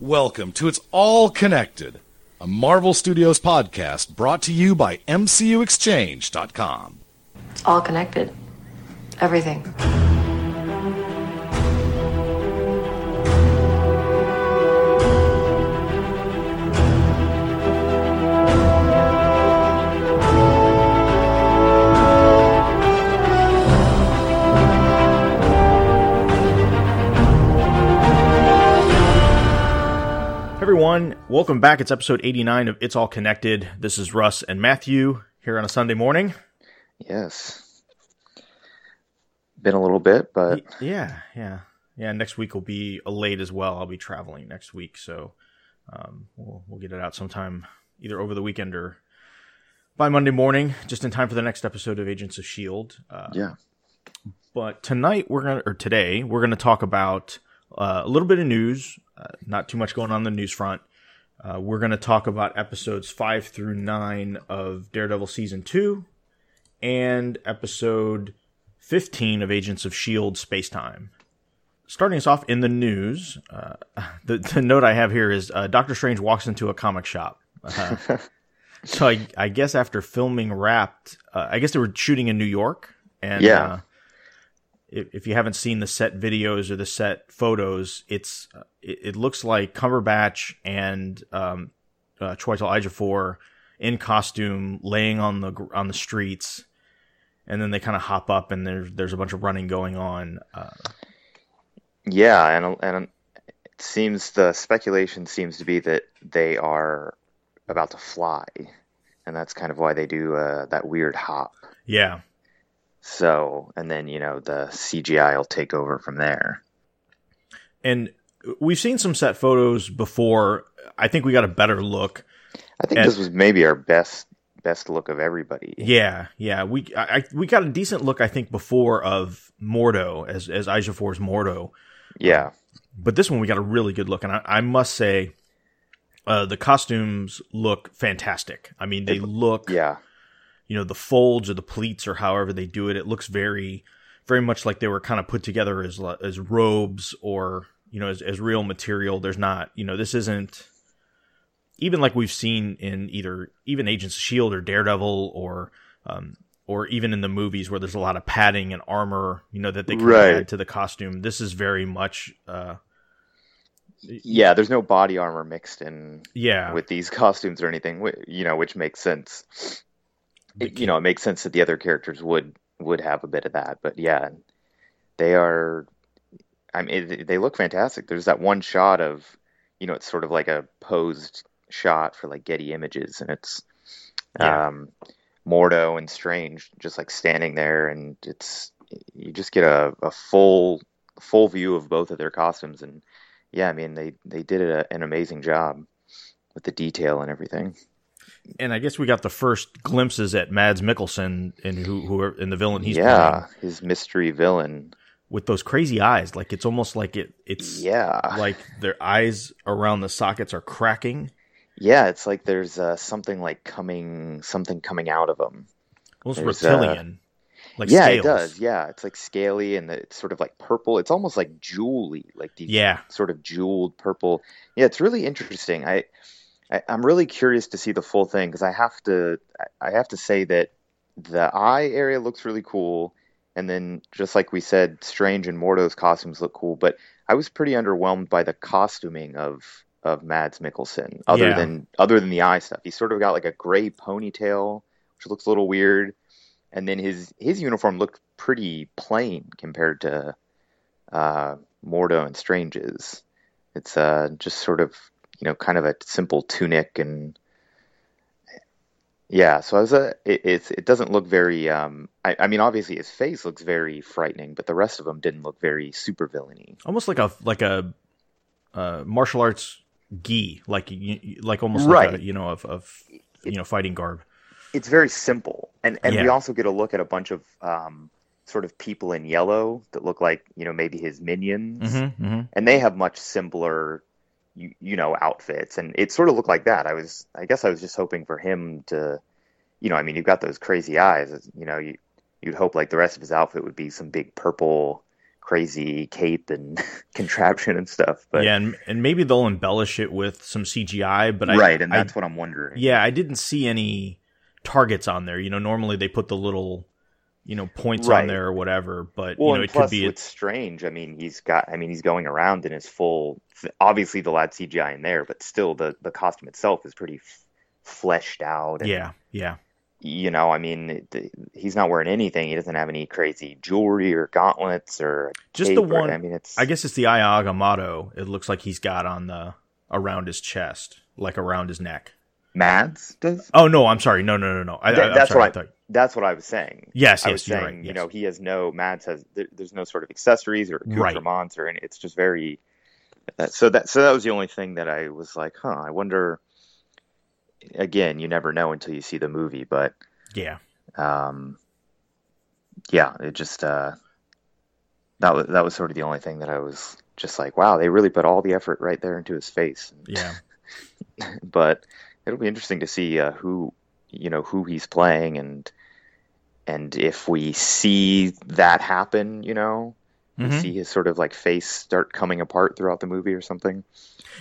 Welcome to It's All Connected, a Marvel Studios podcast brought to you by MCUExchange.com. It's all connected. Everything. Everyone. Welcome back. It's episode 89 of It's All Connected. This is Russ and Matthew here on a Sunday morning. Yes. Been a little bit, but yeah, yeah. Yeah, next week will be late as well. I'll be traveling next week, so um, we'll we'll get it out sometime either over the weekend or by Monday morning, just in time for the next episode of Agents of Shield. Uh, yeah. But tonight we're gonna, or today we're gonna talk about uh, a little bit of news, uh, not too much going on the news front. Uh, we're going to talk about episodes five through nine of Daredevil season two and episode 15 of Agents of S.H.I.E.L.D. Space Time. Starting us off in the news, uh, the, the, note I have here is uh, Doctor Strange walks into a comic shop. So I, I, guess after filming Wrapped, I guess they were shooting in New York. And yeah if, if you haven't seen the set videos or the set photos, it's uh, it, it, looks like Cumberbatch and um, uh, Chiwetel Ejiofor in costume, laying on the on the streets, and then they kind of hop up and there's there's a bunch of running going on. Uh, yeah, and and it seems the speculation seems to be that they are about to fly, and that's kind of why they do uh, that weird hop. Yeah, so, and then, you know, the CGI will take over from there. And we've seen some set photos before. I think we got a better look. I think at, this was maybe our best best look of everybody. Yeah, yeah. We I, we got a decent look I think before of Mordo as as Ejiofor's Mordo. Yeah. But this one we got a really good look and I, I must say uh, the costumes look fantastic. I mean, they look yeah you know the folds or the pleats or however they do it it looks very very much like they were kind of put together as as robes or you know as, as real material. There's not you know this isn't even like we've seen in either even agents of shield or daredevil or um, or even in the movies where there's a lot of padding and armor you know that they can right. add to the costume. This is very much uh, yeah there's no body armor mixed in yeah. with these costumes or anything you know which makes sense it, you know, it makes sense that the other characters would would have a bit of that. But yeah, they are. I mean, they look fantastic. There's that one shot of, you know, it's sort of like a posed shot for like Getty Images, and it's yeah. um, Mordo and Strange just like standing there, and it's you just get a, a full full view of both of their costumes, and yeah, I mean they they did a, an amazing job with the detail and everything and I guess we got the first glimpses at Mads Mikkelsen and who who are in the villain he's yeah playing. his mystery villain. With those crazy eyes like it's almost like it it's yeah. like their eyes around the sockets are cracking. Yeah it's like there's uh, something like coming something coming out of them almost there's, uh, reptilian uh, like yeah scales. it does. Yeah it's like scaly and it's sort of like purple. It's almost like jewelly like these yeah. sort of jeweled purple. Yeah it's really interesting. I I, am really curious to see the full thing because I have to I have to say that the eye area looks really cool, and then just like we said, Strange and Mordo's costumes look cool. But I was pretty underwhelmed by the costuming of of Mads Mikkelsen, other yeah. than other than the eye stuff. He's sort of got like a gray ponytail, which looks a little weird, and then his his uniform looked pretty plain compared to uh, Mordo and Strange's. It's uh, just sort of you know, kind of a simple tunic and yeah. So I was a, it, it's it doesn't look very. Um, I, I mean, obviously his face looks very frightening, but the rest of them didn't look very super villainy. Almost like a like a uh, martial arts gi, like like almost right. like a, you know of, of you know fighting garb. It's very simple, and and yeah. we also get a look at a bunch of um, sort of people in yellow that look like you know maybe his minions, mm-hmm, mm-hmm. and they have much simpler you, you know outfits and it sort of looked like that i was i guess i was just hoping for him to you know i mean you've got those crazy eyes you know you you'd hope like the rest of his outfit would be some big purple crazy cape and contraption and stuff. But yeah, and, and maybe they'll embellish it with some CGI. But I, right, and I- that's what I'm wondering. yeah, I didn't see any targets on there. You know, normally they put the little, you know, points on there or whatever. But Well, you know, it could be. it's Strange, I mean, he's got. I mean, he's going around in his full. Obviously, the lad CGI in there, but still, the the costume itself is pretty f- fleshed out. And, yeah, yeah, you know, I mean, he's not wearing anything. He doesn't have any crazy jewelry or gauntlets or Just the cape or- one- I mean, it's. I guess it's the Eye of Agamotto. It looks like he's got on the around his chest, like around his neck. Mads does. Oh no, I'm sorry. No, no, no, no. I, Th- I, that's sorry, what I, thought- that's what I was saying. Yes, I yes, was saying, right. you know, he has no Mads has there, there's no sort of accessories or Right. accoutrements or any. It's just very. That, so that so that was the only thing that I was like, huh. I wonder. Again, you never know until you see the movie, but yeah, um, yeah, it just uh, that was that was sort of the only thing that I was just like, wow, they really put all the effort right there into his face. yeah, but it'll be interesting to see uh, who you know who he's playing and and if we see that happen, you know, we Mhm. see his sort of like face start coming apart throughout the movie or something.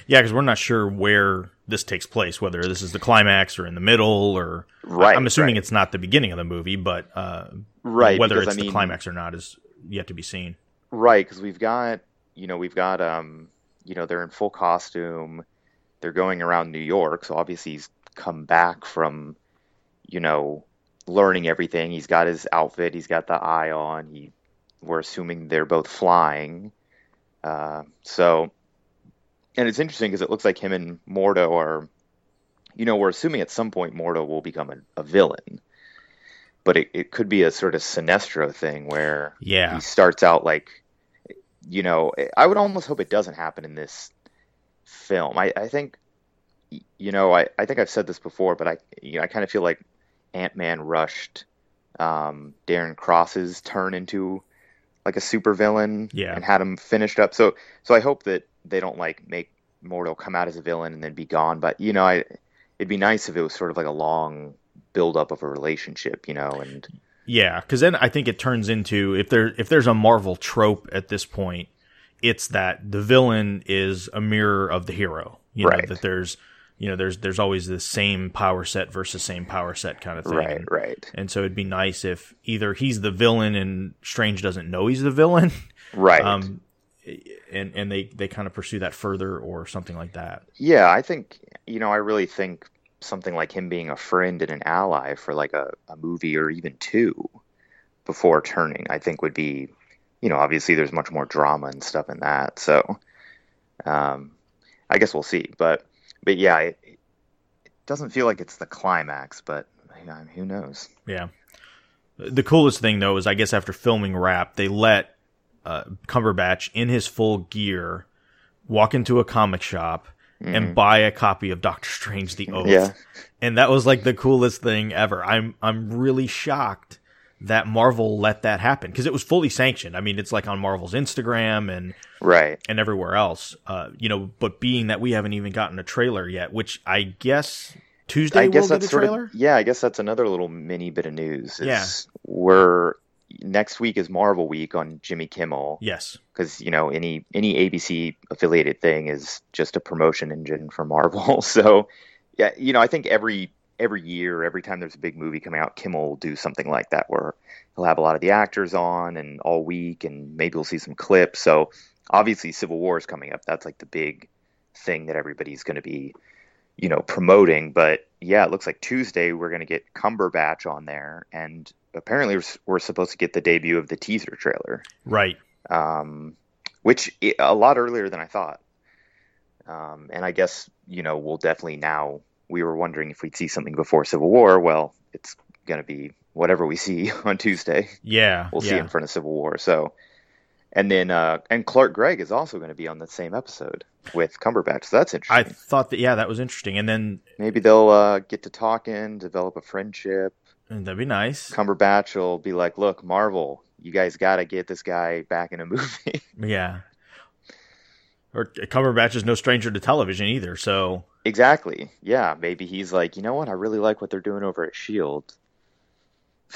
yeah. Because we're not sure where this takes place, whether this is the climax or in the middle, or Right. I'm assuming right, it's not the beginning of the movie, but uh, right. whether because, it's I mean, the climax or not is yet to be seen. Right, because we've got, you know, we've got, um, you know, they're in full costume. They're going around New York, so obviously he's come back from, you know, learning everything. He's got his outfit. He's got the eye on. He, we're assuming they're both flying. Uh, so, and it's interesting because it looks like him and Mordo are, you know, we're assuming at some point Mordo will become a, a villain. But it, it could be a sort of Sinestro thing where Yeah, he starts out like you know i would almost hope it doesn't happen in this film. I, I think you know I, I think i've said this before but i you know, i kind of feel like ant-man rushed um, darren cross's turn into like a supervillain Yeah. and had him finished up. So so i hope that they don't like make mordo come out as a villain and then be gone. But you know i it'd be nice if it was sort of like a long build up of a relationship you know and Yeah, because then I think it turns into if there if there's a Marvel trope at this point, it's that the villain is a mirror of the hero. You Right. know that there's you know there's there's always the same power set versus same power set kind of thing. right right and so it'd be nice if either he's the villain and Strange doesn't know he's the villain, right um, and and they they kind of pursue that further or something like that. Yeah, I think you know, I really think something like him being a friend and an ally for like a, a movie or even two before turning, I think would be, you know, obviously there's much more drama and stuff in that. So, um, I guess we'll see. But, but yeah, it, it doesn't feel like it's the climax, but you know, who knows? Yeah. The coolest thing though is I guess after filming Wrap, they let uh, Cumberbatch in his full gear walk into a comic shop and buy a copy of Doctor Strange: The Oath. Mm-hmm. Yeah. And that was like the coolest thing ever. I'm I'm really shocked that Marvel let that happen because it was fully sanctioned. I mean, it's like on Marvel's Instagram and Right. and everywhere else. Uh, you know, but being that we haven't even gotten a trailer yet, which I guess Tuesday I guess we'll get that's a sort trailer. of yeah. I guess that's another little mini bit of news. Yeah. We're next week is Marvel Week on Jimmy Kimmel. yes. because you know any any ABC affiliated thing is just a promotion engine for Marvel. So yeah, you know I think every every year, every time there's a big movie coming out, Kimmel will do something like that where he'll have a lot of the actors on and all week, and maybe we'll see some clips. So obviously, Civil War is coming up. That's like the big thing that everybody's going to be you know promoting. But yeah, it looks like Tuesday we're going to get Cumberbatch on there, and apparently we're, supposed to get the debut of the teaser trailer Right. um, which a lot earlier than I thought. Um, and I guess you know we'll definitely now. We were wondering if we'd see something before Civil War. Well, it's going to be whatever we see on Tuesday. Yeah. We'll yeah. see in front of Civil War. So, and then uh, and Clark Gregg is also going to be on the same episode with Cumberbatch. So that's interesting. I thought that yeah, that was interesting, and then Maybe they'll uh, get to talking, develop a friendship. that'd be nice. Cumberbatch will be like, "Look, Marvel, you guys got to get this guy back in a movie." Yeah. Or Cumberbatch is no stranger to television either, so Exactly. Yeah, maybe he's like, you know what? I really like what they're doing over at Shield.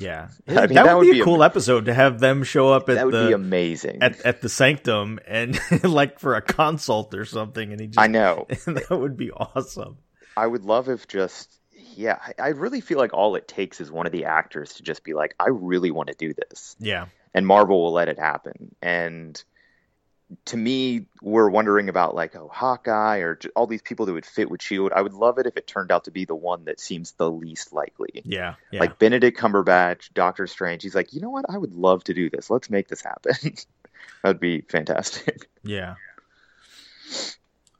Yeah, I mean, that, that would be be a cool episode to have them show up at that would the be amazing. at at the sanctum and like for a consult or something, and he just I know. that would be awesome. I would love if just yeah, I, I really feel like all it takes is one of the actors to just be like, I really want to do this, Yeah, and Marvel will let it happen. And to me, we're wondering about like oh Hawkeye or all these people that would fit with Shield. I would love it if it turned out to be the one that seems the least likely. yeah, yeah. Like Benedict Cumberbatch, Doctor Strange. He's like, you know what? I would love to do this. Let's make this happen. That'd be fantastic. Yeah.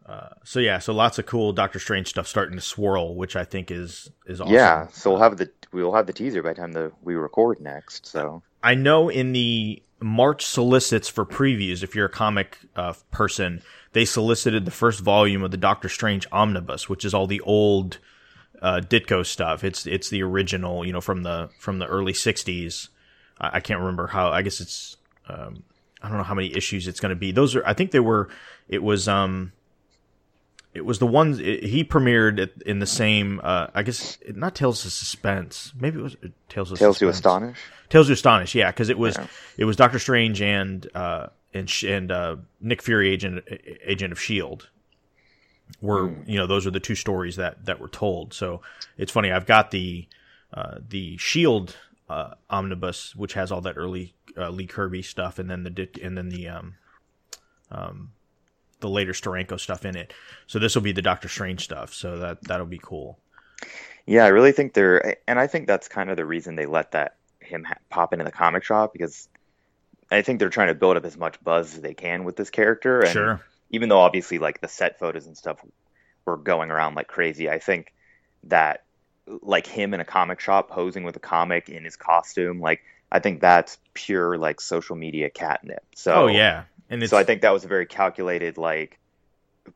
Uh, so yeah, so lots of cool Doctor Strange stuff starting to swirl, which I think is is awesome. Yeah. So we'll have the we'll have the teaser by the time the we record next. So I know in the March solicits for previews, if you're a comic uh, person, they solicited the first volume of the Doctor Strange omnibus, which is all the old uh, Ditko stuff. It's it's the original, you know, from the from the early '60s. I, I can't remember how. I guess it's um, I don't know how many issues it's going to be. Those are I think they were. It was um. It was the ones it, he premiered at, in the same. Uh, I guess not Tales of Suspense. Maybe it was uh, Tales of Tales to Astonish. Tales to Astonish, yeah, because it was Yeah. it was Doctor Strange and uh, and and uh, Nick Fury, agent agent of Shield. Were Hmm. you know those are the two stories that that were told. So it's funny. I've got the uh, the Shield uh, omnibus, which has all that early uh, Lee Kirby stuff, and then the and then the um um the later Steranko stuff in it. So this will be the Doctor Strange stuff. So that that'll be cool. Yeah, I really think they're, and I think that's kind of the reason they let that him ha- pop into the comic shop because I think they're trying to build up as much buzz as they can with this character. And Sure. even though obviously like the set photos and stuff were going around like crazy, I think that like him in a comic shop posing with a comic in his costume, like I think that's pure like social media catnip. So oh yeah, and so I think that was a very calculated like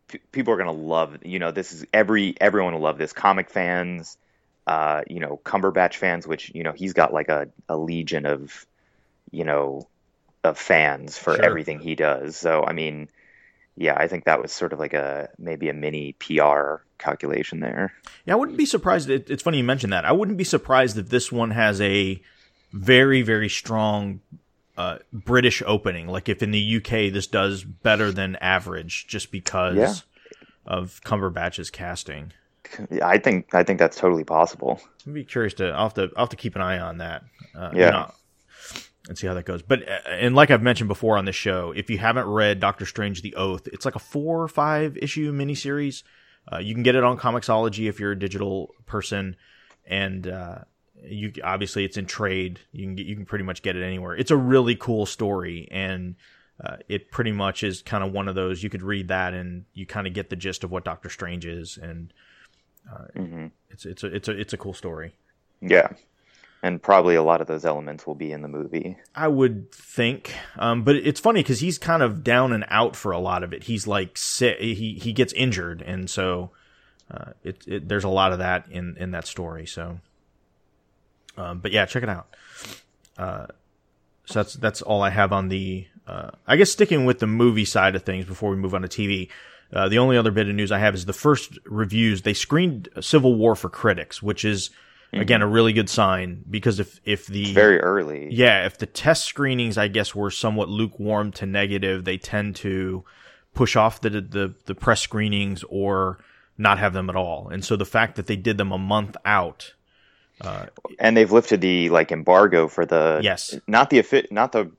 p- people are gonna love you know this is every everyone will love this comic fans uh you know Cumberbatch fans which you know he's got like a, a legion of you know of fans for Sure. everything he does so I mean yeah I think that was sort of like a maybe a mini PR calculation there Yeah, I wouldn't be surprised. It, it's funny you mentioned that. I wouldn't be surprised if this one has a very, very strong uh, British opening. Like if in the UK this does better than average, just because Yeah. of Cumberbatch's casting. I think I think that's totally possible I'd be curious to. I'll have to. I'll have to keep an eye on that. Uh, Yeah. you know, and see how that goes. But uh, and like I've mentioned before on this show, if you haven't read Doctor Strange: The Oath, it's like a four or five issue miniseries. Uh, you can get it on Comixology if you're a digital person, and uh, you obviously it's in trade. You can get, you can pretty much get it anywhere. It's a really cool story, and uh, it pretty much is kind of one of those you could read that and you kind of get the gist of what Doctor Strange is, and hmm it's it's a it's a it's a cool story. yeah and probably a lot of those elements will be in the movie I would think, um, but it's funny because he's kind of down and out for a lot of it. He's like sick. He he gets injured, and so uh, it, it there's a lot of that in in that story. So, um, but yeah, check it out. Uh, so that's that's all I have on the. Uh, I guess sticking with the movie side of things before we move on to TV. Uh, the only other bit of news I have is the first reviews. They screened Civil War for critics, which is again a really good sign because if if the very early yeah, if the test screenings, I guess, were somewhat lukewarm to negative, they tend to push off the the, the press screenings or not have them at all. And so the fact that they did them a month out, Uh, and they've lifted the like embargo for the Yes. not the not the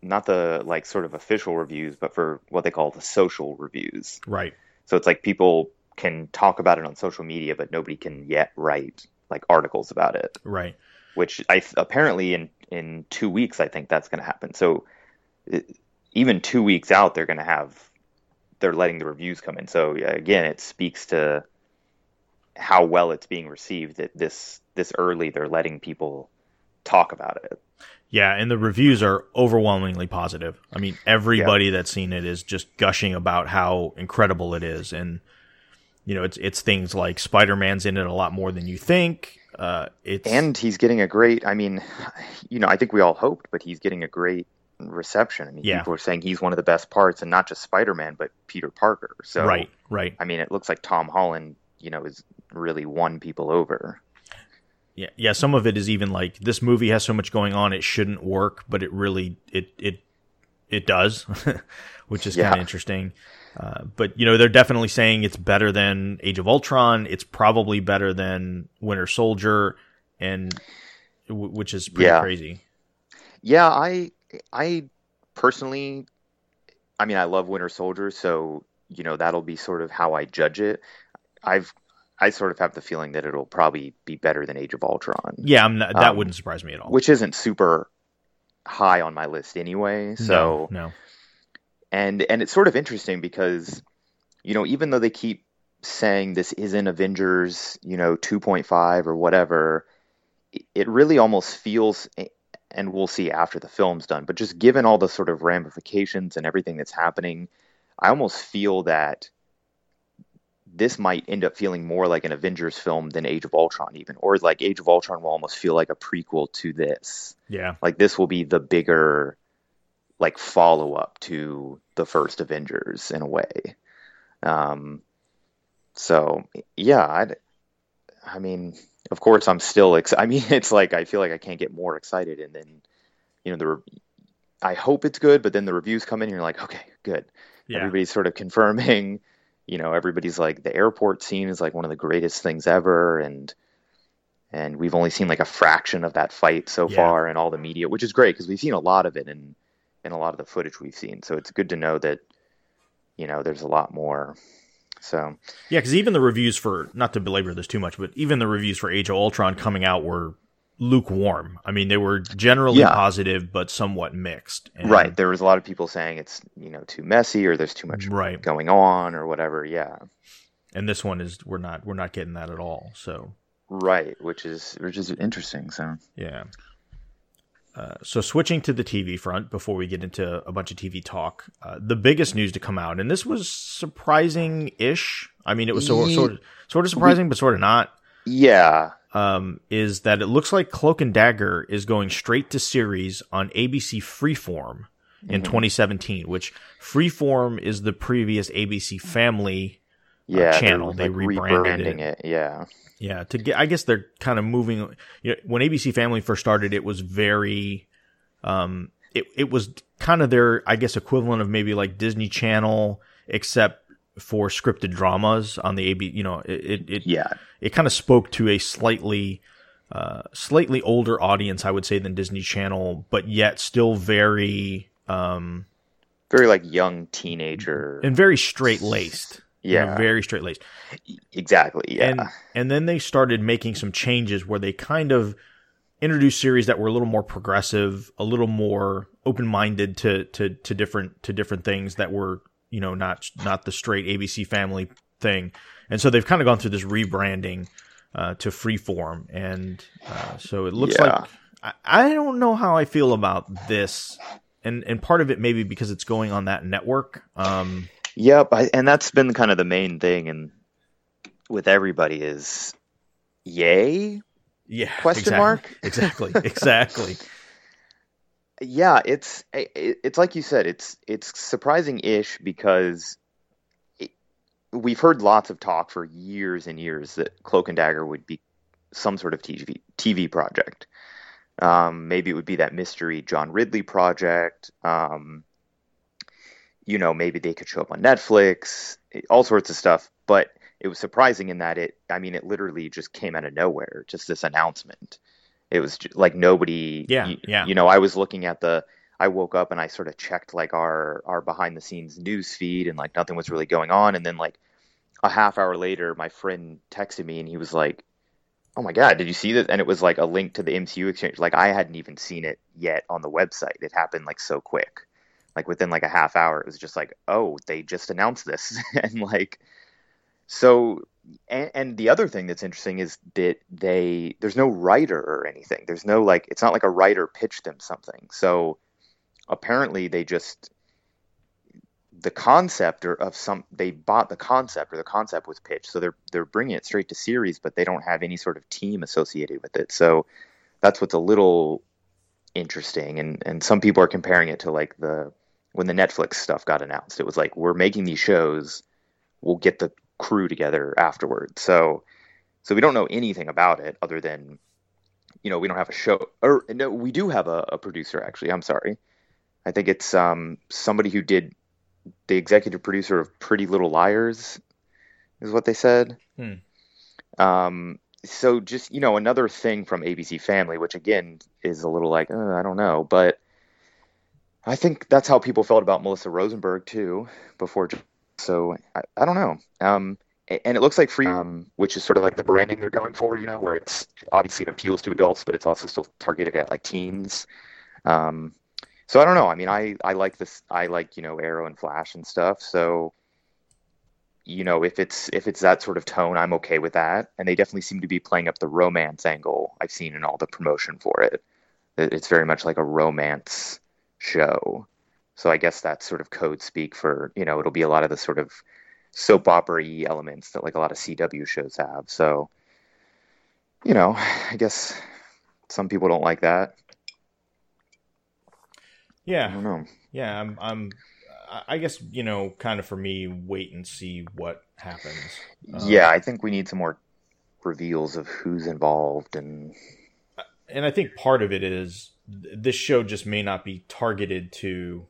not the like sort of official reviews but for what they call the social reviews right? so it's like people can talk about it on social media but nobody can yet write like articles about it Right. which i apparently in in 2 weeks i think that's going to happen so it, even 2 weeks out they're going to have they're letting the reviews come in so again it speaks to how well it's being received that this this early they're letting people talk about it Yeah, and the reviews are overwhelmingly positive. I mean, everybody that's seen it is just gushing about how incredible it is, and you know, it's it's things like Spider Man's in it a lot more than you think. Uh, it's and he's getting a great i mean you know i think we all hoped but he's getting a great reception i mean Yeah. people are saying he's one of the best parts and not just spider-man but peter parker so right, right. i mean it looks like tom holland you know is really won people over yeah, yeah. Some of it is even like this movie has so much going on, it shouldn't work, but it really it it it does, which is Yeah. kind of interesting. Uh, but you know, they're definitely saying it's better than Age of Ultron. It's probably better than Winter Soldier, and w- which is pretty Yeah. crazy. Yeah, I I personally I mean I love Winter Soldier, so you know that'll be sort of how I judge it. I've I sort of have the feeling that it'll probably be better than Age of Ultron, Yeah, I'm not, that Um, wouldn't surprise me at all. which isn't super high on my list anyway. So no, no. and and it's sort of interesting because you know even though they keep saying this isn't Avengers, you know, 2.5 or whatever, it really almost feels and we'll see after the film's done, but just given all the sort of ramifications and everything that's happening, I almost feel that this might end up feeling more like an Avengers film than Age of Ultron even or like Age of Ultron will almost feel like a prequel to this Yeah, like this will be the bigger like follow up to the first Avengers in a way. Um, so yeah, I, I mean, of course, I'm still. Ex- I mean, it's like I feel like I can't get more excited, and then you know the. Re- I hope it's good, but then the reviews come in, and you're like, okay, good. yeah, Everybody's sort of confirming. You know, everybody's like the airport scene is like one of the greatest things ever, and and we've only seen like a fraction of that fight so Yeah. far in all the media, which is great because we've seen a lot of it in in a lot of the footage we've seen. So it's good to know that you know there's a lot more. So yeah. Because even the reviews for not to belabor this too much, but even the reviews for Age of Ultron coming out were lukewarm. I mean, they were generally Yeah. positive but somewhat mixed. And- right, there was a lot of people saying it's you know too messy or there's too much Right. going on or whatever. Yeah, and this one is we're not we're not getting that at all. So right, which is which is interesting. So yeah. Uh, so switching to the TV front before we get into a bunch of TV talk, uh, the biggest news to come out, and this was surprising-ish. I mean, it was so, sort of sort of surprising, but sort of not. yeah, Um, is that it looks like Cloak and Dagger is going straight to series on ABC Freeform in Mm-hmm. 2017, which Freeform is the previous ABC Family yeah, channel. They like, rebranded rebranding it. Yeah, Yeah, to get, I guess they're kind of moving. You know, when ABC Family first started, it was very, um, it it was kind of their, I guess, equivalent of maybe like Disney Channel, except for scripted dramas on the AB. You know, it it yeah, it kind of spoke to a slightly, uh, slightly older audience, I would say, than Disney Channel, but yet still very, um, very like young teenager. and very straight laced. Yeah. very straight laced. exactly. Yeah, And and then they started making some changes where they kind of introduced series that were a little more progressive, a little more open minded to, to to different to different things that were you know not not the straight ABC Family thing. And so they've kind of gone through this rebranding uh, to Freeform, and uh, so it looks Yeah. like I, I don't know how I feel about this. And, and part of it maybe because it's going on that network. Um, Yep, I, and that's been kind of the main thing, and with everybody is, yay. yeah. Question exactly. mark? Exactly. Exactly. Yeah, it's it's like you said, it's it's surprising-ish because it, we've heard lots of talk for years and years that Cloak and Dagger would be some sort of TV TV project. Um, maybe it would be that mystery John Ridley project. Um, you know, maybe they could show up on Netflix, all sorts of stuff. But it was surprising in that it, I mean, it literally just came out of nowhere, just this announcement. It was like nobody, Yeah, you, yeah. you know, I was looking at the, I woke up and I sort of checked like our our behind the scenes news feed and like nothing was really going on. And then like a half hour later, my friend texted me and he was like, "Oh my god, did you see this?" And it was like a link to the MCU exchange. Like I hadn't even seen it yet on the website. It happened like so quick. Like within like a half hour, it was just like, "Oh, they just announced this," and like, so. And, and the other thing that's interesting is that they there's no writer or anything. There's no like it's not like a writer pitched them something. So apparently they just the concept or of some they bought the concept or the concept was pitched so they're they're bringing it straight to series but they don't have any sort of team associated with it so that's what's a little interesting and and some people are comparing it to like the when the Netflix stuff got announced it was like we're making these shows we'll get the crew together afterwards. So so we don't know anything about it other than you know we don't have a show or no we do have a, a producer actually. I'm sorry. I think it's um somebody who did the executive producer of pretty little liars is what they said. Hmm. um so just you know another thing from abc family which again is a little like uh, i don't know but i think that's how people felt about melissa rosenberg too before so i, I don't know. Um and it looks like free um, which is sort of like the branding they're going for you know where it's obviously it appeals to adults but it's also still targeted at like teens. Um, so i don't know. I mean i i like this i like you know arrow and flash and stuff. So you know if it's if it's that sort of tone i'm okay with that. And they definitely seem to be playing up the romance angle i've seen in all the promotion for it. It- it's very much like a romance show so i guess that's sort of code speak for you know it'll be a lot of the sort of soap opera elements that like a lot of cw shows have so you know i guess some people don't like that i Yeah, don't know yeah. I'm, I'm. I- I guess you know, kind of for me, wait and see what happens. Um, yeah i think we need some more reveals of who's involved and and I think part of it is th- this show just may not be targeted to.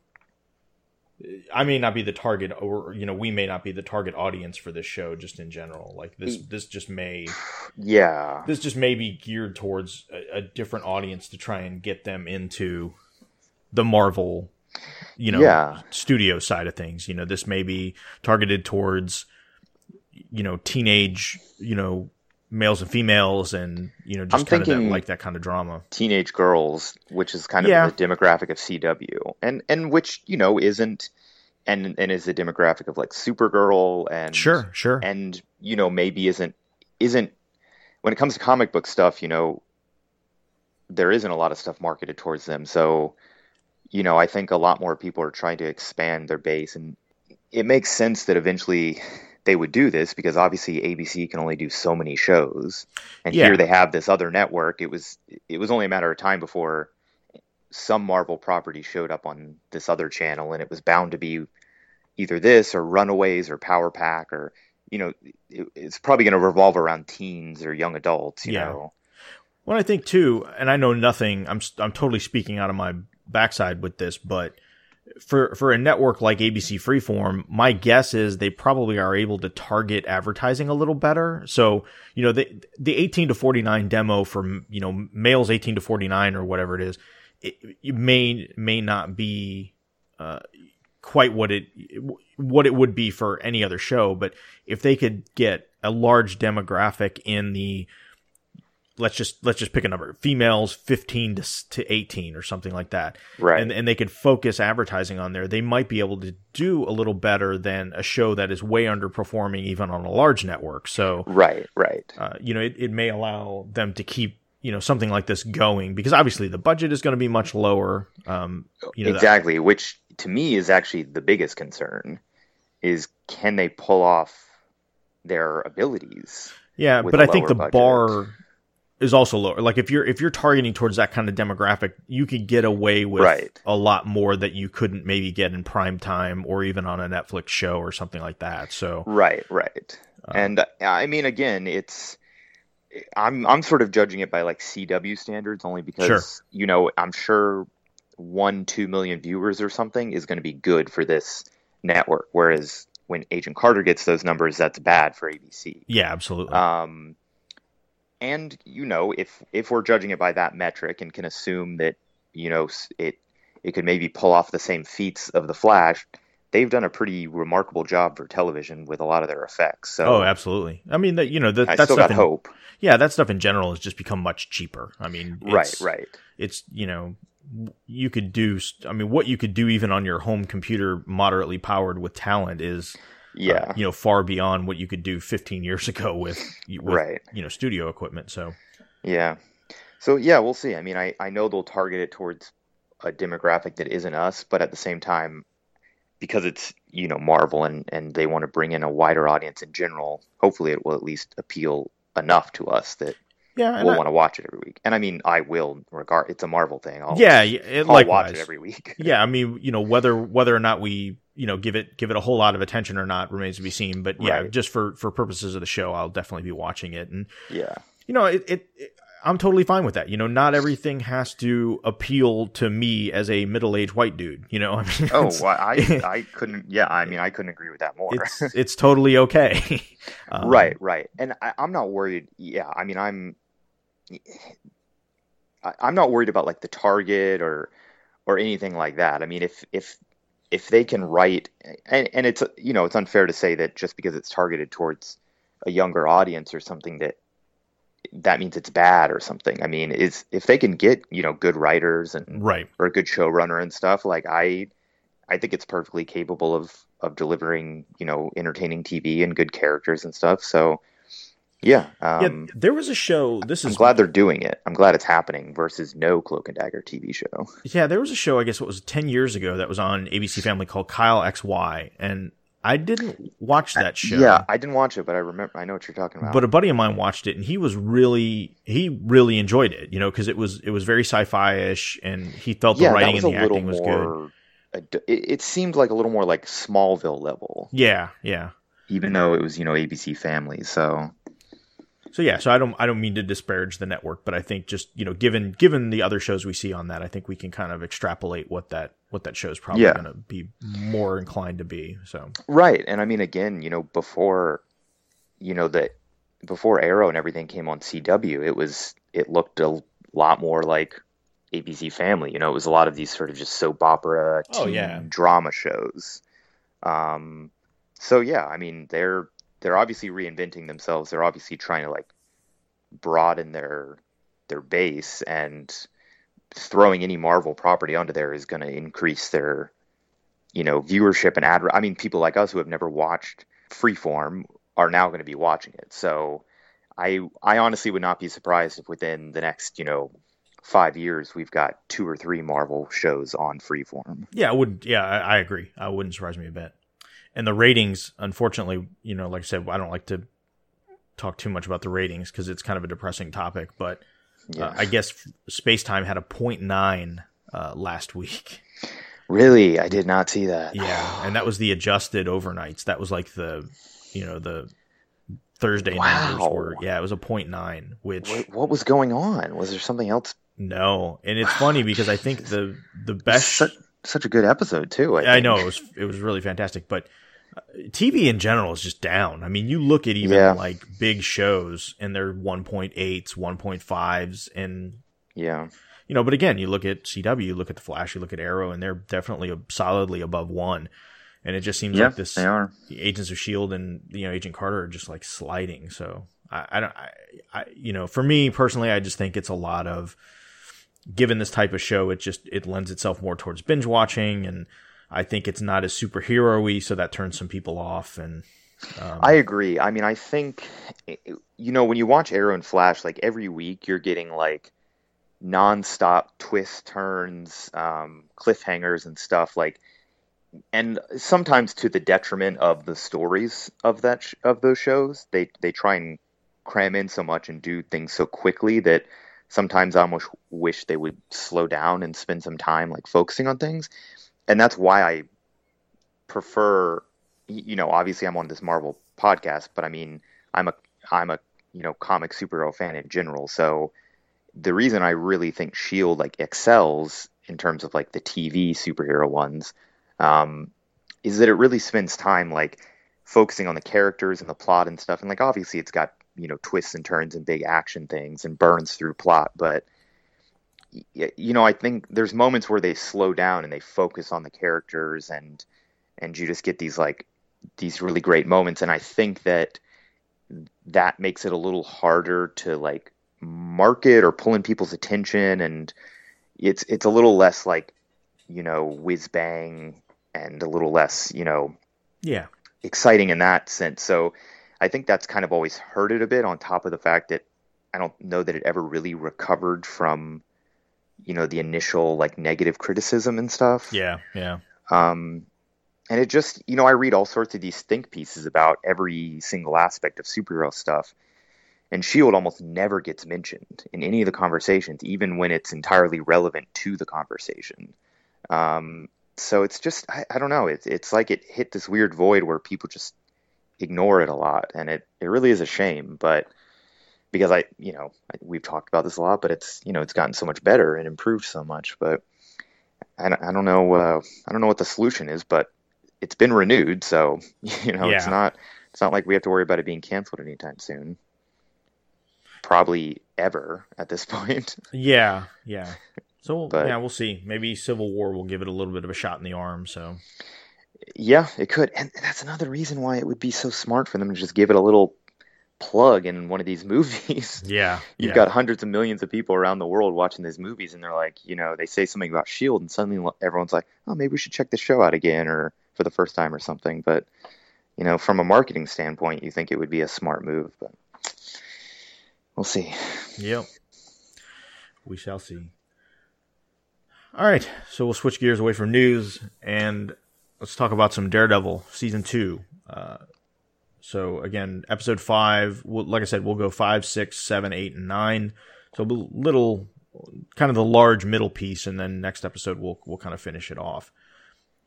I may not be the target, or you know, we may not be the target audience for this show, just in general. Like this, mm. this just may, yeah this just may be geared towards a, a different audience to try and get them into the Marvel, you know, Yeah. studio side of things. You know, this may be targeted towards, you know, teenage, you know, males and females, and you know, just I'm kind of that, like that kind of drama. teenage girls, which is kind of Yeah. the demographic of CW, and and which you know isn't, and and is the demographic of like Supergirl and Sure, sure. and you know maybe isn't isn't when it comes to comic book stuff, you know, there isn't a lot of stuff marketed towards them. So, you know, I think a lot more people are trying to expand their base, and it makes sense that eventually they would do this because obviously ABC can only do so many shows, and Yeah. here they have this other network. It was it was only a matter of time before some Marvel property showed up on this other channel, and it was bound to be either this or Runaways or Power Pack or you know it, it's probably going to revolve around teens or young adults. You Yeah. know, Well, I think too, and I know nothing. I'm I'm totally speaking out of my backside with this, but for for a network like ABC Freeform, my guess is they probably are able to target advertising a little better. So you know the the 18 to 49 demo for you know males 18 to 49 or whatever it is, it, it may may not be. Uh, quite what it what it would be for any other show but if they could get a large demographic in the let's just let's just pick a number females 15 to, to 18 or something like that right? and and they could focus advertising on there they might be able to do a little better than a show that is way underperforming even on a large network so right, right. uh, you know it, it may allow them to keep you know something like this going because obviously the budget is going to be much lower um you know that- exactly, which to me is actually the biggest concern is can they pull off their abilities? Yeah, but I think the budget. bar is also lower. Like if you're if you're targeting towards that kind of demographic, you could get away with Right. a lot more that you couldn't maybe get in prime time or even on a Netflix show or something like that. So Right, right. Uh, and uh, I mean, again, it's I'm I'm sort of judging it by like CW standards only because Sure. you know I'm sure one two million viewers or something is going to be good for this network, whereas when Agent Carter gets those numbers, that's bad for ABC. yeah, absolutely. Um, and you know, if if we're judging it by that metric and can assume that you know it it could maybe pull off the same feats of the Flash, they've done a pretty remarkable job for television with a lot of their effects. So oh, absolutely. I mean that you know that I that still stuff got in, hope. yeah, that stuff in general has just become much cheaper. I mean, Right, right. It's you know you could do. I mean, what you could do even on your home computer, moderately powered with talent, is Yeah, uh, you know far beyond what you could do 15 years ago with, with Right. you know studio equipment so yeah. So yeah, we'll see. I mean, I I know they'll target it towards a demographic that isn't us, but at the same time, because it's you know Marvel and and they want to bring in a wider audience in general, hopefully it will at least appeal enough to us that yeah we'll I- want to watch it every week. And I mean, I will regard it's a Marvel thing. I'll, yeah it, I'll watch it every week. yeah i mean you know whether whether or not we you know give it give it a whole lot of attention or not remains to be seen but yeah Right. just for for purposes of the show i'll definitely be watching it and yeah, you know it, it, it I'm totally fine with that. You know, not everything has to appeal to me as a middle-aged white dude. You know, I mean, oh, well, I I couldn't. Yeah, I mean, I couldn't agree with that more. it's it's totally okay. um, right, right, and I, I'm not worried. Yeah, I mean, I'm I, I'm not worried about like the target or or anything like that. I mean, if if if they can write, and, and it's you know, it's unfair to say that just because it's targeted towards a younger audience or something that that means it's bad or something. I mean, is if they can get you know good writers and right or a good showrunner and stuff, like I, I think it's perfectly capable of of delivering you know entertaining TV and good characters and stuff. So yeah, um, yeah. There was a show. This I'm is glad they're doing it. I'm glad it's happening versus no Cloak and Dagger TV show. Yeah, there was a show. I guess it was ten years ago that was on ABC Family called Kyle X Y, and I didn't watch that show. Yeah, I didn't watch it, but I remember. I know what you're talking about. But a buddy of mine watched it, and he was really he really enjoyed it. You know, because it was it was very sci-fi ish, and he felt the yeah, writing and the acting was good. It, it seemed like a little more like Smallville level, Yeah, yeah. even though it was you know ABC Family. So So yeah, so I don't I don't mean to disparage the network, but I think just you know given given the other shows we see on that, I think we can kind of extrapolate what that what that show's probably Yeah. going to be more inclined to be. So right, and I mean again, you know, before you know that before Arrow and everything came on CW, it was it looked a lot more like ABC Family. You know, it was a lot of these sort of just soap opera Oh, yeah. drama shows. Um, so yeah, I mean they're they're obviously reinventing themselves. They're obviously trying to like broaden their their base and throwing any Marvel property onto there is going to increase their you know viewership and ad. I mean, people like us who have never watched Freeform are now going to be watching it. So I I honestly would not be surprised if within the next you know five years we've got two or three Marvel shows on Freeform. yeah, I wouldn't. yeah I, I agree. I wouldn't surprise me a bit. And the ratings, unfortunately, you know, like I said, I don't like to talk too much about the ratings because it's kind of a depressing topic. But Yeah. uh, I guess Space Time had a 0.9 uh, last week. Really, I did not see that. Yeah, and that was the adjusted overnights. That was like the, you know, the Thursday numbers were. Yeah, it was a point 0.9, which What, what was going on? Was there something else? no, and it's funny because I think the the best. Such, a good episode too. I, I know it was it was really fantastic, but uh, TV in general is just down. I mean, you look at even Yeah. like big shows and they're 1.8s, 1.5s, and Yeah, you know, but again, you look at CW, you look at the Flash, you look at Arrow, and they're definitely solidly above one. And it just seems yeah, like this they are. Agents of Shield and you know Agent Carter are just like sliding. So I, I don't, I, I, you know, for me personally, I just think it's a lot of given this type of show, it just it lends itself more towards binge watching, and I think it's not as superhero-y, so that turns some people off. And um, I agree. I mean, I think you know when you watch Arrow and Flash, like every week you're getting like nonstop twists, turns, um, cliffhangers, and stuff like, and sometimes to the detriment of the stories of that sh- of those shows. They they try and cram in so much and do things so quickly that sometimes I almost wish they would slow down and spend some time like focusing on things. And that's why I prefer you know, obviously I'm on this Marvel podcast, but I mean, I'm a I'm a you know comic superhero fan in general. So the reason I really think Shield like excels in terms of like the TV superhero ones um, is that it really spends time like focusing on the characters and the plot and stuff. And like obviously it's got you know twists and turns and big action things and burns through plot, but you know I think there's moments where they slow down and they focus on the characters and and you just get these like these really great moments. And i think that that makes it a little harder to like market or pull in people's attention. And it's it's a little less like you know whiz bang and a little less you know yeah, exciting in that sense. So i think that's kind of always hurt it a bit on top of the fact that i don't know that it ever really recovered from you know the initial like negative criticism and stuff yeah, yeah, um, and it just, you know, I read all sorts of these think pieces about every single aspect of superhero stuff. And S.H.I.E.L.D. almost never gets mentioned in any of the conversations, even when it's entirely relevant to the conversation. Um, so it's just, I, I don't know. It's, it's like it hit this weird void where people just ignore it a lot. And it, it really is a shame. But because I, you know, we've talked about this a lot, but it's, you know, it's gotten so much better and improved so much. But I, don't- I don't know, uh, I don't know what the solution is, but it's been renewed, so you know, it's not, it's not like we have to worry about it being canceled anytime soon. Probably ever at this point. Yeah, yeah. So But- yeah, we'll see. Maybe Civil War will give it a little bit of a shot in the arm. So Yeah, it could, and that's another reason why it would be so smart for them to just give it a little plug in one of these movies. yeah, You've yeah. got hundreds of millions of people around the world watching these movies, and they're like, you know, they say something about Shield, and suddenly everyone's like, oh, maybe we should check the show out again, or for the first time, or something. But you know, from a marketing standpoint, you think it would be a smart move, but we'll see. Yep. We shall see. All right, so we'll switch gears away from news and let's talk about some Daredevil season two. Uh, so again, episode five. We'll, like I said, we'll go five, six, seven, eight, and nine. So a little, kind of the large middle piece, and then next episode we'll we'll kind of finish it off.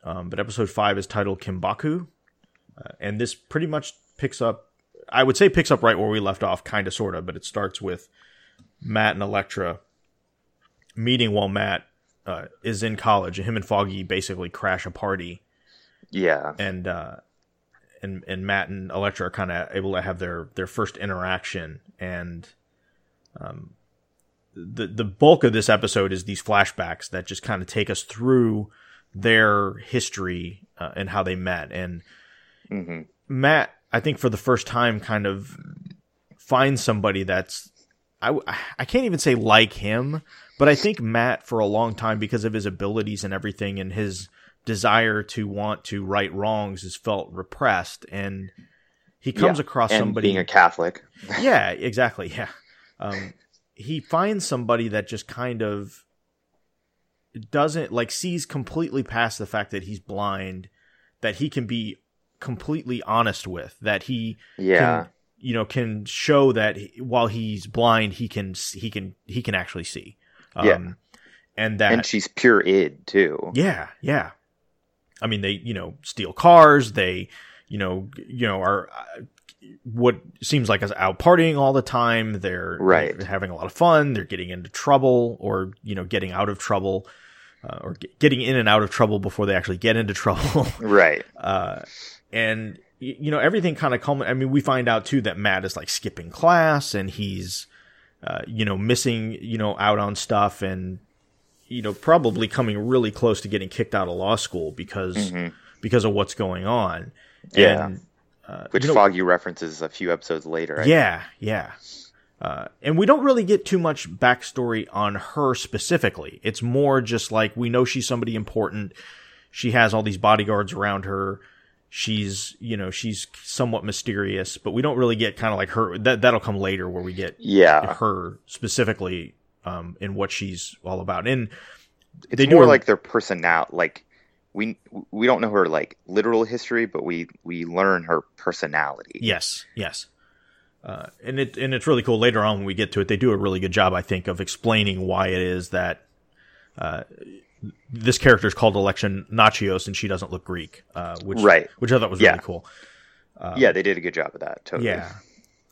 Um, but episode five is titled Kinbaku, uh, and this pretty much picks up. I would say picks up right where we left off, kind of, sort of, but it starts with Matt and Elektra meeting while Matt uh, is in college. And him and Foggy basically crash a party, Yeah, and uh, and and Matt and Elektra are kind of able to have their their first interaction. And um, the the bulk of this episode is these flashbacks that just kind of take us through their history uh, and how they met. And hmm Matt, I think for the first time, kind of finds somebody that's I I can't even say like him, but I think Matt for a long time because of his abilities and everything and his desire to want to right wrongs is felt repressed and he comes Yeah, across and somebody being a Catholic. yeah, exactly. Yeah. Um, he finds somebody that just kind of doesn't like sees completely past the fact that he's blind, that he can be completely honest with, that he Yeah, can, you know, can show that he, while he's blind, he can he can he can actually see. Um, Yeah. and that and she's pure id too. yeah, yeah. I mean, they you know steal cars. They you know you know are uh, what seems like us out partying all the time. They're Right. having a lot of fun. They're getting into trouble or you know getting out of trouble. Uh, or get, getting in and out of trouble before they actually get into trouble. Right. uh, and you know everything kind of culminates. I mean, we find out too that Matt is like skipping class and he's uh, you know missing you know out on stuff and you know probably coming really close to getting kicked out of law school because because of what's going on. Mm-hmm. Yeah. And, uh, Which you know- Foggy references a few episodes later. I yeah, yeah. Uh, and we don't really get too much backstory on her specifically. It's more just like we know she's somebody important. She has all these bodyguards around her. She's, you know, she's somewhat mysterious, but we don't really get kind of like her. That that'll come later where we get Yeah. her specifically um, in what she's all about. And it's they do more like their personality. Like we we don't know her like literal history, but we we learn her personality. Yes, yes. Uh, and it and it's really cool. Later on, when we get to it, they do a really good job, I think, of explaining why it is that uh, this character is called Elektra Natchios, and she doesn't look Greek, uh, which Right. which I thought was Yeah. really cool. yeah, they did a good job of that. Totally. Yeah,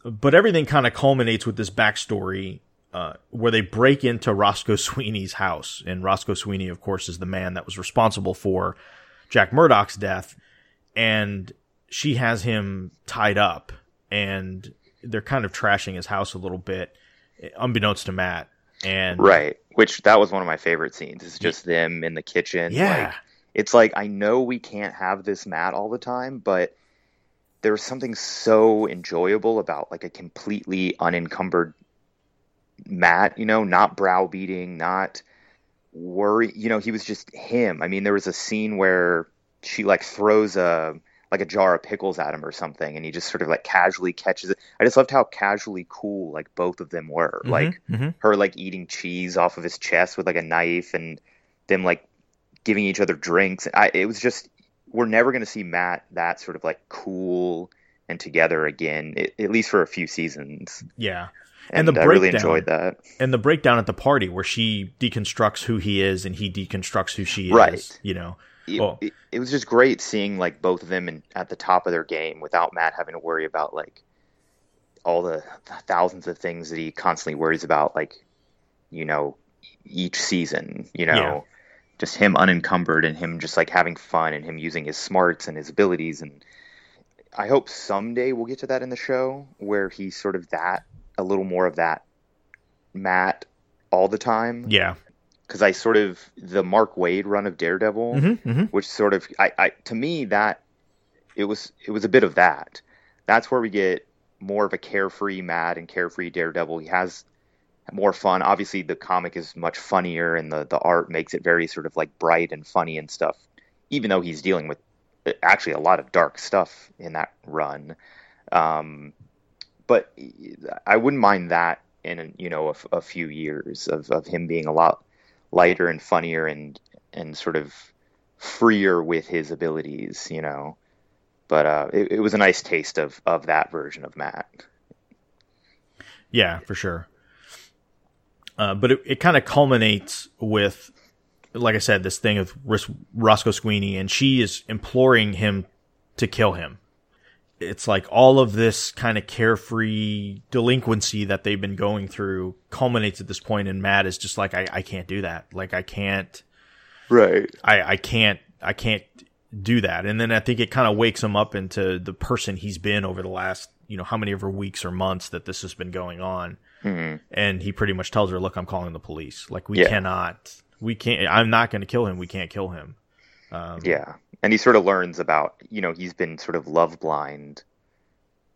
but everything kind of culminates with this backstory uh, where they break into Roscoe Sweeney's house, and Roscoe Sweeney, of course, is the man that was responsible for Jack Murdock's death, and she has him tied up, and they're kind of trashing his house a little bit, unbeknownst to Matt. And Right. Which that was one of my favorite scenes. It's just them in the kitchen. yeah, Like, it's like I know we can't have this Matt all the time, but there's something so enjoyable about like a completely unencumbered Matt, you know, not browbeating, not worry, you know, he was just him. I mean, there was a scene where she like throws a like a jar of pickles at him or something and he just sort of like casually catches it. I just loved how casually cool like both of them were. Mhm, Like mhm. her like eating cheese off of his chest with like a knife and them like giving each other drinks. I, it was just we're never going to see Matt that sort of like cool and together again, i at least for a few seasons. yeah. And, And the I really breakdown- enjoyed that. and the breakdown at the party where she deconstructs who he is and he deconstructs who she is. Right. You know. It, Well- it, it was just great seeing like both of them in, at the top of their game without Matt having to worry about like all the thousands of things that he constantly worries about, like you know, each season. You know, Yeah. just him unencumbered and him just like having fun and him using his smarts and his abilities and. I hope someday we'll get to that in the show where he's sort of that a little more of that Matt all the time Yeah. because I sort of the Mark Waid run of Daredevil, Mm-hmm, mm-hmm. which sort of I, I to me that it was it was a bit of that. That's where we get more of a carefree Matt and carefree Daredevil. He has more fun. Obviously, the comic is much funnier, and the the art makes it very sort of like bright and funny and stuff. Even though he's dealing with uh, actually a lot of dark stuff in that run, um, but I wouldn't mind that in you know a, a few years of, of him being a lot lighter and funnier and and sort of freer with his abilities, you know. But uh, it, it was a nice taste of of that version of Matt. Yeah, for sure. Uh, but it, it kind of culminates with, like I said, this thing of Ros- Roscoe Sweeney, and she is imploring him to kill him. It's like all of this kind of carefree delinquency that they've been going through culminates at this point, and Matt is just like, I, I can't do that. Like, I can't, Right. I, I can't, I can't do that. And then I think it kind of wakes him up into the person he's been over the last, you know, how many ever weeks or months that this has been going on hmm and he pretty much tells her, "Look, I'm calling the police. Like we Yeah. cannot, we can't. I'm not going to kill him. We can't kill him." Um, Yeah, and he sort of learns about you know he's been sort of love blind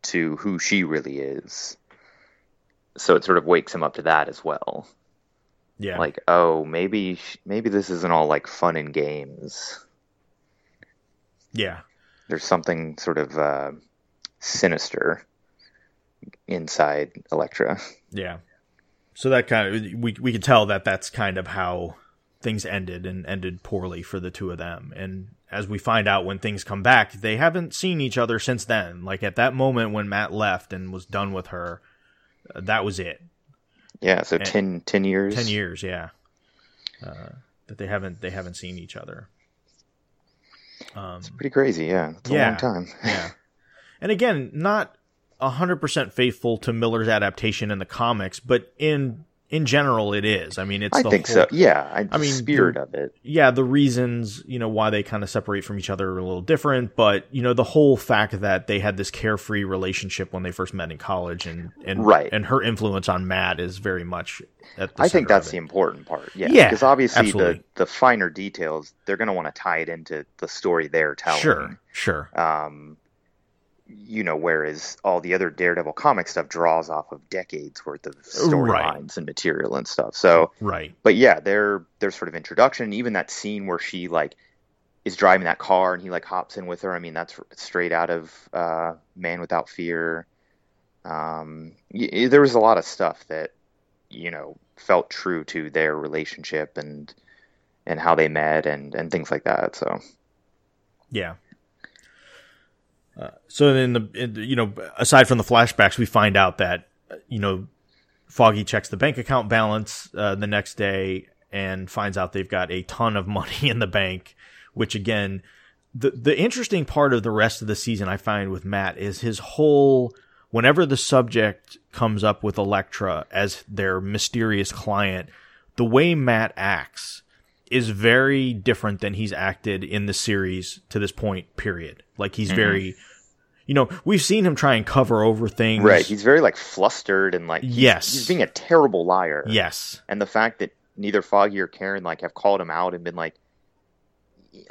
to who she really is, so it sort of wakes him up to that as well. yeah, Like, oh, maybe maybe this isn't all like fun and games. yeah, There's something sort of uh, sinister inside Elektra. yeah. So that kind of we we can tell that that's kind of how things ended and ended poorly for the two of them. And as we find out when things come back, they haven't seen each other since then. Like at that moment when Matt left and was done with her, uh, that was it. Yeah, so And- 10, 10 years. Ten years, yeah. Uh, that they haven't they haven't seen each other. Um, Pretty crazy, yeah. It's a Yeah. long time. yeah. And again, not hundred percent faithful to Miller's adaptation in the comics, but in in general, it is. I mean, it's I the think whole, so. Yeah, I, I mean, spirit the- of it. Yeah, the reasons you know why they kind of separate from each other are a little different, but you know the whole fact that they had this carefree relationship when they first met in college, and and Right. and her influence on Matt is very much at the I think that's the important part. Yeah, Yeah, because obviously absolutely. the the finer details they're going to want to tie it into the story they're telling. Sure, sure. Um, you know, whereas all the other Daredevil comic stuff draws off of decades worth of storylines and material and stuff. So, Right. but yeah, their their sort of introduction, even that scene where she like is driving that car and he like hops in with her. I mean, that's straight out of uh, Man Without Fear. Um, y- there was a lot of stuff that you know felt true to their relationship and and how they met and and things like that. So Yeah. So then the in you know aside from the flashbacks, we find out that you know Foggy checks the bank account balance uh, the next day and finds out they've got a ton of money in the bank. Which again, the the interesting part of the rest of the season I find with Matt is his whole whenever the subject comes up with Elektra as their mysterious client, the way Matt acts is very different than he's acted in the series to this point, period. Like he's very, you know, we've seen him try and cover over things. right, he's very like flustered and like he's, Yes. he's being a terrible liar. yes. and the fact that neither Foggy or Karen like have called him out and been like,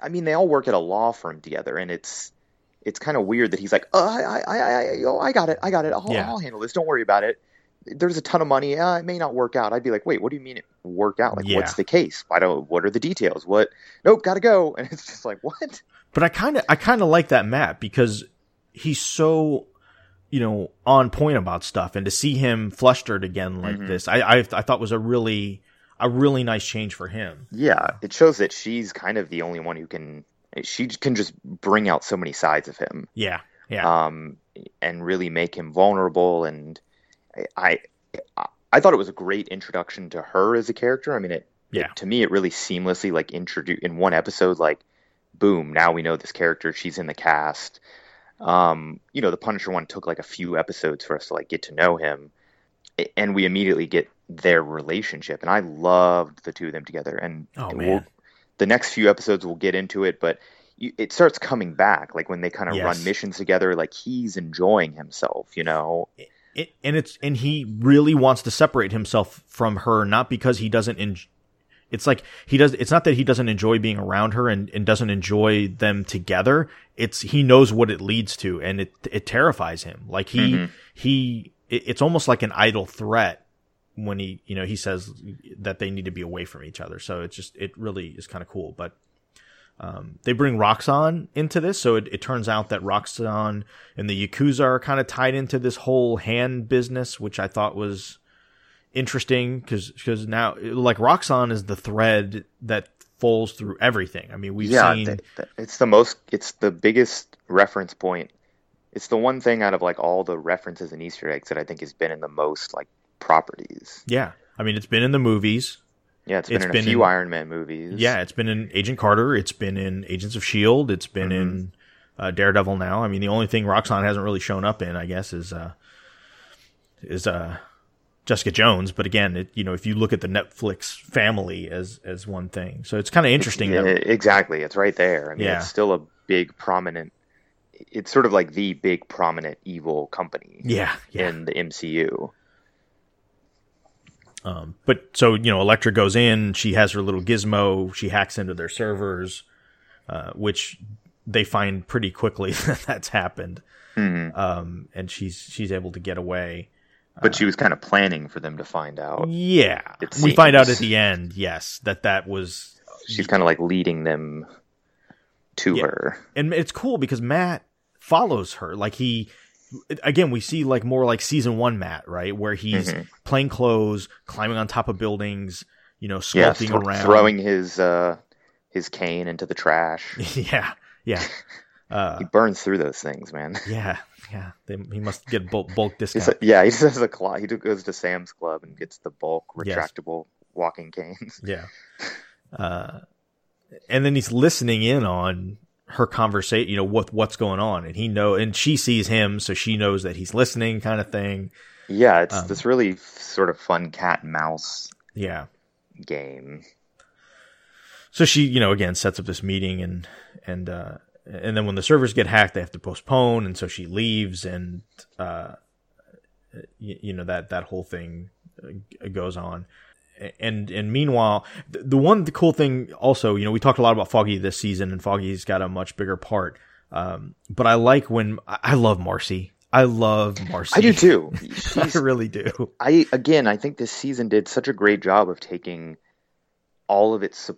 I mean, they all work at a law firm together, and it's it's kind of weird that he's like, oh, I, I, I, I, oh, I got it, I got it, I'll, Yeah. I'll handle this. Don't worry about it. There's a ton of money. Uh, it may not work out. I'd be like, wait, what do you mean it work out? Like, Yeah. what's the case? Why don't? What are the details? What? Nope, gotta go. And it's just like, what? But I kind of, I kind of like that Matt because he's so, you know, on point about stuff, and to see him flustered again like Mhm. this, I, I, I thought was a really, a really nice change for him. Yeah, it shows that she's kind of the only one who can. She can just bring out so many sides of him. Yeah. Yeah. um, and really make him vulnerable. And I, I, I thought it was a great introduction to her as a character. I mean, it, it- to me, it really seamlessly like introduced in one episode. Like, boom! Now we know this character. She's in the cast. Um, you know, the Punisher one took like a few episodes for us to like get to know him, and we immediately get their relationship, and I loved the two of them together. And Oh, we'll- the next few episodes we'll get into it, but you, it starts coming back, like when they kind of Yes. run missions together, like he's enjoying himself, you know. it, and it's and he really wants to separate himself from her not because he doesn't en- it's like he does it's not that he doesn't enjoy being around her and, and doesn't enjoy them together. It's he knows what it leads to and it it terrifies him. Like he Mhm. he it's almost like an idle threat when he you know he says that they need to be away from each other. So it's just it really is kind of cool. But um, they bring Roxxon into this, so it, it turns out that Roxxon and the Yakuza are kind of tied into this whole hand business, which I thought was interesting because because now, like, Roxxon is the thread that falls through everything. I mean, we've yeah, seen. th- th- it's the most, it's the biggest reference point. It's the one thing out of like all the references and Easter eggs that I think has been in the most like properties. yeah. I mean, it's been in the movies. Yeah, it's been It's in been a few in- Iron Man movies. Yeah, it's been in Agent Carter. It's been in Agents of Shield. It's been in uh, Daredevil. Now, I mean, the only thing Roxxon hasn't really shown up in, I guess, is uh, is uh, Jessica Jones. But again, it, you know, if you look at the Netflix family as as one thing, so it's kind of interesting. Exactly. It's right there. I mean, Yeah. it's still a big prominent. It's sort of like the big prominent evil company yeah, yeah. in the MCU. Um, but so you know, Elektra goes in. She has her little gizmo. She hacks into their servers, uh, which they find pretty quickly that that's happened. Mhm. Um, and she's she's able to get away. But she was kind of planning for them to find out. Yeah, we find out at the end, yes, that that was, She's kind of like leading them to Yeah. her. and it's cool because Matt follows her. Like he, again, we see like more like season one Matt, right, where he's Mhm. plain clothes, climbing on top of buildings, you know, Yeah, sculpting around, throwing his uh, his cane into the trash. yeah, yeah, uh, he burns through those things, man. yeah, yeah. They, he must get bulk, bulk discount. a- yeah, he just has a clock. He goes to Sam's Club and gets the bulk Yes. retractable walking canes. Yeah. Uh, and then he's listening in on her conversation, you know, what, what's going on. And he know, and she sees him, so she knows that he's listening kind of thing. Yeah, it's Um, this really sort of fun cat and mouse Yeah. game. So she, you know, again, sets up this meeting and, and, uh, and then when the servers get hacked, they have to postpone. And so she leaves and, uh, you, you know, that, that whole thing uh, goes on. And, and meanwhile, the, the one the cool thing also, you know, we talked a lot about Foggy this season and Foggy's got a much bigger part. Um, but I like when, I I love Marcy. I love Marcy. I do too. I really do. I again, I think this season did such a great job of taking all of its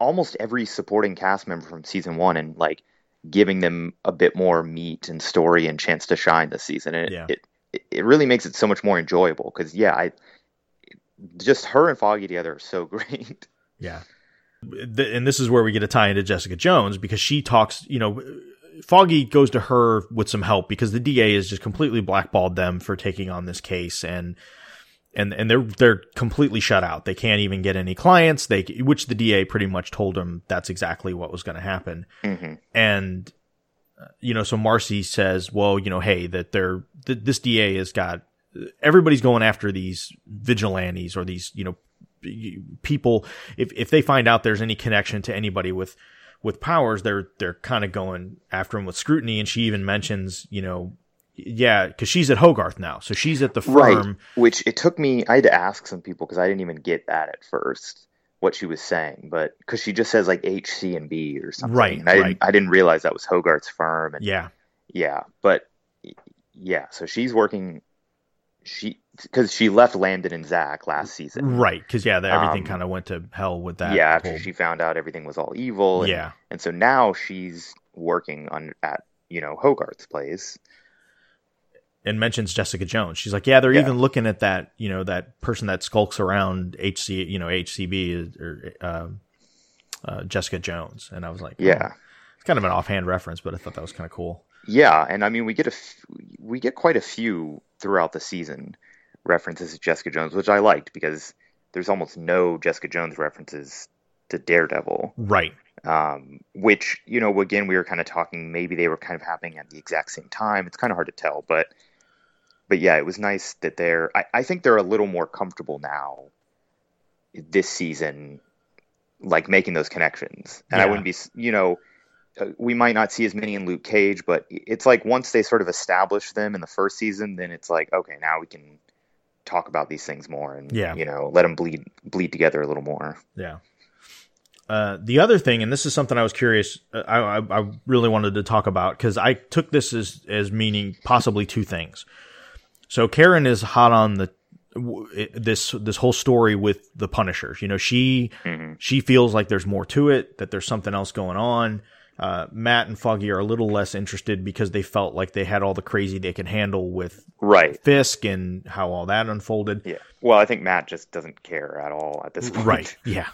almost every supporting cast member from season one and like giving them a bit more meat and story and chance to shine this season. And it, Yeah. it it really makes it so much more enjoyable because yeah, I just her and Foggy together are so great. Yeah. And this is where we get a tie into Jessica Jones because she talks, you know, Foggy goes to her with some help because the DA has just completely blackballed them for taking on this case and and and they're they're completely shut out. They can't even get any clients. They which the DA pretty much told them that's exactly what was going to happen. hmm And uh, you know, so Marcy says, "Well, you know, hey, that they're th- this DA has got everybody's going after these vigilantes or these, you know, people. If if they find out there's any connection to anybody with with powers, they're they're kind of going after them with scrutiny." And she even mentions, you know, yeah, because she's at Hogarth now, so she's at the firm. Right. Which it took me, I had to ask some people because I didn't even get that at first what she was saying, but because she just says like H, C, and B or something. Right, And I right. didn't, I didn't realize that was Hogarth's firm. And Yeah, yeah, but yeah, so she's working. She because she left Landman and Zack last season. right. Because yeah, the, everything Um, kind of went to hell with that. yeah, after she found out everything was all evil. And, yeah. and so now she's working on at you know Hogarth's place. And mentions Jessica Jones. She's like, yeah, they're Yeah. even looking at that, you know, that person that skulks around HC, you know, HCB or um, uh, Jessica Jones. And I was like, oh. Yeah. it's kind of an offhand reference, but I thought that was kind of cool. Yeah, and I mean we get a f- we get quite a few throughout the season references to Jessica Jones, which I liked because there's almost no Jessica Jones references to Daredevil. Right. Um, which you know, again, we were kind of talking. Maybe they were kind of happening at the exact same time. It's kind of hard to tell, but but yeah, it was nice that they're. I, I think they're a little more comfortable now this season, like making those connections. And I wouldn't be, you know, uh, we might not see as many in Luke Cage, but it's like once they sort of establish them in the first season, then it's like okay, now we can talk about these things more and Yeah. you know let them bleed bleed together a little more. Yeah. Uh, the other thing, and this is something I was curious, uh, I, I, I really wanted to talk about because I took this as as meaning possibly two things. So Karen is hot on the this this whole story with the Punishers. You know, she she feels like there's more to it, that there's something else going on. Uh, Matt and Foggy are a little less interested because they felt like they had all the crazy they could handle with Right. Fisk and how all that unfolded. Yeah. Well, I think Matt just doesn't care at all at this point. Right. Yeah.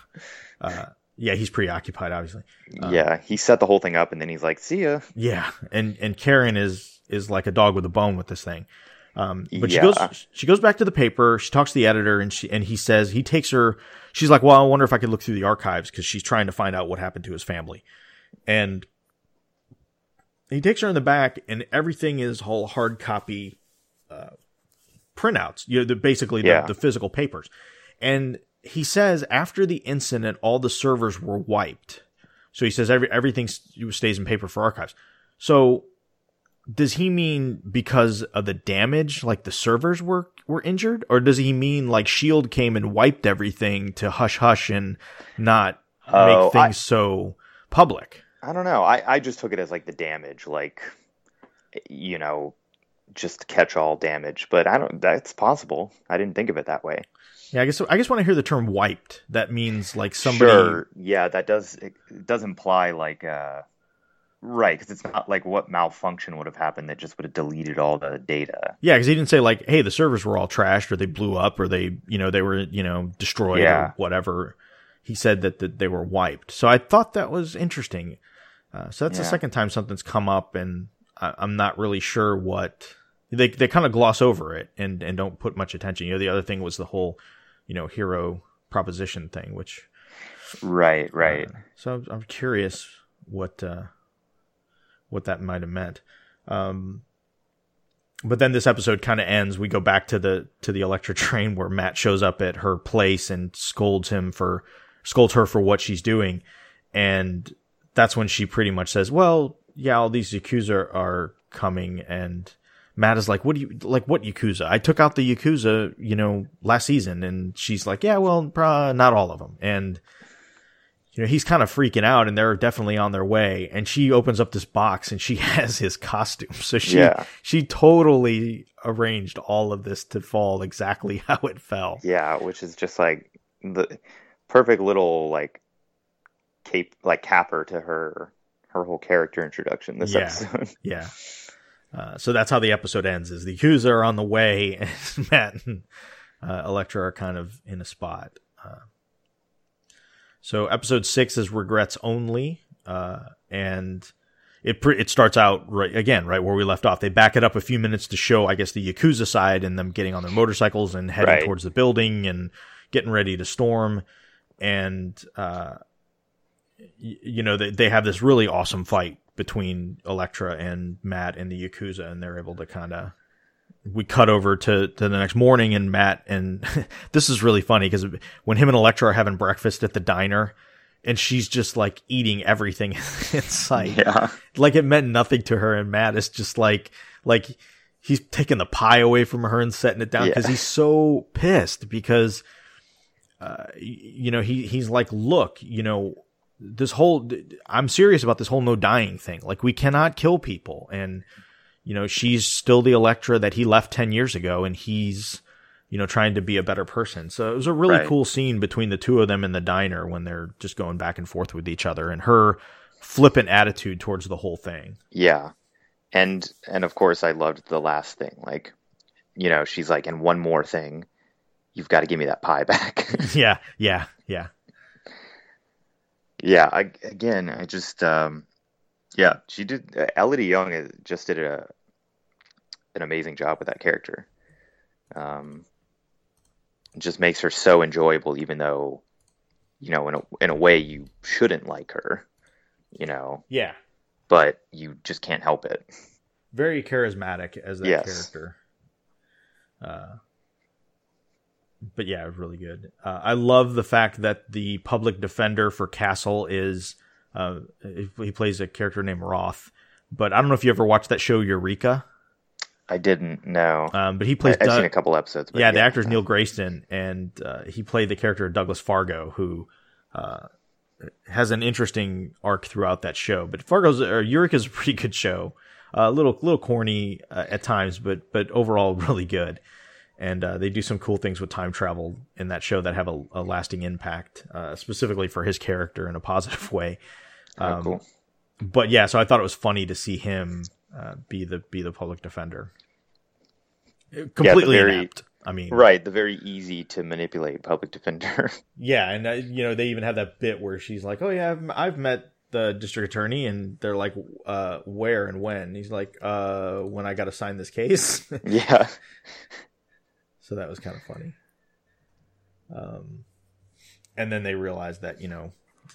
Uh, yeah, he's preoccupied, obviously. yeah. He set the whole thing up, and then he's like, "See ya." Yeah, and and Karen is is like a dog with a bone with this thing. Um, but she goes she goes back to the paper. She talks to the editor, and she and he says he takes her. She's like, "Well, I wonder if I could look through the archives because she's trying to find out what happened to his family." And he takes her in the back, and everything is all hard copy uh, printouts. You know, the, basically the, Yeah. the physical papers. And he says after the incident, all the servers were wiped. So he says every everything stays in paper for archives. So does he mean because of the damage, like the servers were were injured, or does he mean like Shield came and wiped everything to hush hush and not Oh, make things I- so public? I don't know. I, I just took it as like the damage, like you know, just catch all damage. But I don't. That's possible. I didn't think of it that way. Yeah, I guess I guess when I hear the term wiped, that means like somebody. Sure. Yeah, that does it does imply like uh right because it's not like what malfunction would have happened that just would have deleted all the data. Yeah, because he didn't say like, "Hey, the servers were all trashed, or they blew up, or they, you know, they were, you know, destroyed, Yeah. or whatever." He said that, that they were wiped. So I thought that was interesting. Uh, so that's the second time something's come up, and I, I'm not really sure what they they kind of gloss over it and and don't put much attention. You know, the other thing was the whole, you know, hero proposition thing, which Right. Right. so I'm, I'm curious what uh, what that might have meant. Um, but then this episode kind of ends. We go back to the to the Elektra train where Matt shows up at her place and scolds him for scolds her for what she's doing, and that's when she pretty much says, "Well, yeah, all these yakuza are coming," and Matt is like, "What do you like? What yakuza? I took out the yakuza, you know, last season," and she's like, "Yeah, well, not all of them," and you know, he's kind of freaking out and they're definitely on their way. And she opens up this box and she has his costume. So she, Yeah. she totally arranged all of this to fall exactly how it fell. Yeah, which is just like the perfect little like cape like capper to her her whole character introduction this Yeah. episode. Yeah. Uh, so that's how the episode ends is the Yakuza are on the way and Matt and uh, Elektra are kind of in a spot. Uh, so episode six is regrets only. Uh, and it, pre- it starts out right again, right where we left off. They back it up a few minutes to show, I guess, the Yakuza side and them getting on their motorcycles and heading Right. towards the building and getting ready to storm. And, uh, y- you know, they, they have this really awesome fight between Elektra and Matt and the Yakuza, and they're able to kind of. We cut over to, to the next morning, and Matt and this is really funny because when him and Elektra are having breakfast at the diner, and she's just like eating everything in sight, Yeah. like it meant nothing to her, and Matt is just like like he's taking the pie away from her and setting it down because Yeah. he's so pissed because uh you know he he's like look you know this whole I'm serious about this whole no dying thing like we cannot kill people and you know she's still the Elektra that he left 10 years ago and he's you know trying to be a better person so it was a really Right. cool scene between the two of them in the diner when they're just going back and forth with each other and her flippant attitude towards the whole thing Yeah. And and of course I loved the last thing. Like, you know, she's like, and one more thing, you've got to give me that pie back. yeah yeah yeah yeah, I again, I just um yeah, she did uh, Élodie Yung just did a an amazing job with that character. Um just makes her so enjoyable even though you know in a in a way you shouldn't like her. you know, Yeah, but you just can't help it. very charismatic as that Yes. character. Uh, but yeah, really good. Uh, I love the fact that the public defender for Castle is uh, he plays a character named Roth. But I don't know if you ever watched that show Eureka. I didn't know. Um, but he plays I've Doug- seen a couple episodes. But yeah, the actor's no. Neil Grayston, and uh, he played the character of Douglas Fargo, who uh, has an interesting arc throughout that show. But Fargo's or Eureka's a pretty good show. A little little corny uh, at times, but but overall really good. And uh, they do some cool things with time travel in that show that have a, a lasting impact, uh, specifically for his character in a positive way. Oh, Um, cool. But yeah, so I thought it was funny to see him uh, be the be the public defender. Completely very- inept. I mean, Right, the very easy to manipulate public defender. Yeah, and uh, you know they even have that bit where she's like, "Oh yeah, I've, I've met the district attorney," and they're like, uh, "Where and when?" And he's like, "Uh, when I got to sign this case." yeah. so that was kind of funny. Um, and then they realize that you know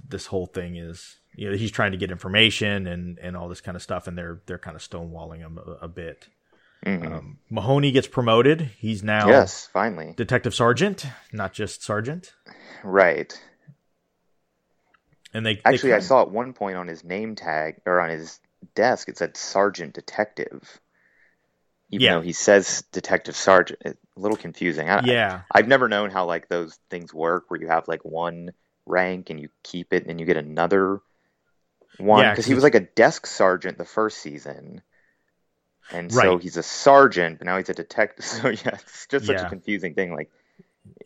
this whole thing is you know he's trying to get information and and all this kind of stuff, and they're they're kind of stonewalling him a, a bit. Mhm. Um, Mahoney gets promoted. He's now yes, finally. detective sergeant, not just sergeant. Right. And they they Actually, I saw at one point on his name tag or on his desk it said Sergeant Detective. Even Yeah. though he says Detective Sergeant, a little confusing. I, Yeah, I've never known how like those things work, where you have like one rank and you keep it, and then you get another one. Yeah, he was like a desk sergeant the first season, and so he's a sergeant, but now he's a detective. So yeah, it's just such Yeah. a confusing thing. Like,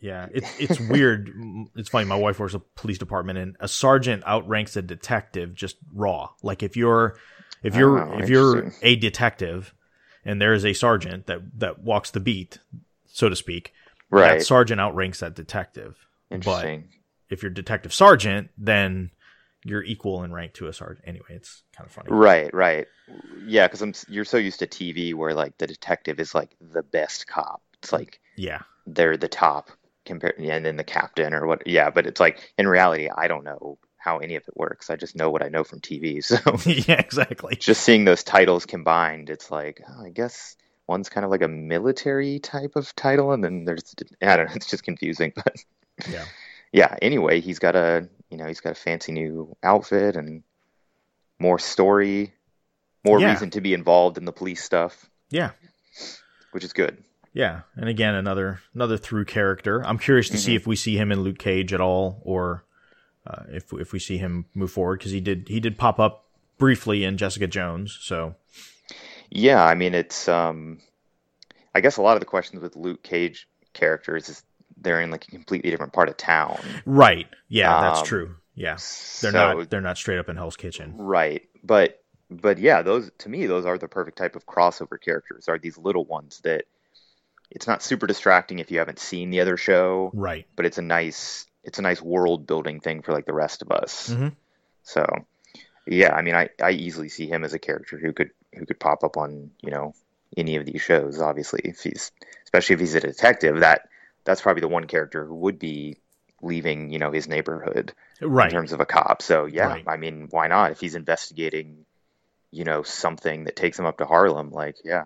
Yeah, it's it's weird. It's funny. My wife works a police department, and a sergeant outranks a detective just raw. Like if you're if you're Oh, if you're a detective, and there is a sergeant that that walks the beat, so to speak, right? that sergeant outranks that detective. Interesting. If you're detective sergeant, then you're equal in rank to a sergeant. Anyway, it's kind of funny. Right, right. Yeah, because I'm you're so used to TV where like the detective is like the best cop. It's like Yeah, they're the top compared, and then the captain or what. Yeah, but it's like in reality, I don't know how any of it works. I just know what I know from TV. So yeah, exactly. just seeing those titles combined, it's like oh, I guess one's kind of like a military type of title, and then there's I don't know. It's just confusing, but Yeah, yeah. Anyway, he's got a you know he's got a fancy new outfit and more story, more Yeah. reason to be involved in the police stuff, yeah. which is good. Yeah, and again another another through character. I'm curious to Mm-hmm. see if we see him in Luke Cage at all, or uh, if if we see him move forward because he did he did pop up briefly in Jessica Jones. So Yeah, I mean it's um I guess a lot of the questions with Luke Cage characters is they're in like a completely different part of town. right, yeah, that's Um, true. Yeah, they're so- not they're not straight up in Hell's Kitchen. Right. But but yeah, those to me those are the perfect type of crossover characters. Are these little ones that it's not super distracting if you haven't seen the other show, Right. but it's a nice it's a nice world building thing for like the rest of us. Mhm. So yeah, I mean I, I easily see him as a character who could who could pop up on, you know, any of these shows, obviously. If he's especially if he's a detective, that that's probably the one character who would be leaving, you know, his neighborhood Right. in terms of a cop. So yeah, Right. I mean, why not? If he's investigating, you know, something that takes him up to Harlem, like yeah,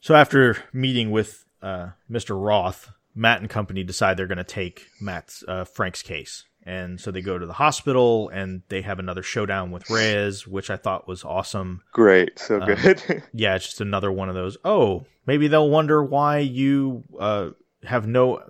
So after meeting with uh, Mr. Roth, Matt and company decide they're going to take Matt's uh, Frank's case, and so they go to the hospital and they have another showdown with Reyes, which I thought was awesome. great, so Um, good. Yeah, it's just another one of those. Oh, maybe they'll wonder why you uh, have no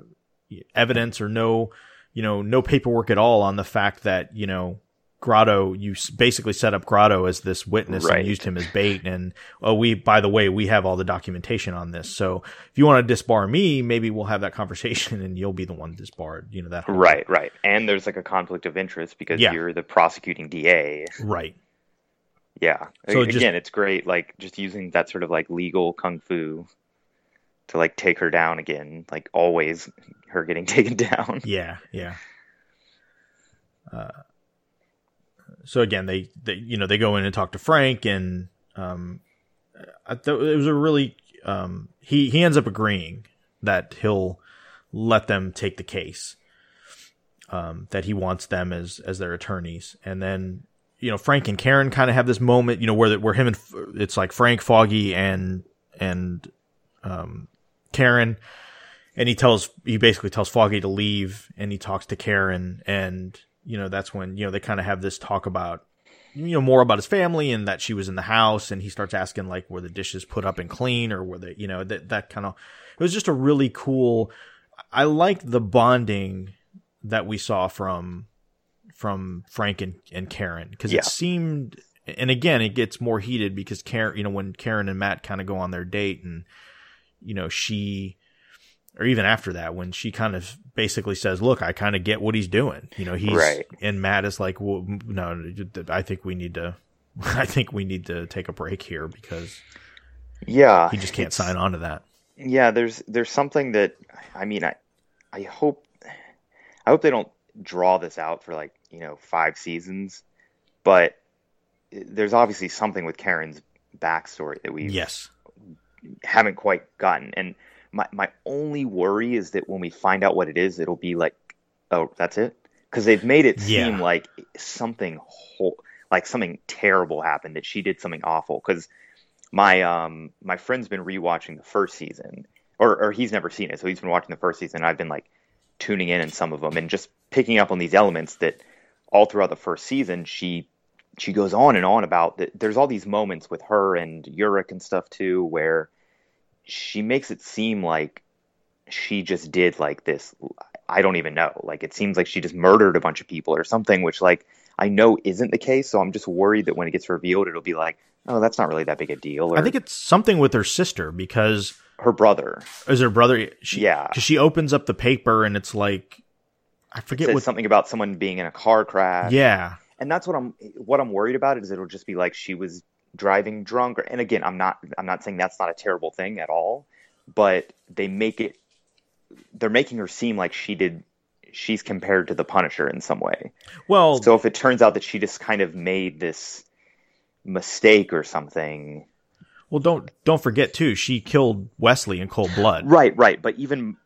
evidence or no, you know, no paperwork at all on the fact that you know Grotto. You basically set up Grotto as this witness Right. and used him as bait. And oh, we by the way, we have all the documentation on this. So if you want to disbar me, maybe we'll have that conversation and you'll be the one disbarred. You know that. whole- right, right, and there's like a conflict of interest because Yeah. you're the prosecuting DA. Right. Yeah, So A- just- again, it's great, like just using that sort of like legal kung fu to like take her down again, like always her getting taken down. Yeah, yeah. Uh, so again, they, they you know they go in and talk to Frank, and um, I it was a really um, he he ends up agreeing that he'll let them take the case. um, that he wants them as as their attorneys, and then you know Frank and Karen kind of have this moment, you know, where where him and it's like Frank, Foggy, and and um, Karen, and he tells he basically tells Foggy to leave, and he talks to Karen, and you know that's when you know they kind of have this talk about you know more about his family and that she was in the house, and he starts asking like were the dishes put up and clean or were they you know that that kind of it was just a really cool. I liked the bonding that we saw from from Frank and, and Karen because Yeah. it seemed and again it gets more heated because Karen you know when Karen and Matt kind of go on their date and you know she or even after that when she kind of basically says look I kind of get what he's doing you know he's Right. and Matt is like well no I think we need to I think we need to take a break here because Yeah, he just can't sign on to that Yeah, there's there's something that I mean I I hope I hope they don't draw this out for like, you know, five seasons, but there's obviously something with Karen's backstory that we yes haven't quite gotten. And my my only worry is that when we find out what it is, it'll be like, oh, that's it, because they've made it Yeah. seem like something whole, like something terrible happened that she did something awful. Because my um my friend's been rewatching the first season, or or he's never seen it, so he's been watching the first season. I've been like tuning in in some of them and just picking up on these elements that all throughout the first season she she goes on and on about that there's all these moments with her and Urich and stuff too where she makes it seem like she just did like this I don't even know. Like it seems like she just murdered a bunch of people or something which like I know isn't the case so I'm just worried that when it gets revealed it'll be like oh that's not really that big a deal or I think it's something with her sister because her brother. Is her brother she Yeah. she opens up the paper and it's like I forget said what something about someone being in a car crash. Yeah. And that's what I'm what I'm worried about is it'll just be like she was driving drunk or, and again I'm not I'm not saying that's not a terrible thing at all but they make it they're making her seem like she did she's compared to the Punisher in some way. Well so if it turns out that she just kind of made this mistake or something. Well don't don't forget too she killed Wesley in cold blood. Right right. But even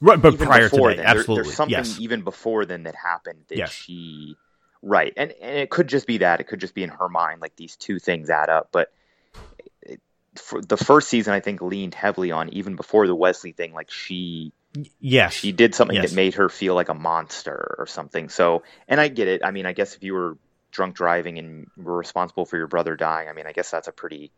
right but prior to that then, there- absolutely. there's something yes. even before then that happened that Yes. she right. And and it could just be that. It could just be in her mind like these two things add up. But it, for the first season i think leaned heavily on even before the wesley thing like she yes. she did something Yes. that made her feel like a monster or something. So and i get it. I mean i guess if you were drunk driving and were responsible for your brother dying i mean i guess that's a pretty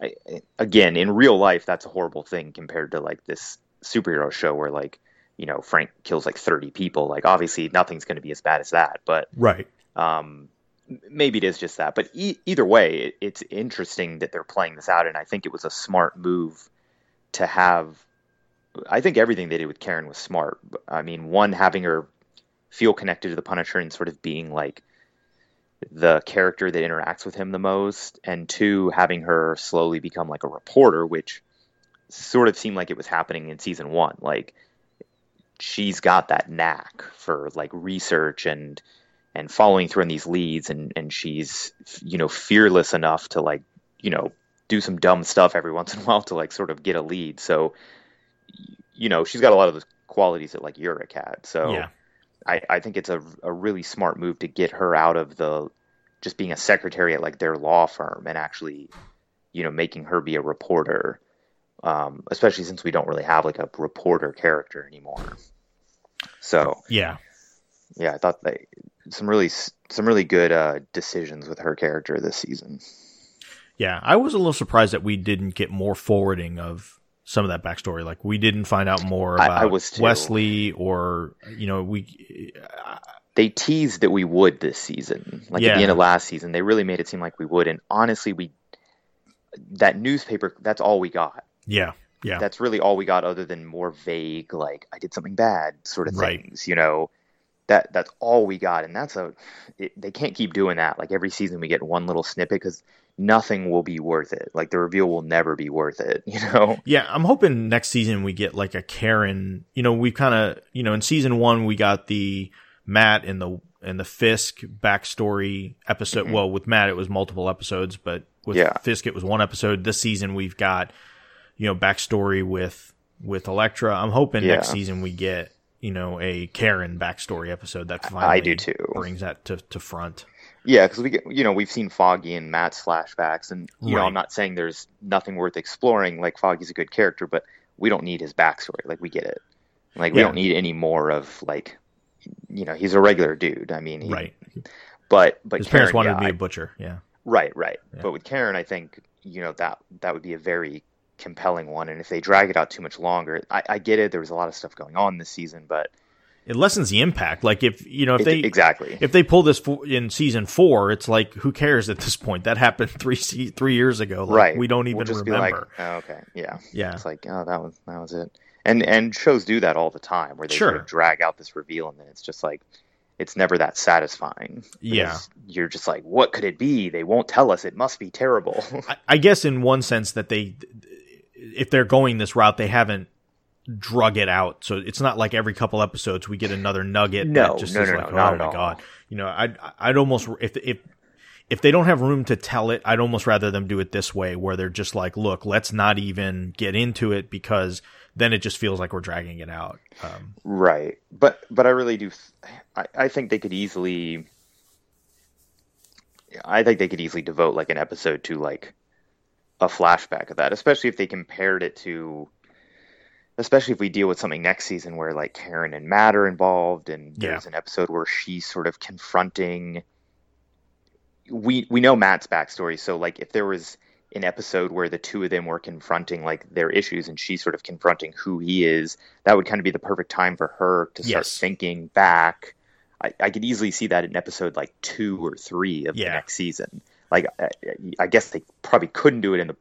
I, again in real life that's a horrible thing compared to like this superhero show where like you know frank kills like 30 people. Like obviously nothing's going to be as bad as that but right um, maybe it is just that. But e- either way, it, it's interesting that they're playing this out, and I think it was a smart move to have. I think everything they did with Karen was smart. I mean, one having her feel connected to the Punisher and sort of being like the character that interacts with him the most, and two having her slowly become like a reporter, which sort of seemed like it was happening in season one. Like she's got that knack for like research and and following through on these leads and and she's you know fearless enough to like you know do some dumb stuff every once in a while to like sort of get a lead. So you know she's got a lot of the qualities that like Urich had so yeah. I, I think it's a, a really smart move to get her out of the just being a secretary at like their law firm and actually you know making her be a reporter um, especially since we don't really have like a reporter character anymore. So yeah. Yeah, I thought they some really some really good uh, decisions with her character this season. yeah I was a little surprised that we didn't get more forwarding of some of that backstory like we didn't find out more about I was too. Wesley or you know we They teased that we would this season, like at the end of last season. They really made it seem like we would, and honestly, we that newspaper that's all we got. yeah yeah That's really all we got, other than more vague, like I did something bad sort of Right. things. You know, that that's all we got, and that's a it, they can't keep doing that. Like every season, we get one little snippet because nothing will be worth it. Like the reveal will never be worth it. You know. Yeah, I'm hoping next season we get like a Karen. You know, we've kind of, you know, in season one we got the Matt and the and the Fisk backstory episode. Mm-hmm. Well, with Matt it was multiple episodes, but with Yeah. Fisk it was one episode. This season we've got, you know, backstory with with Elektra. I'm hoping next season we get you know a Karen backstory episode that finally I do too. brings that to, to front. Yeah, because we get, you know, we've seen Foggy and Matt's flashbacks, and you know, I'm not saying there's nothing worth exploring. Like Foggy's a good character, but we don't need his backstory. Like we get it. Like we Yeah. don't need any more of like, you know, he's a regular dude. I mean, he, Right. But but His parents wanted yeah, to be I- a butcher. Yeah. Right, right. Yeah. But with Karen, I think you know that that would be a very compelling one. And if they drag it out too much longer, I, I get it. There was a lot of stuff going on this season, but It lessens the impact. Like if you know if they exactly. if they pull this in season four, it's like who cares at this point? That happened three three years ago. Like, right. We don't even we'll just remember. Be like, oh, okay, yeah, yeah. It's like, oh, that was that was it. And and shows do that all the time, where they sort of drag out this reveal, and then it's just like, it's never that satisfying. Yeah. You're just like, what could it be? They won't tell us. It must be terrible. I, I guess in one sense that they, if they're going this route, they haven't drug it out. So it's not like every couple episodes we get another nugget. No, that just no, is no, like, no, oh my all. god. You know, I'd I'd almost if if if they don't have room to tell it, I'd almost rather them do it this way, where they're just like, look, let's not even get into it because then it just feels like we're dragging it out. Um, Right, but but I really do. I, I think they could easily. I think they could easily devote like an episode to like a flashback of that, especially if they compared it to. Especially if we deal with something next season where like Karen and Matt are involved, and Yeah. there's an episode where she's sort of confronting. We we know Matt's backstory, so like if there was an episode where the two of them were confronting like their issues and she's sort of confronting who he is that would kind of be the perfect time for her to start Yes. thinking back I, I could easily see that in episode like two or three of Yeah. the next season like I, I guess they probably couldn't do it in the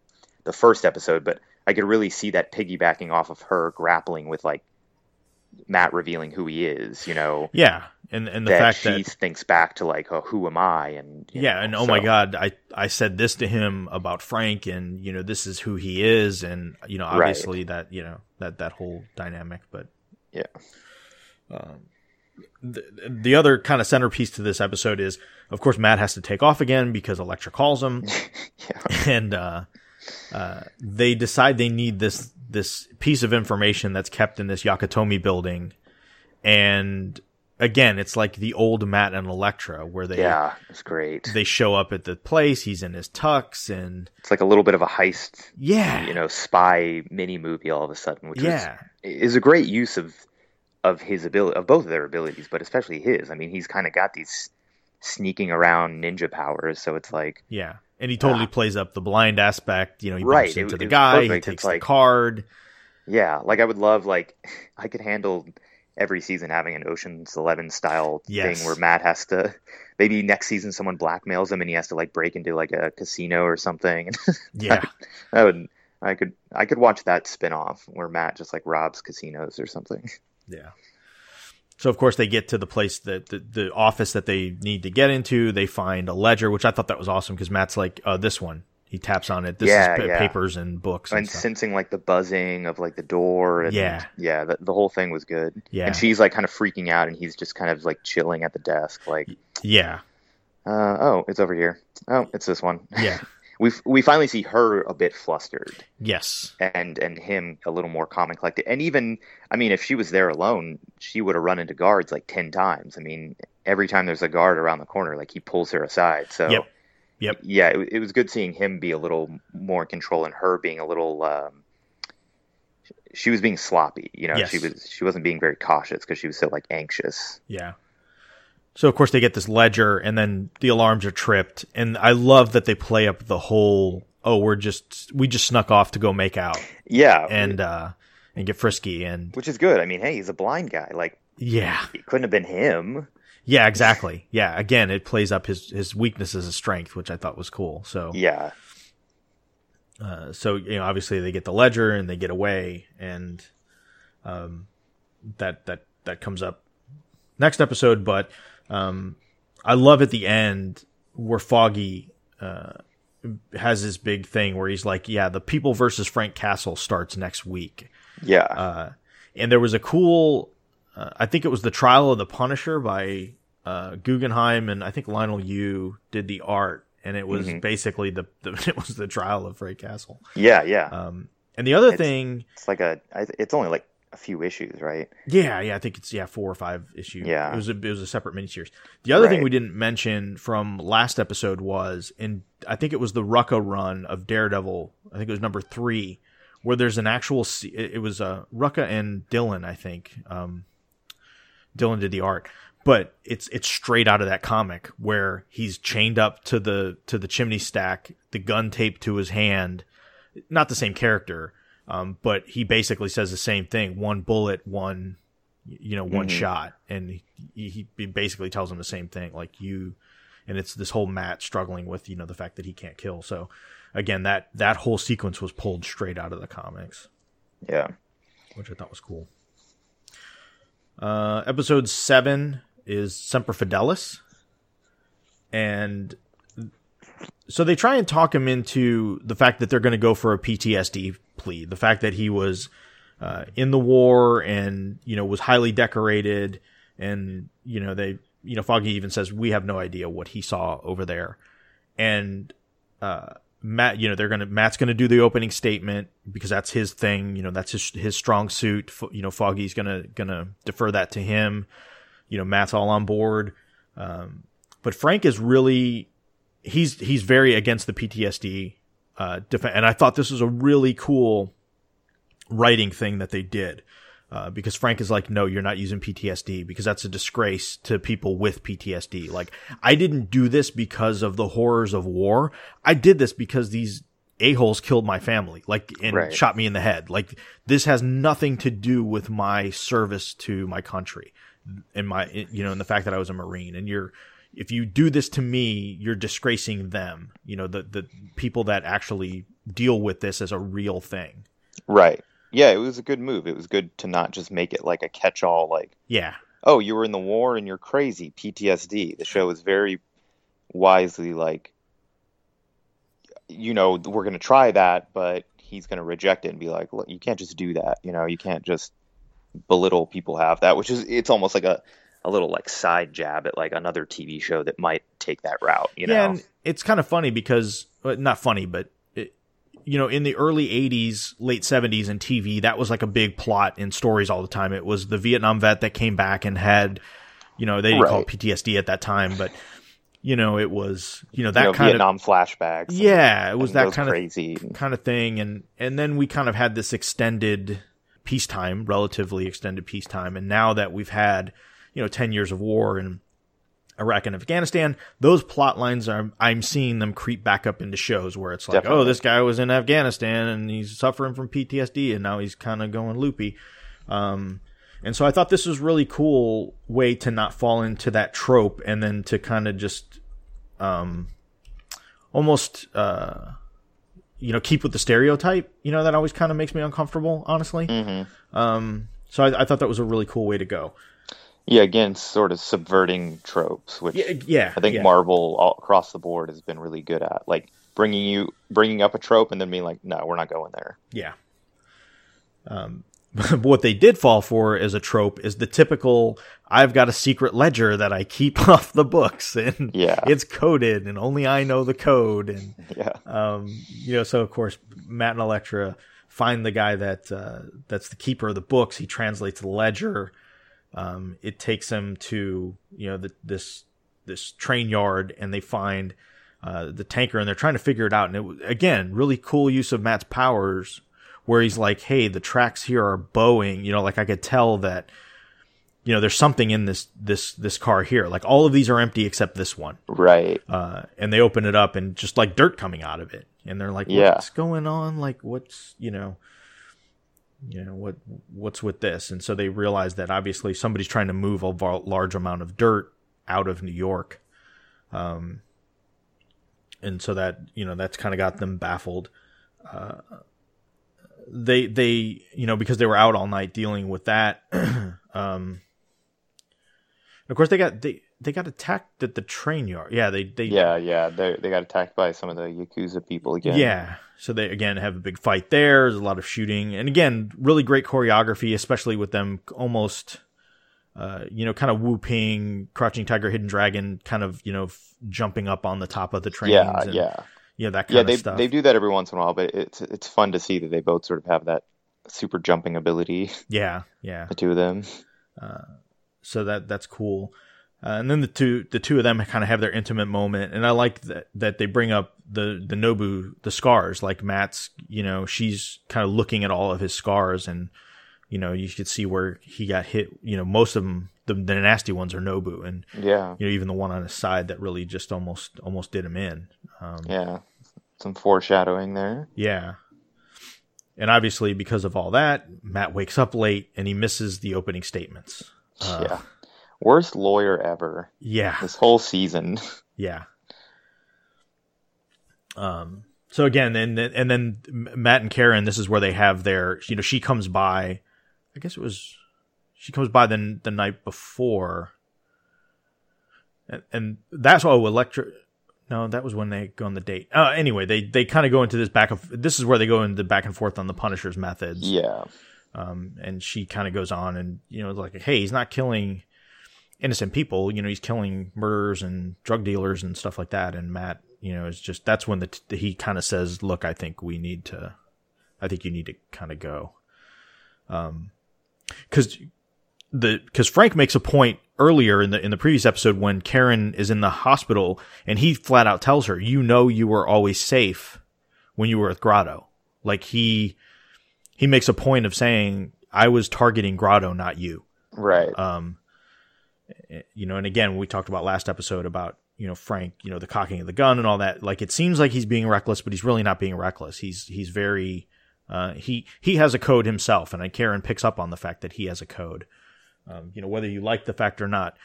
the first episode but i could really see that piggybacking off of her grappling with like matt revealing who he is you know yeah, and and the that fact she that she thinks back to like oh who am i and yeah know, and oh my god i i said this to him about frank and you know this is who he is and you know Right. obviously that you know that that whole dynamic but Yeah. um the, the other kind of centerpiece to this episode is of course matt has to take off again because Elektra calls him. Yeah. And uh uh they decide they need this this piece of information that's kept in this yakatomi building. And again it's like the old matt and Elektra where they yeah it's great. they show up at the place. He's in his tux, and it's like a little bit of a heist yeah, you know spy mini movie all of a sudden which yeah, is a great use of of his ability of both of their abilities but especially his i mean he's kind of got these sneaking around ninja powers so it's like yeah. And he totally ah. plays up the blind aspect. You know, he Right, bumps it into was- the it guy. He takes It's the like- card. yeah like i would love like i could handle every season having an oceans 11 style Yes. thing where matt has to maybe next season someone blackmails him and he has to like break into like a casino or something Yeah, I would I could I could watch that spin off where Matt just like robs casinos or something. Yeah. So of course they get to the place that the, the office that they need to get into. They find a ledger, which I thought that was awesome because Matt's like, uh, "This one." He taps on it. This Yeah, is pa- yeah. papers and books and, And sensing like the buzzing of like the door and Yeah. yeah, the, the whole thing was good. Yeah. And she's like kind of freaking out and he's just kind of like chilling at the desk like yeah, uh oh, it's over here. Oh, it's this one. yeah, we we finally see her a bit flustered yes, and and him a little more calm and collected. And even I mean if she was there alone, she would have run into guards like 10 times. I mean, every time there's a guard around the corner like he pulls her aside. So Yep. Yep. yeah, it, it was good seeing him be a little more in control and her being a little. Um, she was being sloppy, you know. Yes. She was she wasn't being very cautious because she was so like anxious. Yeah. So of course they get this ledger and then the alarms are tripped and I love that they play up the whole oh we're just we just snuck off to go make out Yeah, and uh and get frisky and which is good. I mean, hey, he's a blind guy. Like yeah. it couldn't have been him. Yeah, exactly. Yeah, again it plays up his his weakness as a strength, which I thought was cool. So Yeah, uh so you know obviously they get the ledger and they get away and um that that that comes up next episode but um i love at the end where foggy uh has this big thing where he's like yeah the people versus frank castle starts next week yeah, uh and there was a cool uh, i think it was the trial of the punisher by uh guggenheim and i think Leinil Yu did the art and it was Mhm. basically the, the it was the trial of frank castle yeah, yeah. um, and the other It's- thing, it's like a, it's only like a few issues, right? Yeah, yeah, I think it's yeah four or five issues. Yeah. it was a it was a separate miniseries. The other thing we didn't mention from last episode was in I think it was the Rucka run of Daredevil. I think it was number three, where there's an actual. It it was uh, Rucka and Dylan. I think um, Dylan did the art, but it's it's straight out of that comic where he's chained up to the to the chimney stack, the gun taped to his hand. Not the same character, um, but he basically says the same thing: one bullet, one you know one shot. And he, he basically tells him the same thing like you and it's this whole matt struggling with you know the fact that he can't kill. So again that that whole sequence was pulled straight out of the comics. Yeah. which i thought was cool. Uh episode 7 is semper fidelis. And so they try and talk him into the fact that they're going to go for a ptsd plea. The fact that he was uh, in the war and you know was highly decorated and you know they you know foggy even says we have no idea what he saw over there. And uh matt you know they're gonna matt's gonna do the opening statement because that's his thing you know that's his his strong suit. F- you know foggy's gonna gonna defer that to him. You know matt's all on board. Um but frank is really he's he's very against the ptsd uh def- and i thought this was a really cool writing thing that they did. Uh, because Frank is like, no, you're not using PTSD because that's a disgrace to people with PTSD. Like, I didn't do this because of the horrors of war. I did this because these a-holes killed my family, like, and Right. shot me in the head. Like, this has nothing to do with my service to my country and my, you know, and the fact that I was a Marine. And you're, if you do this to me, you're disgracing them, you know, the, the people that actually deal with this as a real thing. Right. Yeah, it was a good move. It was good to not just make it like a catch-all like, Yeah. "Oh, you were in the war and you're crazy." PTSD. The show was very wisely like you know, we're going to try that, but he's going to reject it and be like, "Look, you can't just do that." You know, you can't just belittle people have that, which is it's almost like a a little like side jab at like another TV show that might take that route, you yeah, know. and it's kind of funny because well, not funny, but it, you know, in the early '80s, late '70s, in TV, that was like a big plot in stories all the time. It was the Vietnam vet that came back and had, you know, they didn't call it PTSD at that time, but you know, it was you know that you know, kind of Vietnam flashbacks. and- yeah, it was that kind of crazy. kind of thing and and then we kind of had this extended peacetime relatively extended peacetime and now that we've had you know 10 years of war in Iraq and Afghanistan those plot lines are I'm seeing them creep back up into shows where it's like oh this guy was in Afghanistan and he's suffering from PTSD and now he's kind of going loopy. Um and so I thought this was really cool way to not fall into that trope and then to kind of just um almost uh you know keep with the stereotype you know that always kind of makes me uncomfortable honestly. Mm-hmm. um so I, I thought that was a really cool way to go Yeah, again, sort of subverting tropes, which yeah yeah I think yeah. Marvel all across the board has been really good at, like bringing you bringing up a trope and then being like, no, we're not going there. Yeah. Um, what they did fall for as a trope is the typical I've got a secret ledger that I keep off the books and Yeah. it's coded and only I know the code and Yeah, um, you know so of course Matt and Elektra find the guy that uh, that's the keeper of the books he translates the ledger um, it takes them to you know the, this this train yard and they find uh, the tanker and they're trying to figure it out and it again really cool use of Matt's powers where he's like hey the tracks here are bowing you know like I could tell that you know there's something in this this this car here like all of these are empty except this one right. uh, and they open it up and just like dirt coming out of it, and they're like, Yeah. "What's going on? Like, what's you know, you know what what's with this?" And so they realize that obviously somebody's trying to move a large amount of dirt out of New York, um, and so that you know that's kind of got them baffled. Uh, they they you know because they were out all night dealing with that. um, of course, they got they they got attacked at the train yard. Yeah, they they Yeah, yeah. They they got attacked by some of the yakuza people again. yeah. So they again have a big fight there. There's a lot of shooting, and again, really great choreography, especially with them almost, uh, you know, kind of whooping, crouching tiger, hidden dragon, kind of you know f- jumping up on the top of the trains. yeah, and, yeah, you know that kind yeah. of They stuff. they they do that every once in a while, but it's it's fun to see that they both sort of have that super jumping ability. Yeah, yeah. The two of them. Uh, so that that's cool. Uh, and then the two the two of them kind of have their intimate moment, and I like that that they bring up the the Nobu the scars. Like Matt's, you know, she's kind of looking at all of his scars, and you know, you could see where he got hit. You know, most of them, the, the nasty ones are Nobu, and Yeah. you know, even the one on his side that really just almost almost did him in. Um, Yeah. Some foreshadowing there. yeah. And obviously, because of all that, Matt wakes up late and he misses the opening statements. Uh, yeah. Worst lawyer ever. Yeah. This whole season. Yeah. Um. So again, and and then Matt and Karen, this is where they have their. You know, she comes by. I guess it was. She comes by the the night before. And, and that's oh Electra. No, that was when they go on the date. Uh, anyway, they they kind of go into this back of. This is where they go into back and forth on the Punisher's methods. Yeah. Um, and she kind of goes on and you know like, hey, he's not killing innocent people. You know, he's killing murderers and drug dealers and stuff like that. And Matt, you know, is just that's when the t- he kind of says, "Look, I think we need to, I think you need to kind of go." Um, because the because Frank makes a point earlier in the in the previous episode when Karen is in the hospital and he flat out tells her, "You know, you were always safe when you were with Grotto." Like he he makes a point of saying, "I was targeting Grotto, not you." Right. Um, you know, and again, we talked about last episode about you know Frank, you know, the cocking of the gun and all that. Like it seems like he's being reckless, but he's really not being reckless. He's he's very uh, he he has a code himself, and Karen picks up on the fact that he has a code. Um, you know, whether you like the fact or not,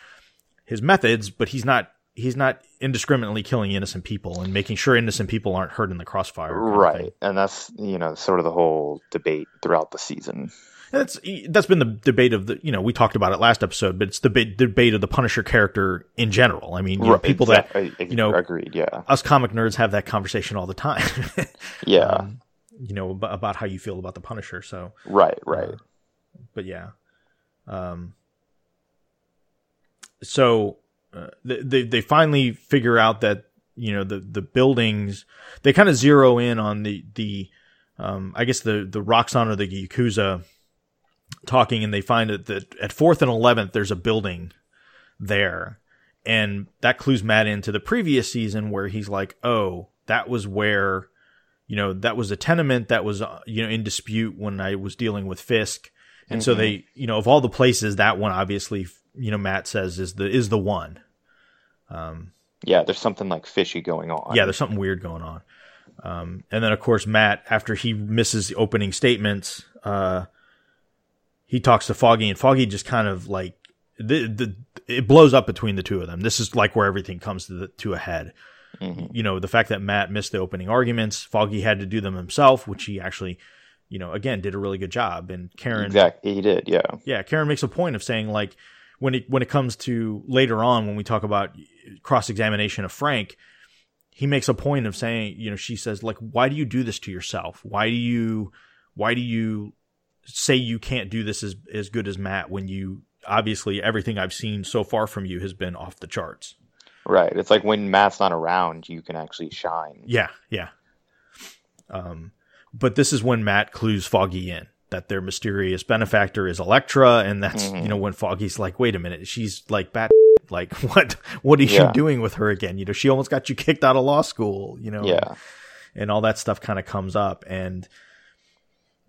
his methods, but he's not he's not indiscriminately killing innocent people and making sure innocent people aren't hurt in the crossfire. right. And that's, you know, sort of the whole debate throughout the season. That's that's been the debate of the you know we talked about it last episode, but it's the ba- debate of the Punisher character in general. I mean, you know, people exactly. that you know agreed. Yeah. us comic nerds have that conversation all the time. Yeah. um, you know about, about how you feel about the Punisher. So, right. Right. uh, but yeah, um, so uh, they, they they finally figure out that you know the the buildings they kind of zero in on the the um, I guess the the Roxxon or the Yakuza talking, and they find that, that at fourth and eleventh there's a building there, and that clues Matt into the previous season where he's like, oh, that was where you know that was a tenement that was uh, you know in dispute when I was dealing with Fisk, and so they you know of all the places that one obviously you know Matt says is the is the one. Um, Yeah. There's something like fishy going on. yeah, there's something weird going on. Um, and then of course Matt, after he misses the opening statements, uh, he talks to Foggy, and Foggy just kind of like the the it blows up between the two of them. This is like where everything comes to the, to a head. Mm-hmm. You know, the fact that Matt missed the opening arguments, Foggy had to do them himself, which he actually, you know, again did a really good job. And Karen, Exactly. He did. Yeah. yeah, Karen makes a point of saying like when it when it comes to later on when we talk about cross examination of Frank, he makes a point of saying, you know, she says like, why do you do this to yourself? Why do you why do you say you can't do this as as good as Matt when you obviously everything I've seen so far from you has been off the charts. Right. It's like when Matt's not around, you can actually shine. Yeah, yeah. Um, but this is when Matt clues Foggy in that their mysterious benefactor is Elektra, and that's you know when Foggy's like, wait a minute, she's like bat. Like what? What is Yeah. she doing with her again? You know, she almost got you kicked out of law school. You know, Yeah. and all that stuff kind of comes up, and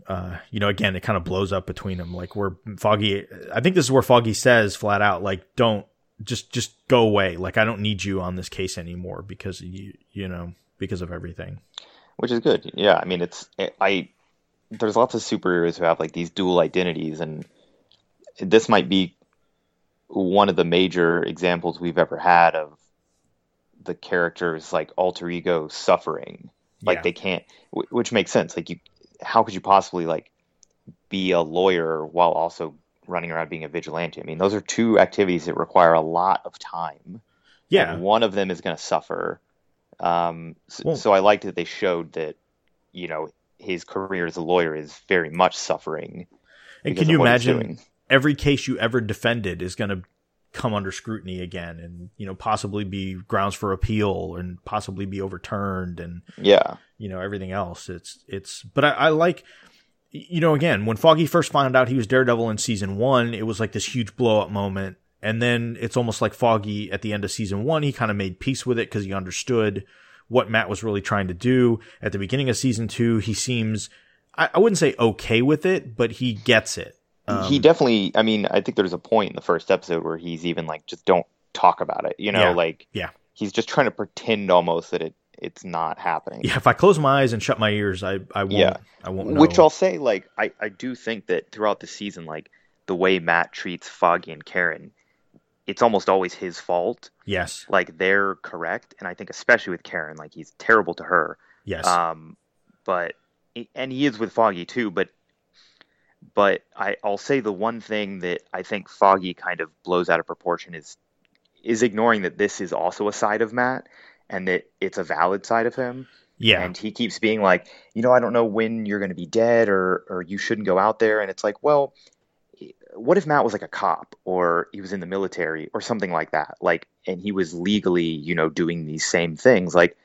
uh, you know, again, it kind of blows up between them. Like where Foggy, I think this is where Foggy says flat out, like, don't just just go away. Like I don't need you on this case anymore because you you know because of everything. which is good. Yeah, I mean, it's I. There's lots of superheroes who have like these dual identities, and this might be one of the major examples we've ever had of the characters like alter ego suffering. Like Yeah. they can't, which makes sense. Like you, how could you possibly like be a lawyer while also running around being a vigilante? I mean, those are two activities that require a lot of time. Yeah, and one of them is going to suffer. Um, so, Well- so I liked that they showed that, you know, his career as a lawyer is very much suffering. and can you of what he's imagine every case you ever defended is going to come under scrutiny again, and you know possibly be grounds for appeal and possibly be overturned, and Yeah, you know everything else. It's it's, but I, I like you know, again, when Foggy first found out he was Daredevil in season one, it was like this huge blow up moment. And then it's almost like Foggy at the end of season one, he kind of made peace with it because he understood what Matt was really trying to do. At the beginning of season two, he seems, I, I wouldn't say okay with it, but he gets it. Um, he definitely. I mean, I think there's a point in the first episode where he's even like, just don't talk about it. You know, Yeah. like Yeah. he's just trying to pretend almost that it it's not happening. yeah, if I close my eyes and shut my ears, I, I won't, Yeah. I won't know. Which I'll say, like, I, I do think that throughout the season, like, the way Matt treats Foggy and Karen, it's almost always his fault. yes, Like, they're correct. And I think, especially with Karen, like, he's terrible to her. yes. Um, but, and he is with Foggy too, but, but I, I'll say the one thing that I think Foggy kind of blows out of proportion is, is ignoring that this is also a side of Matt and that it's a valid side of him. yeah. And he keeps being like, you know, I don't know when you're going to be dead or or you shouldn't go out there. And it's like, well, what if Matt was like a cop or he was in the military or something like that? Like, and he was legally, you know, doing these same things. Like,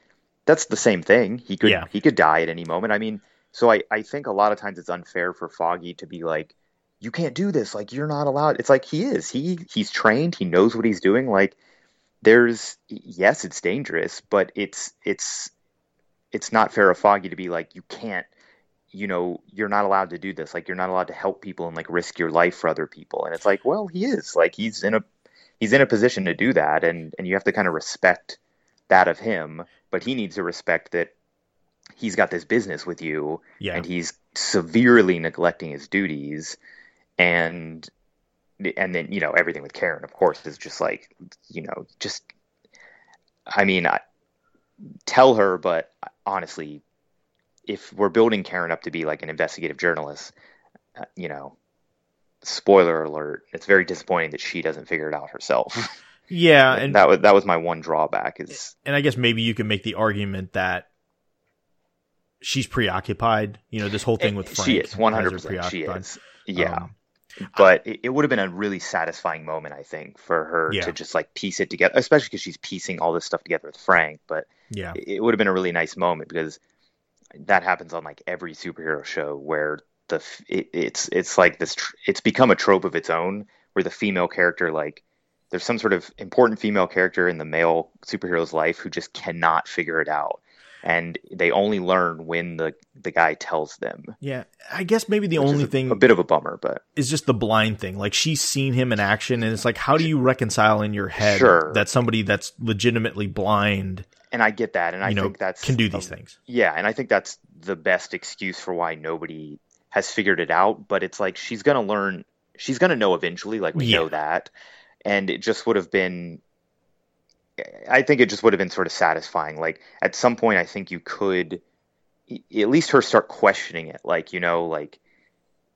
that's the same thing. He could Yeah. he could die at any moment. I mean, so I I think a lot of times it's unfair for Foggy to be like, you can't do this. Like, you're not allowed. It's like he is. He he's trained. He knows what he's doing. Like, there's yes, it's dangerous, but it's it's it's not fair of Foggy to be like, you can't, you know, you're not allowed to do this. Like, you're not allowed to help people and like risk your life for other people. And it's like, well, he is. Like, he's in a he's in a position to do that, and and you have to kind of respect that of him. But he needs to respect that he's got this business with you, yeah. and he's severely neglecting his duties, and and then you know everything with Karen, of course, is just like you know just. I mean, I, tell her, but honestly, if we're building Karen up to be like an investigative journalist, uh, you know, spoiler alert, it's very disappointing that she doesn't figure it out herself. yeah. And, that was that was my one drawback is and I guess maybe you could make the argument that she's preoccupied. You know, this whole thing with Frank. she is one hundred percent she is yeah. Um, but it, it would have been a really satisfying moment, I think, for her Yeah. to just like piece it together, especially because she's piecing all this stuff together with Frank. But yeah. it it would have been a really nice moment because that happens on like every superhero show where the it, it's it's like this tr- it's become a trope of its own where the female character like there's some sort of important female character in the male superhero's life who just cannot figure it out and they only learn when the the guy tells them Yeah. I guess maybe the only a, thing a bit of a bummer but is just the blind thing. Like she's seen him in action, and it's like, how do you reconcile in your head Sure. that somebody that's legitimately blind, and I get that and I know, think that's can do these things? Yeah, and I think that's the best excuse for why nobody has figured it out. But it's like she's gonna learn. She's gonna know eventually. Like we Yeah. know that, and it just would have been. I think it just would have been sort of satisfying. Like at some point, I think you could, at least her start questioning it. Like you know, like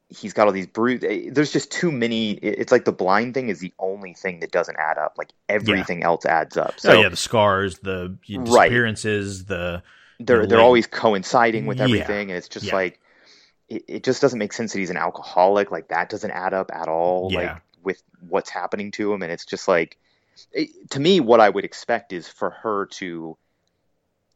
he's got all these bruises. Eh, there's just too many. It's like the blind thing is the only thing that doesn't add up. Like everything else adds up. So oh yeah, the scars, the Right. disappearances, the they're the they're always coinciding with Yeah. everything and it's just Yeah. like it, it just doesn't make sense that he's an alcoholic like that doesn't add up at all Yeah. like with what's happening to him and it's just like it, to me what i would expect is for her to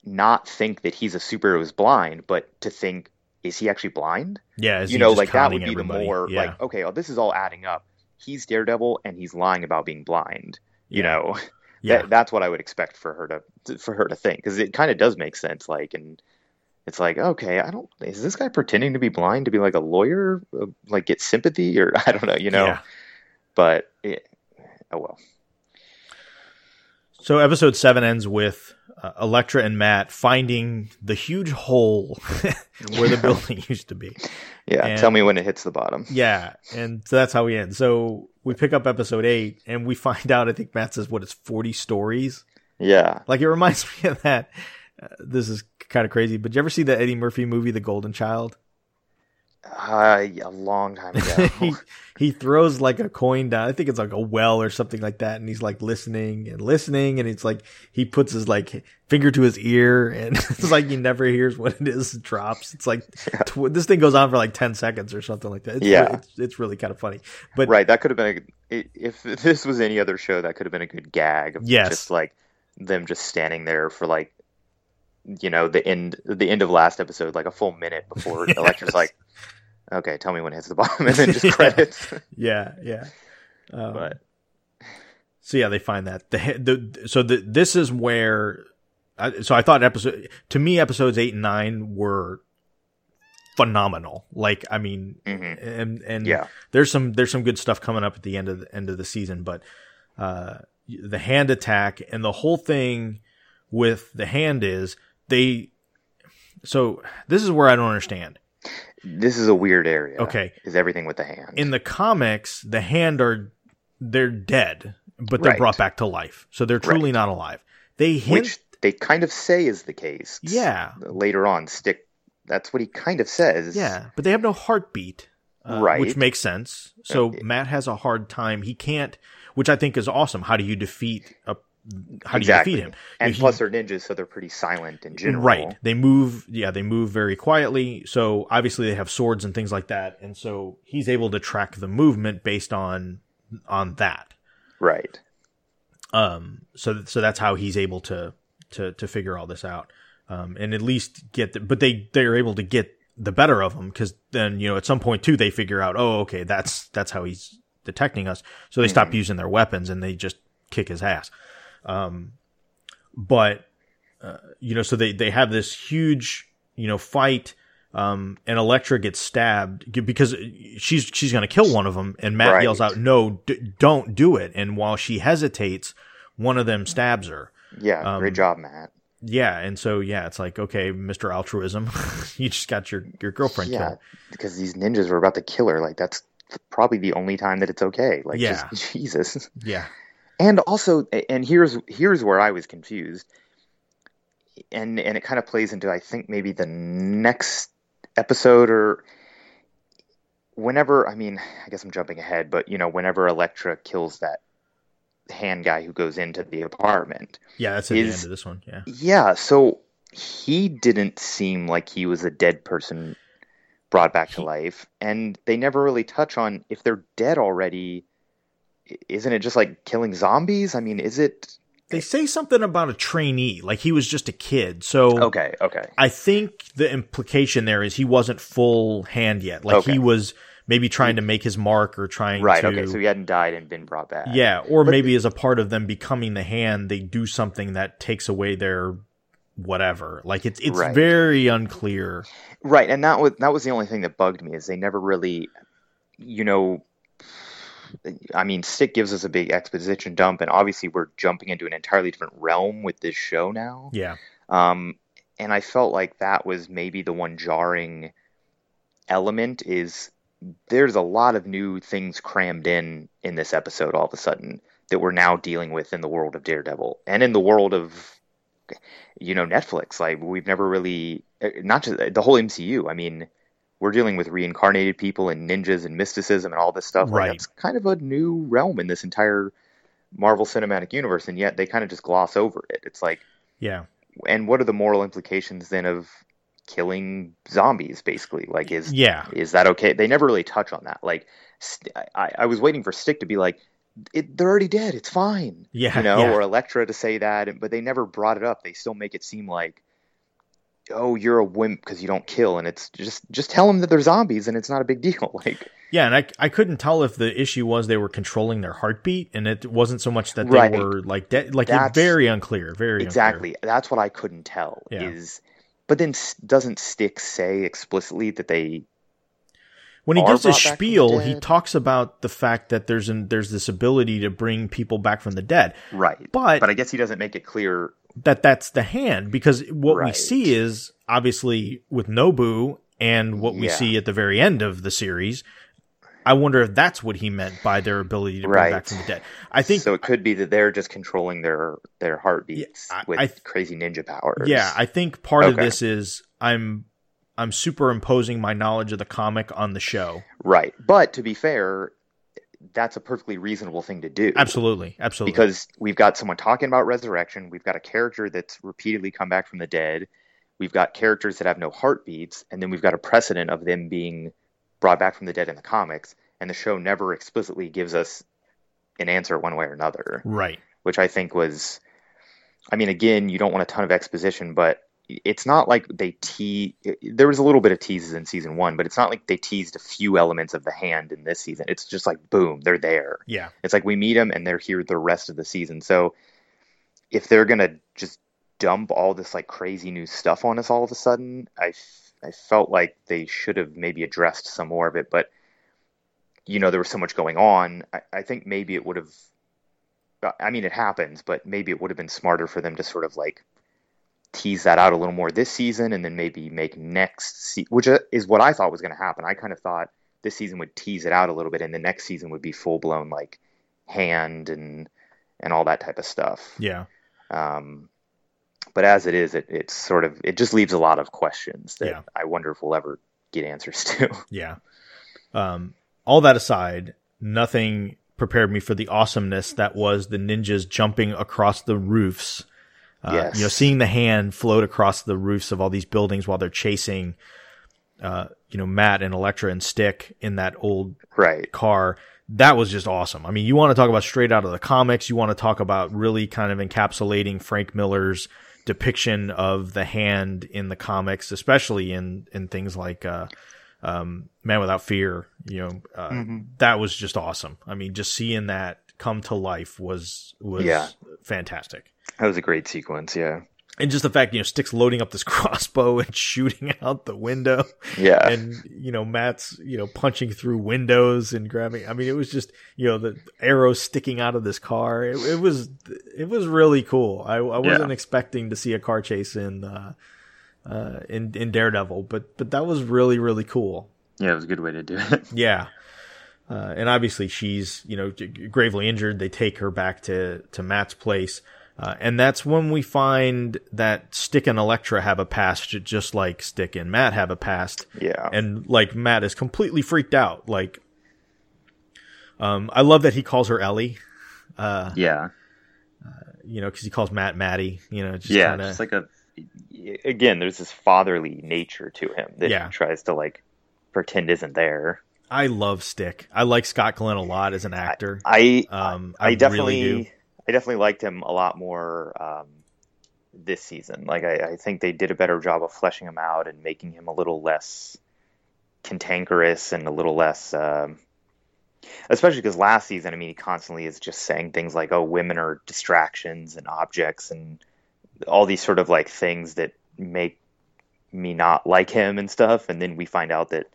not think that he's a superhero who's blind but to think is he actually blind yeah, is you know like that would be everybody? the more yeah. like okay oh, this is all adding up he's daredevil and he's lying about being blind you Yeah. know yeah, that, that's what I would expect for her to for her to think because it kind of does make sense. Like, and it's like, okay, I don't is this guy pretending to be blind to be like a lawyer, uh, like get sympathy or I don't know, you know. Yeah. But it, oh well, So episode seven ends with uh, Elektra and Matt finding the huge hole where the building used to be. yeah. And- tell me when it hits the bottom. Yeah, and so that's how we end. So we pick up episode eight, and we find out. I think Matt says what it's forty stories. Yeah, Like it reminds me of that. Uh, this is kind of crazy, but did you ever see the Eddie Murphy movie, The Golden Child? Uh, a long time ago. he he throws like a coin down. I think it's like a well or something like that, and he's like listening and listening, and it's like he puts his like finger to his ear, and it's like he never hears what it is. It drops. It's like tw- this thing goes on for like ten seconds or something like that. It's, Yeah. it's, it's really kind of funny. But right, that could have been a, if this was any other show, that could have been a good gag. Of Yes. just like them just standing there for like, you know, the end the end of last episode, like a full minute before Elektra's like, okay, tell me when it hits the bottom, and then just credits. yeah, yeah. Um, but so yeah, they find that the the so the this is where. I, so I thought episode to me episodes eight and nine were phenomenal. Like I mean, Mhm. and and Yeah. there's some there's some good stuff coming up at the end of the end of the season, but uh, the hand attack and the whole thing with the hand is they. So this is where I don't understand. this is a weird area. Okay. is everything with the hand? In the comics, the hand are they're dead, but they're Right. brought back to life, so they're truly not alive. They hint, which they kind of say is the case. yeah, Later on, stick. That's what he kind of says. Yeah, but they have no heartbeat, uh, Right. Which makes sense. So Uh, Matt has a hard time. He can't, which I think is awesome. How do you defeat a? How exactly. do you defeat him? And He- plus, they're ninjas, so they're pretty silent in general. right? They move. Yeah, they move very quietly. So obviously they have swords and things like that, and so he's able to track the movement based on on that. Right. Um, so so that's how he's able to to to figure all this out, um, and at least get. The, but they they're able to get the better of him because then you know at some point too they figure out oh okay that's that's how he's detecting us, so they stop using their weapons and they just kick his ass. Um, but uh, you know so they they have this huge you know fight. Um, and Elektra gets stabbed because she's she's gonna kill one of them, and Matt Right. yells out, "No, d- don't do it!" And while she hesitates, one of them stabs her. Yeah. Um, great job, Matt. Yeah, and so yeah, it's like okay, Mister Altruism, you just got your your girlfriend Yeah, killed. because these ninjas were about to kill her. Like that's probably the only time that it's okay. Like, Yeah. just, Jesus. Yeah, And also, and here's here's where I was confused, and and it kind of plays into I think maybe the next episode or whenever. I mean, I guess I'm jumping ahead, but you know, whenever Elektra kills that hand guy who goes into the apartment, yeah, that's at the end of this one. Yeah, yeah, so he didn't seem like he was a dead person brought back to life, and they never really touch on if they're dead already. Isn't it just like killing zombies? I mean, is it they say something about a trainee, like he was just a kid. So okay? Okay, I think the implication there is he wasn't full hand yet. Like Okay. he was maybe trying to make his mark or trying right. to Okay, so he hadn't died and been brought back. Yeah, or But- maybe as a part of them becoming the hand, they do something that takes away their whatever. Like it's it's Right. very unclear. right. And that was that was the only thing that bugged me is they never really, you know. I mean, Stick gives us a big exposition dump, and obviously we're jumping into an entirely different realm with this show now. Yeah. Um, and I felt like that was maybe the one jarring element is there's a lot of new things crammed in in this episode all of a sudden that we're now dealing with in the world of Daredevil and in the world of you know Netflix like we've never really eh, not just the whole MCU I mean we're dealing with reincarnated people and ninjas and mysticism and all this stuff Right. like that's kind of a new realm in this entire Marvel Cinematic Universe and yet they kind of just gloss over it it's like Yeah. and what are the moral implications then of killing zombies basically like is Yeah. is that okay they never really touch on that like st- I, I was waiting for stick to be like it, they're already dead it's fine Yeah. you know yeah. or Elektra to say that but they never brought it up they still make it seem like oh you're a wimp because you don't kill and it's just just tell them that they're zombies and it's not a big deal like Yeah, and I I couldn't tell if the issue was they were controlling their heartbeat, and it wasn't so much that they Right. were like de- like very unclear, very exactly that's what i couldn't tell Yeah. is but then doesn't stick say explicitly that they When he gives his brought back from the spiel, he talks about the fact that there's an there's this ability to bring people back from the dead, right but but i guess he doesn't make it clear that that's the hand because what we see is obviously with Nobu and what we Yeah. see at the very end of the series. I wonder if that's what he meant by their ability to bring Right. back from the dead. I think so it could be that they're just controlling their their heartbeats Yeah, I- with I- crazy ninja powers. Yeah, I think part of this is I'm I'm superimposing my knowledge of the comic on the show. right. But to be fair, that's a perfectly reasonable thing to do. Absolutely, absolutely. Because we've got someone talking about resurrection. We've got a character that's repeatedly come back from the dead. We've got characters that have no heartbeats, and then we've got a precedent of them being brought back from the dead in the comics. And the show never explicitly gives us an answer one way or another. right. which I think was, I mean, again, you don't want a ton of exposition, but it's not like they te there was a little bit of teases in season one but it's not like they teased a few elements of the hand in this season. It's just like boom they're there. Yeah. it's like we meet them and they're here the rest of the season. So if they're gonna just dump all this like crazy new stuff on us all of a sudden i f- i felt like they should have maybe addressed some more of it but you know there was so much going on. I, I think maybe it would have i mean it happens but maybe it would have been smarter for them to sort of like tease that out a little more this season and then maybe make next se- which is what I thought was going to happen. I kind of thought this season would tease it out a little bit and the next season would be full blown like hand and and all that type of stuff. Yeah. Um, but as it is, it it's sort of it just leaves a lot of questions that Yeah. I wonder if we'll ever get answers to. Yeah. Um, all that aside, nothing prepared me for the awesomeness that was the ninjas jumping across the roofs. Uh, Yes. You know, seeing the hand float across the roofs of all these buildings while they're chasing, uh, you know, Matt and Elektra and Stick in that old right. car. That was just awesome. I mean, you want to talk about straight out of the comics. You want to talk about really kind of encapsulating Frank Miller's depiction of the hand in the comics, especially in, in things like, uh, um, Man Without Fear, you know, uh, that was just awesome. I mean, just seeing that come to life was, was Yeah. fantastic. That was a great sequence, yeah. And just the fact, you know, Stick's loading up this crossbow and shooting out the window Yeah. and you know Matt's you know punching through windows and grabbing. I mean, it was just you know the arrows sticking out of this car. It, it was it was really cool. I, I wasn't Yeah. expecting to see a car chase in uh, uh, in in Daredevil, but but that was really really cool. yeah, it was a good way to do it. Yeah. Uh, and obviously she's, you know, gravely injured. They take her back to, to Matt's place. Uh, and that's when we find that Stick and Elektra have a past, just like Stick and Matt have a past. Yeah. And like Matt is completely freaked out. Like, um, I love that he calls her Ellie, yeah. you know, cause he calls Matt Maddie, you know, just yeah, kind of, just like a again, there's this fatherly nature to him that Yeah. he tries to like pretend isn't there. I love Stick. I like Scott Glenn a lot as an actor. I Um, I, I definitely really do. I definitely liked him a lot more um, this season. Like I, I think they did a better job of fleshing him out and making him a little less cantankerous and a little less um, especially because last season, I mean, he constantly is just saying things like, "Oh, women are distractions and objects," and all these sort of like things that make me not like him and stuff. And then we find out that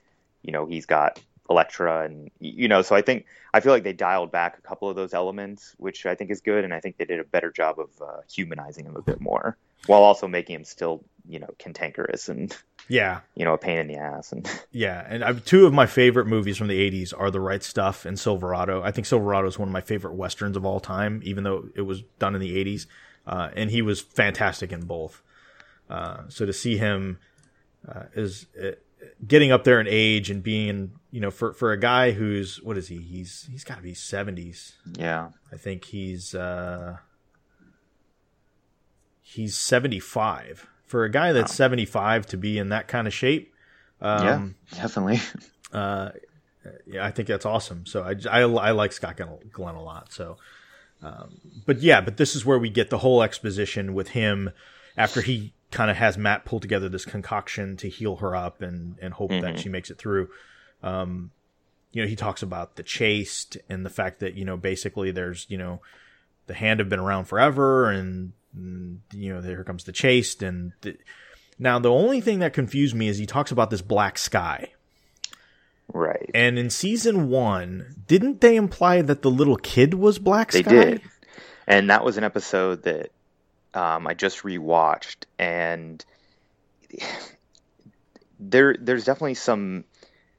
you know he's got Elektra, and you know, so I think I feel like they dialed back a couple of those elements, which I think is good, and I think they did a better job of uh, humanizing him a bit more, while also making him still, you know, cantankerous and Yeah. you know a pain in the ass. And Yeah, and I've, two of my favorite movies from the '80s are The Right Stuff and Silverado. I think Silverado is one of my favorite westerns of all time, even though it was done in the '80s, uh, and he was fantastic in both. Uh, so to see him uh, is uh, getting up there in age and being, you know, for for a guy who's what is he? He's he's got to be 70s. yeah, I think he's uh, he's 75. For a guy that's 75 to be in that kind of shape. Um, yeah, definitely. uh, yeah, I think that's awesome. So I, I, I like Scott Glenn Glenn a lot. So, um, but yeah, but this is where we get the whole exposition with him after he kind of has Matt pull together this concoction to heal her up and, and hope that she makes it through. Um, you know, he talks about the chaste and the fact that, you know, basically there's, you know, the hand have been around forever and, and you know, here comes the chaste. And the, now the only thing that confused me is he talks about this black sky. Right. And in season one, didn't they imply that the little kid was Black They Sky? did, and that was an episode that um, I just rewatched, and there there's definitely some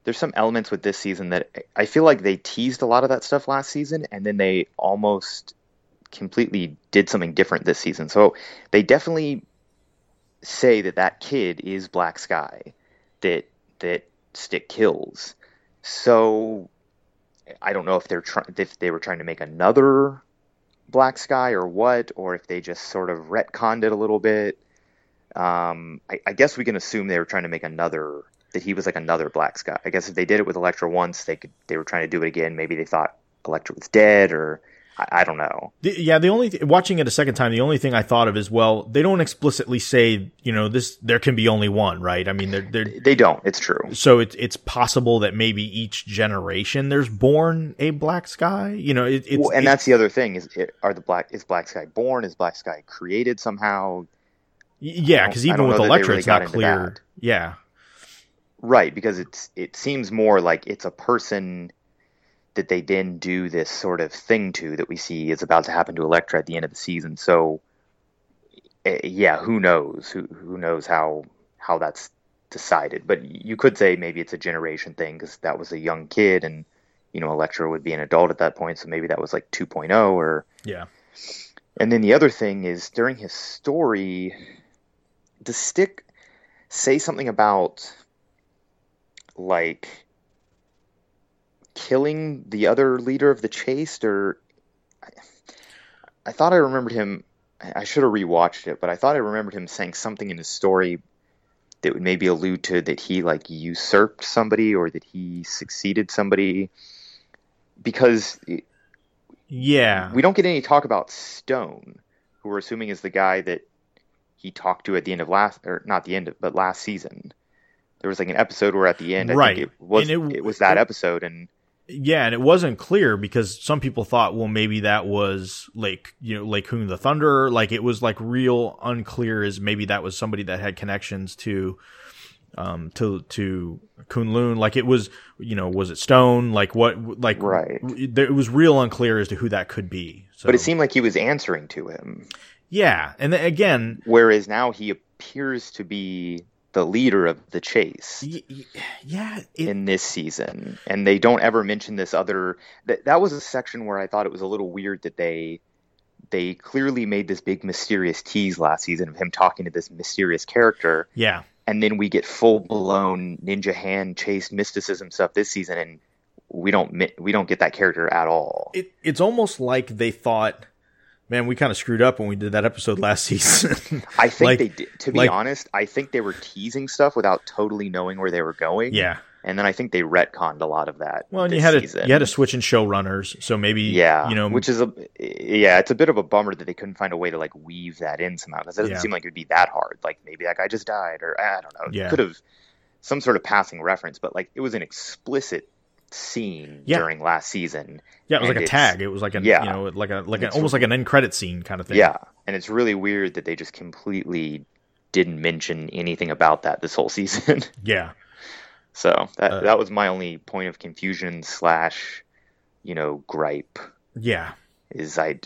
there's some elements with this season that I feel like they teased a lot of that stuff last season, and then they almost completely did something different this season. So they definitely say that that kid is Black Sky, that that Stick kills. So I don't know if they're if they were trying to make another Black Sky or what, or if they just sort of retconned it a little bit. Um, I, I guess we can assume they were trying to make another that he was like another Black Sky. I guess if they did it with Elektra once, they could they were trying to do it again. Maybe they thought Elektra was dead, or I, I don't know. The, yeah, the only th- watching it a second time, the only thing I thought of is well, they don't explicitly say you know this. There can be only one, right? I mean, they're they're They don't. It's true. so it's it's possible that maybe each generation there's born a black sky. You know, it, it's Well, and that's the other thing is it, are the black is Black Sky born? Is Black Sky created somehow? yeah, because even with Elektra, really it's not clear. Yeah, Right, because it's it seems more like it's a person that they then do this sort of thing to that we see is about to happen to Elektra at the end of the season. So, eh, yeah, who knows? Who who knows how how that's decided? But you could say maybe it's a generation thing because that was a young kid, and you know Elektra would be an adult at that point, so maybe that was like 2.0 or yeah, and then the other thing is during his story, does Stick say something about like killing the other leader of the Chaste? Or I, I thought I remembered him. I I should have rewatched it, but I thought I remembered him saying something in his story that would maybe allude to that he like usurped somebody or that he succeeded somebody because yeah. we don't get any talk about Stone, who we're assuming is the guy that he talked to at the end of last, or not the end of, but last season. There was like an episode where at the end, I Right. think it was And it, it- was that it- episode, and Yeah, and it wasn't clear because some people thought, well, maybe that was like you know Lei Kung the Thunderer. Like it was like real unclear as maybe that was somebody that had connections to, um, to to Kunlun. Like it was, you know, was it Stone? Like what? Like Right. It was real unclear as to who that could be. So, but it seemed like he was answering to him, yeah, and then again, whereas now he appears to be the leader of the Chaste. yeah, it, in this season, and they don't ever mention this other. That that was a section where I thought it was a little weird that they they clearly made this big mysterious tease last season of him talking to this mysterious character, yeah, and then we get full blown ninja hand Chaste mysticism stuff this season, and we don't we don't get that character at all. it, it's almost like they thought, man, we kind of screwed up when we did that episode last season. I think like- they did. To be like- honest, I think they were teasing stuff without totally knowing where they were going. yeah. and then I think they retconned a lot of that. Well, and you had season. a you had a switch in showrunners, so maybe Yeah, you know, which is a yeah, it's a bit of a bummer that they couldn't find a way to like weave that in somehow because it doesn't Yeah. seem like it'd be that hard. Like maybe that guy just died, or I don't know. Yeah. Could have some sort of passing reference, but like it was an explicit scene Yeah. during last season. yeah, it was and like a tag. It was like a yeah. you know like a like an, almost like an end credit scene kind of thing. Yeah, and it's really weird that they just completely didn't mention anything about that this whole season. yeah, so that Uh, that was my only point of confusion slash, you know, gripe. yeah, is I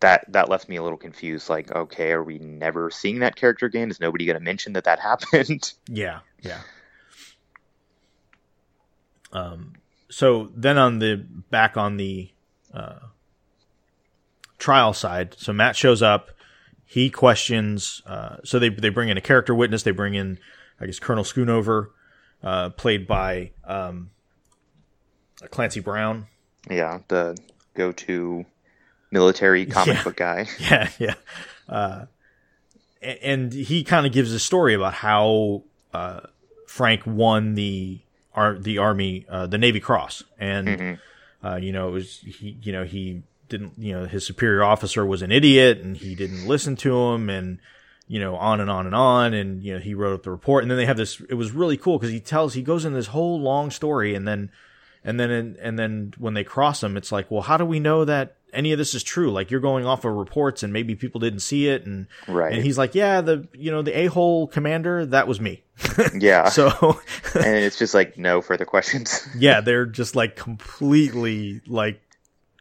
that that left me a little confused. Like, okay, are we never seeing that character again? Is nobody going to mention that that happened? yeah, yeah. Um. So then on the back on the uh, trial side, so Matt shows up. He questions. Uh, so they they bring in a character witness. They bring in, I guess, Colonel Schoonover, uh, played by um, Clancy Brown. yeah, the go-to military comic Yeah. book guy. Yeah, yeah. Uh, and he kind of gives a story about how uh, Frank won the ar- the army, uh, the Navy Cross, and Mm-hmm. uh, you know it was he, you know he didn't, you know his superior officer was an idiot, and he didn't listen to him, and you know on and on and on, and you know he wrote up the report, and then they have this. It was really cool because he tells he goes in this whole long story, and then and then and then when they cross him, it's like, well, how do we know that any of this is true? Like you're going off of reports, and maybe people didn't see it, and Right. And he's like, yeah, the you know the a hole commander that was me. Yeah, so and it's just like no further questions. yeah, they're just like completely like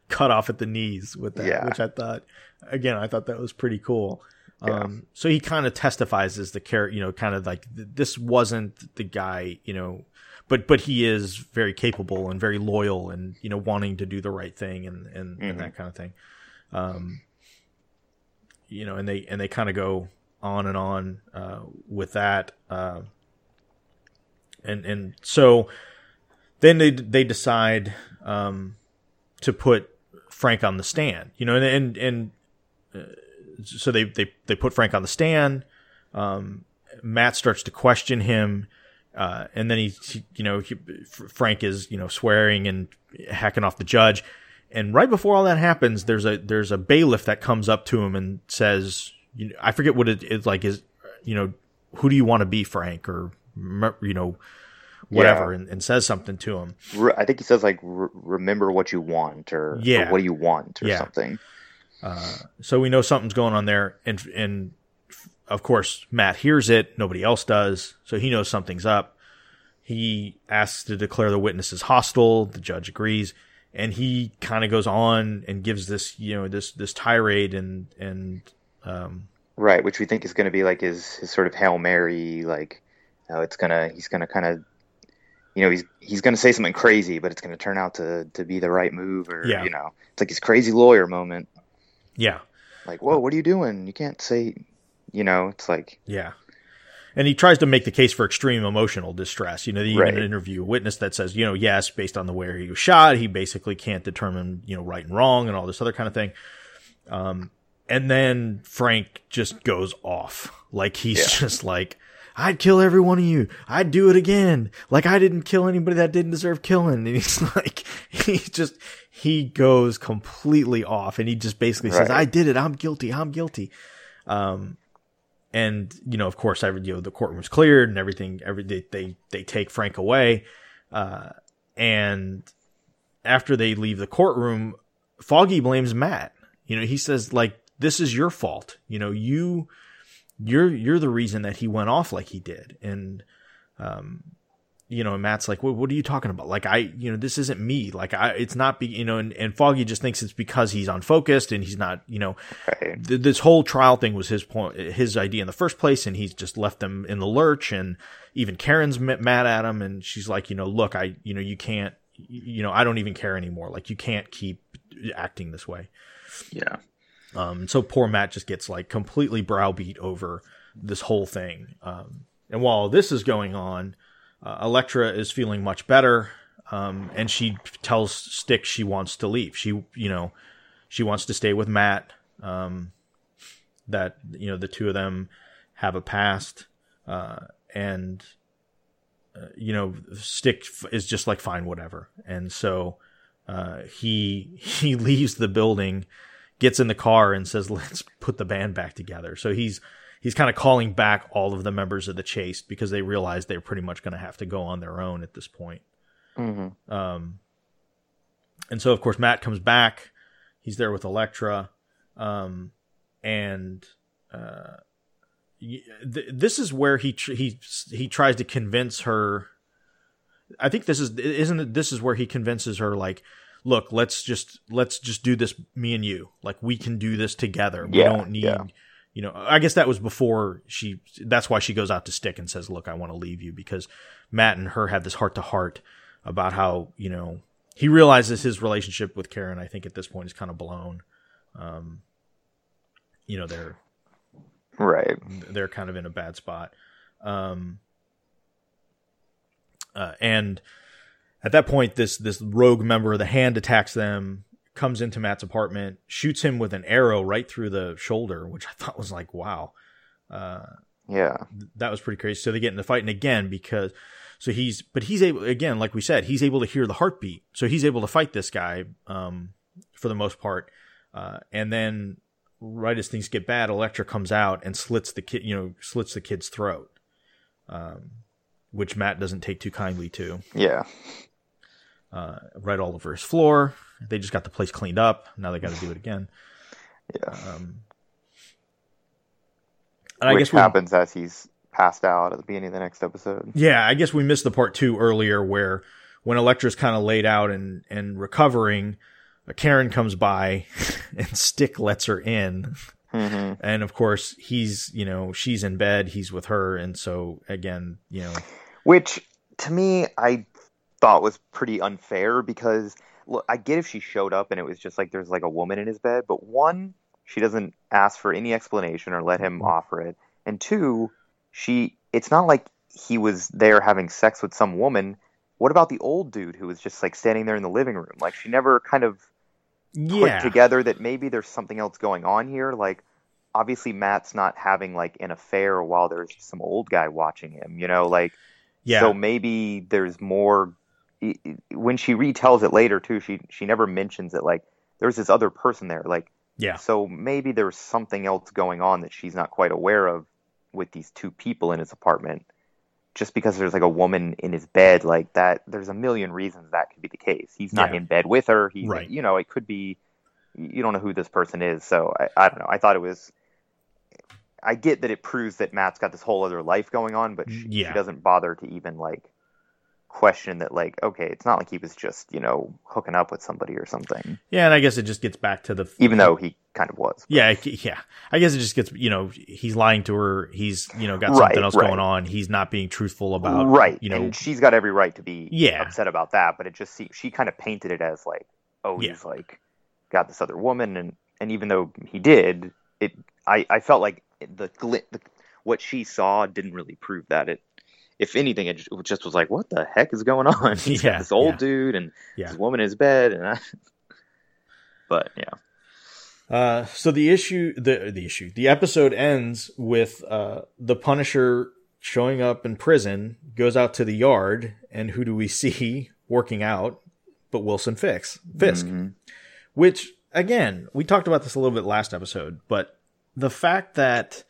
cut off at the knees with that, Yeah. which I thought again, I thought that was pretty cool. Yeah. Um, so he kind of testifies as the character, you know, kind of like th- this wasn't the guy, you know, but but he is very capable and very loyal and you know wanting to do the right thing and and, Mhm. and that kind of thing. Um, you know, and they and they kind of go on and on uh, with that, uh, and and so then they they decide um, to put Frank on the stand, you know, and and, and uh, so they, they they put Frank on the stand. Um, Matt starts to question him, uh, and then he, he you know, he, Frank is you know swearing and hacking off the judge, And right before all that happens, there's a there's a bailiff that comes up to him and says, you know, I forget what it is like is, you know, who do you want to be, Frank, or you know, whatever, Yeah. and, and says something to him. I think he says like, re- "Remember what you want," or, or Yeah. "What do you want?" or Yeah. something. So we know something's going on there, and and of course Matt hears it. Nobody else does, so he knows something's up. He asks to declare the witnesses hostile. The judge agrees, and he kind of goes on and gives this you know this this tirade and and um, Right, which we think is going to be like his his sort of hail mary, like, oh, it's gonna he's gonna kind of, you know, he's he's gonna say something crazy, but it's gonna turn out to to be the right move, or Yeah. you know, it's like his crazy lawyer moment. yeah Like, whoa, what are you doing? You can't say, you know, it's like, Yeah. And he tries to make the case for extreme emotional distress. You know, they even Right. interview a witness that says, you know, yes, based on the way he was shot, he basically can't determine, you know, right and wrong and all this other kind of thing. Um, and then Frank just goes off. Like he's Yeah. just like, I'd kill every one of you. I'd do it again. Like I didn't kill anybody that didn't deserve killing. And he's like, he just, he goes completely off and he just basically says, I did it. I'm guilty. I'm guilty and you know, of course, every you know the courtroom's cleared and everything. Every they they, they take Frank away, uh, and after they leave the courtroom, Foggy blames Matt. You know, he says like, "This is your fault. You know, you you're you're the reason that he went off like he did." And um, you know, Matt's like, what, what are you talking about? Like, I, you know, this isn't me. Like, I, it's not be, you know, and, and Foggy just thinks it's because he's unfocused and he's not, you know, right, th- this whole trial thing was his point, his idea in the first place, and he's just left them in the lurch. And even Karen's mad at him, and she's like, you know, look, I, you know, you can't, you know, I don't even care anymore. Like, you can't keep acting this way. yeah, Um, so poor Matt just gets like completely browbeat over this whole thing. Um, and while this is going on, uh, Elektra is feeling much better. Um, and she tells Stick she wants to leave. She, you know, she wants to stay with Matt. Um, that, you know, the two of them have a past. Uh, and, uh, you know, Stick is just like, fine, whatever. And so, uh, he, he leaves the building, gets in the car and says, "Let's put the band back together." So he's he's kind of calling back all of the members of the Chaste because they realize they're pretty much going to have to go on their own at this point. hmm Um, and so of course Matt comes back. He's there with Elektra, um, and uh, th- this is where he tr- he he tries to convince her. I think this is isn't it, this is where he convinces her like, look, let's just let's just do this, me and you. Like we can do this together. We Yeah, don't need. yeah. You know, I guess that was before she. That's why she goes out to Stick and says, "Look, I want to leave you," because Matt and her had this heart to heart about how you know he realizes his relationship with Karen. I think at this point is kind of blown. Um, you know, they're right, they're kind of in a bad spot. Um, uh, and at that point, this this rogue member of the Hand attacks them, comes into Matt's apartment, shoots him with an arrow right through the shoulder, which I thought was like, wow, uh, yeah, that was pretty crazy. So they get in into fighting again because so he's but he's able again, like we said, he's able to hear the heartbeat, so he's able to fight this guy um, for the most part. Uh, and then right as things get bad, Elektra comes out and slits the kid, you know, slits the kid's throat, um, which Matt doesn't take too kindly to. yeah, Uh, right all over his floor. They just got the place cleaned up. Now they got to do it again. yeah. Um, and I Which guess we, happens as he's passed out at the beginning of the next episode. Yeah, I guess we missed the part two earlier where when Elektra's kind of laid out and, and recovering, uh, Karen comes by and Stick lets her in. hmm And of course, he's, you know, she's in bed, he's with her. And so again, you know, Which to me, I thought was pretty unfair because look, I get if she showed up and it was just like there's like a woman in his bed, but one, she doesn't ask for any explanation or let him mm-hmm. offer it, and two, she it's not like he was there having sex with some woman. What about the old dude who was just like standing there in the living room? Like she never kind of put together that maybe there's something else going on here. Like obviously Matt's not having like an affair while there's some old guy watching him, you know, like Yeah. so maybe there's more when she retells it later too, she she never mentions it. Like there's this other person there. Like Yeah. so maybe there's something else going on that she's not quite aware of with these two people in his apartment. Just because there's like a woman in his bed, like that, there's a million reasons that could be the case. He's not Yeah. in bed with her. He's, Right. you know, it could be. You don't know who this person is, so I, I don't know. I thought it was. I get that it proves that Matt's got this whole other life going on, but she, Yeah. she doesn't bother to even like question that. Like, okay, it's not like he was just you know hooking up with somebody or something, Yeah, and I guess it just gets back to the even though he kind of was. Yeah, yeah. I guess it just gets you know he's lying to her. He's you know got Right, something else right. going on. He's not being truthful about right You know, and she's got every right to be Yeah. upset about that but it just se- she kind of painted it as like oh Yeah. he's like got this other woman and and even though he did it i i felt like the, gli- the what she saw didn't really prove that it if anything it just was like what the heck is going on he's Yeah, got this old yeah. dude and Yeah. this woman in his bed and I, but yeah Uh, so the issue, the the issue, the episode ends with uh, the Punisher showing up in prison, goes out to the yard, and who do we see working out? But Wilson Fisk, Fisk, Mhm. which again we talked about this a little bit last episode, but the fact that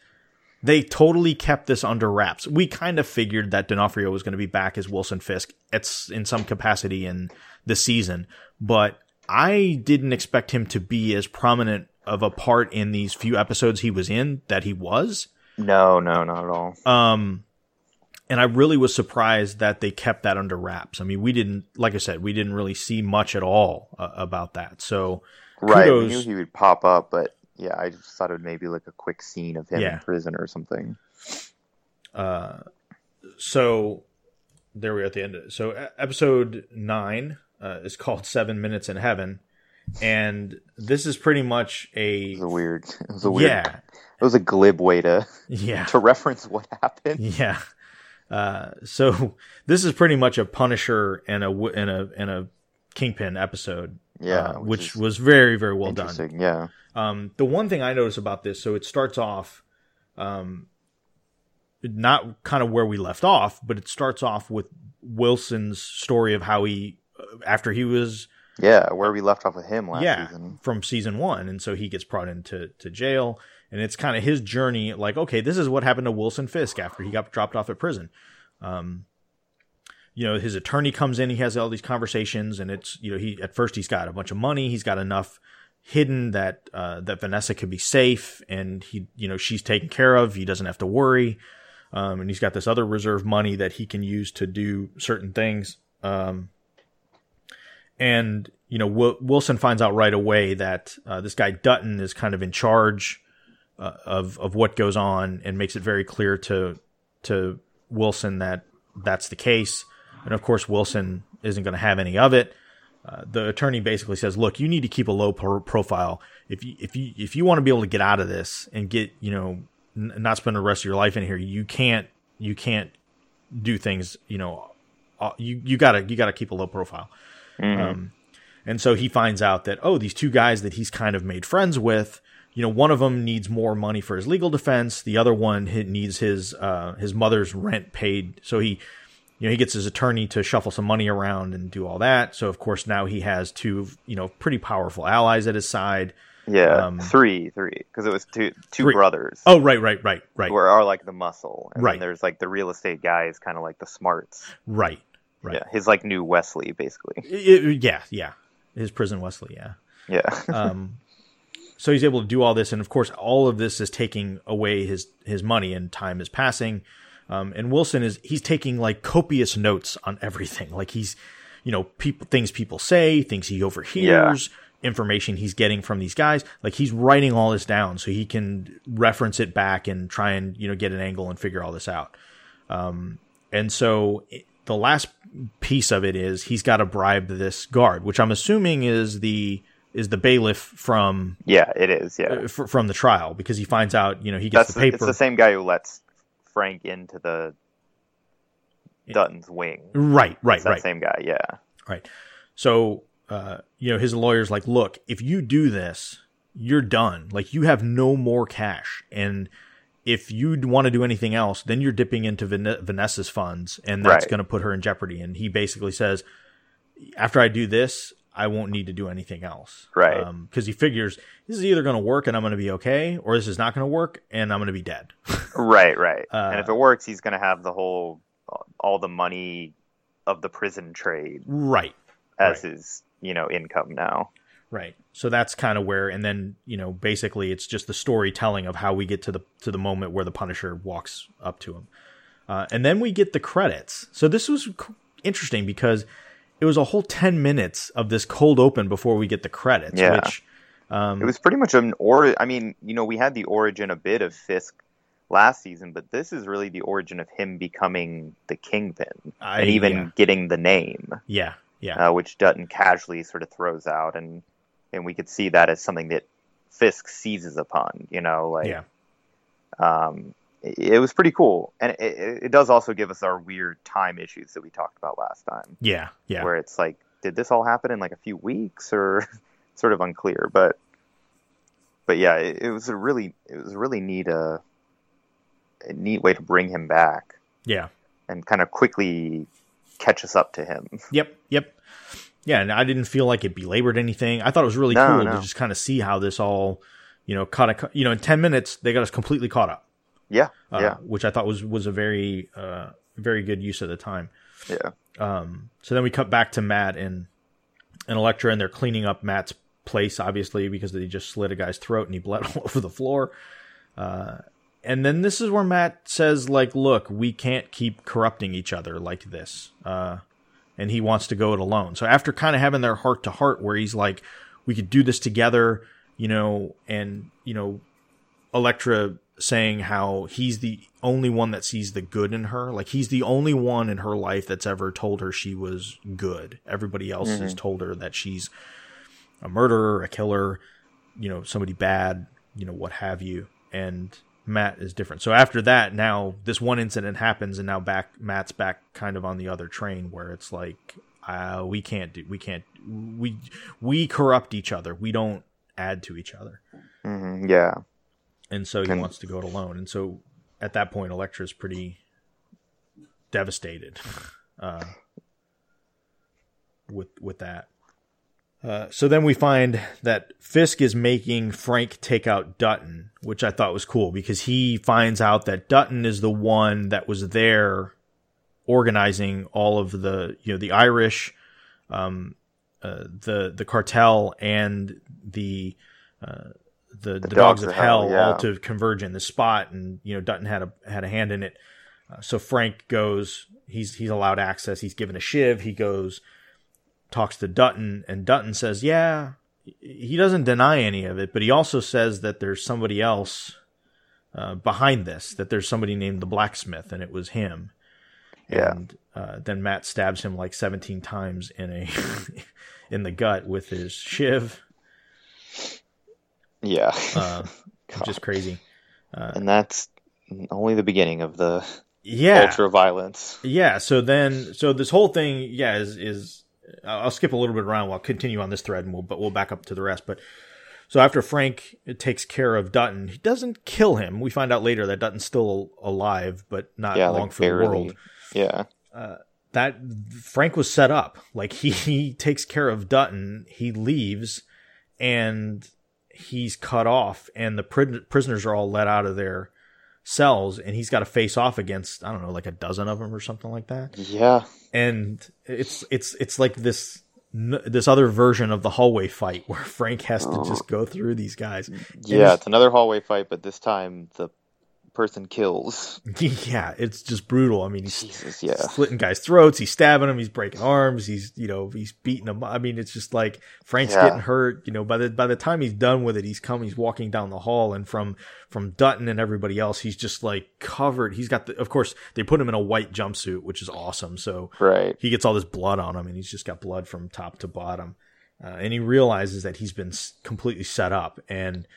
they totally kept this under wraps. We kind of figured that D'Onofrio was going to be back as Wilson Fisk. It's in some capacity in the season, but I didn't expect him to be as prominent of a part in these few episodes he was in that he was. no no not at all Um, and I really was surprised that they kept that under wraps. I mean, we didn't, like I said, we didn't really see much at all uh, about that. So, right we kudos- knew he would pop up but yeah i just thought it would maybe like a quick scene of him Yeah. in prison or something uh, so there we are at the end. Of it. So episode nine uh, is called Seven Minutes in Heaven, and this is pretty much a It was a weird. It was a weird. yeah, It was a glib way to yeah, to reference what happened. yeah. Uh, so this is pretty much a Punisher and a and a and a Kingpin episode. Yeah, uh, which which, was very very well done. Yeah. Um, the one thing I noticed about this, so it starts off, um, not kind of where we left off, but it starts off with Wilson's story of how he, uh, after he was, Yeah. Where we left off with him last yeah, season. from season one, and so he gets brought into to jail, and it's kind of his journey. Like, okay, this is what happened to Wilson Fisk after he got dropped off at prison. Um, you know, his attorney comes in, he has all these conversations, and it's you know, he at first he's got a bunch of money, he's got enough hidden that uh, that Vanessa could be safe, and he you know she's taken care of, he doesn't have to worry, um, and he's got this other reserve money that he can use to do certain things. Um, and you know Wil- Wilson finds out right away that uh, this guy Dutton is kind of in charge uh, of of what goes on, and makes it very clear to to Wilson that that's the case. And of course, Wilson isn't going to have any of it. Uh, the attorney basically says, "Look, you need to keep a low pro- profile if you if you if you want to be able to get out of this and get you know n- not spend the rest of your life in here. You can't you can't do things you know uh, you you gotta you gotta keep a low profile." Um, and so he finds out that, oh, these two guys that he's kind of made friends with, you know, one of them needs more money for his legal defense. The other one needs his, uh, his mother's rent paid. So he, you know, he gets his attorney to shuffle some money around and do all that. So of course now he has two, you know, pretty powerful allies at his side. Yeah. Um, three, three, because it was two two Three. brothers. Oh, right, right, right, right, Who are, like the muscle, and Right. then there's like the real estate guy is kind of like the smarts. right, right. Yeah, his like new Wesley, basically. I- I- yeah, yeah. His prison Wesley, yeah. Yeah, um, so he's able to do all this, and of course, all of this is taking away his his money, and time is passing. Um, and Wilson is he's taking like copious notes on everything, like he's you know people things people say, things he overhears, information he's getting from these guys. Like he's writing all this down so he can reference it back and try and you know get an angle and figure all this out. Um, and so it- the last piece of it is he's got to bribe this guard, which I'm assuming is the is the bailiff from yeah, it is. Yeah, uh, fr- from the trial because he finds out you know he gets that's the the, paper it's the same guy who lets Frank into the Dutton's wing. right right right same guy. Yeah, right so uh, you know his lawyer's like look if you do this you're done like you have no more cash and if you want to do anything else then you're dipping into Van- Vanessa's funds and that's Right. going to put her in jeopardy and he basically says after I do this, I won't need to do anything else. Right. Because he figures this is either going to work and I'm going to be okay, or this is not going to work and I'm going to be dead. Right, right. Uh, and if it works, he's going to have the whole, all the money of the prison trade right. as Right. his, you know, income now. Right. So that's kind of where, and then you know, basically, it's just the storytelling of how we get to the to the moment where the Punisher walks up to him, uh, and then we get the credits. So this was interesting because it was a whole ten minutes of this cold open before we get the credits. Yeah. Which, um, It was pretty much an or. I mean, you know, we had the origin a bit of Fisk last season, but this is really the origin of him becoming the Kingpin I- and even yeah. getting the name, yeah, yeah, uh, which Dutton casually sort of throws out, and and we could see that as something that Fisk seizes upon. You know, like yeah, um, it, was pretty cool, and it, it it does also give us our weird time issues that we talked about last time, yeah, yeah. where it's like, did this all happen in like a few weeks, or sort of unclear, but but yeah, it, it was a really it was a really neat uh, a neat way to bring him back yeah. and kind of quickly catch us up to him. Yep, yep. Yeah, and I didn't feel like it belabored anything. I thought it was really No, cool no. to just kind of see how this all, you know, caught a, you know, in 10 minutes they got us completely caught up. Yeah, uh, yeah, which I thought was was a very uh, very good use of the time. yeah, Um, so then we cut back to Matt and and Elektra, and they're cleaning up Matt's place, obviously because they just slit a guy's throat and he bled all over the floor. Uh, and then this is where Matt says, like, look, we can't keep corrupting each other like this. Uh, and he wants to go it alone. So after kind of having their heart to heart, where he's like, we could do this together, you know, and you know, Elektra saying how he's the only one that sees the good in her. Like he's the only one in her life that's ever told her she was good. Everybody else has told her that she's a murderer, a killer, you know, somebody bad, you know, what have you. And Matt is different. So after that, now this one incident happens, and now back Matt's back kind of on the other train where it's like, uh, we can't do, we can't, we we corrupt each other. We don't add to each other hmm yeah. And so he And- wants to go it alone. And so at that point, Elektra's pretty devastated uh, with with that. Uh, so then we find that Fisk is making Frank take out Dutton, which I thought was cool because he finds out that Dutton is the one that was there organizing all of the you know the Irish, um, uh, the the cartel, and the uh, the, the, dogs, of hell, yeah. all to converge in the spot, and you know Dutton had a had a hand in it. Uh, so Frank goes, he's he's allowed access. He's given a shiv. He goes, talks to Dutton, and Dutton says, "Yeah." He doesn't deny any of it, but he also says that there's somebody else uh, behind this. That there's somebody named the blacksmith, and it was him. Yeah. And uh, then Matt stabs him like 17 times in a in the gut with his shiv, Yeah. uh, which is crazy. and that's only the beginning of the Yeah, ultra violence. Yeah, so then so this whole thing, yeah, is is I'll I'll skip a little bit around. We'll continue on this thread, and we'll but we'll back up to the rest. But so after Frank takes care of Dutton, he doesn't kill him. We find out later that Dutton's still alive, but not Yeah, long like for the world. Yeah. That Frank was set up. Like he, he takes care of Dutton, he leaves, and he's cut off, and the pri- prisoners are all let out of their cells, and he's got to face off against I don't know, like a dozen of them or something like that. Yeah. and it's it's it's like this this other version of the hallway fight where Frank has to oh. just go through these guys. Yeah. it's- It's another hallway fight, but this time the person kills. yeah, it's just brutal. I mean, he's Jesus. Yeah. slitting guys' throats, he's stabbing them, he's breaking arms, he's you know he's beating them. I mean, it's just like Frank's Yeah. getting hurt. You know, by the by the time he's done with it, he's come, he's walking down the hall, and from from Dutton and everybody else, he's just like covered. He's got the, of course, they put him in a white jumpsuit, which is awesome. So Right. he gets all this blood on him and he's just got blood from top to bottom uh, and he realizes that he's been s- completely set up and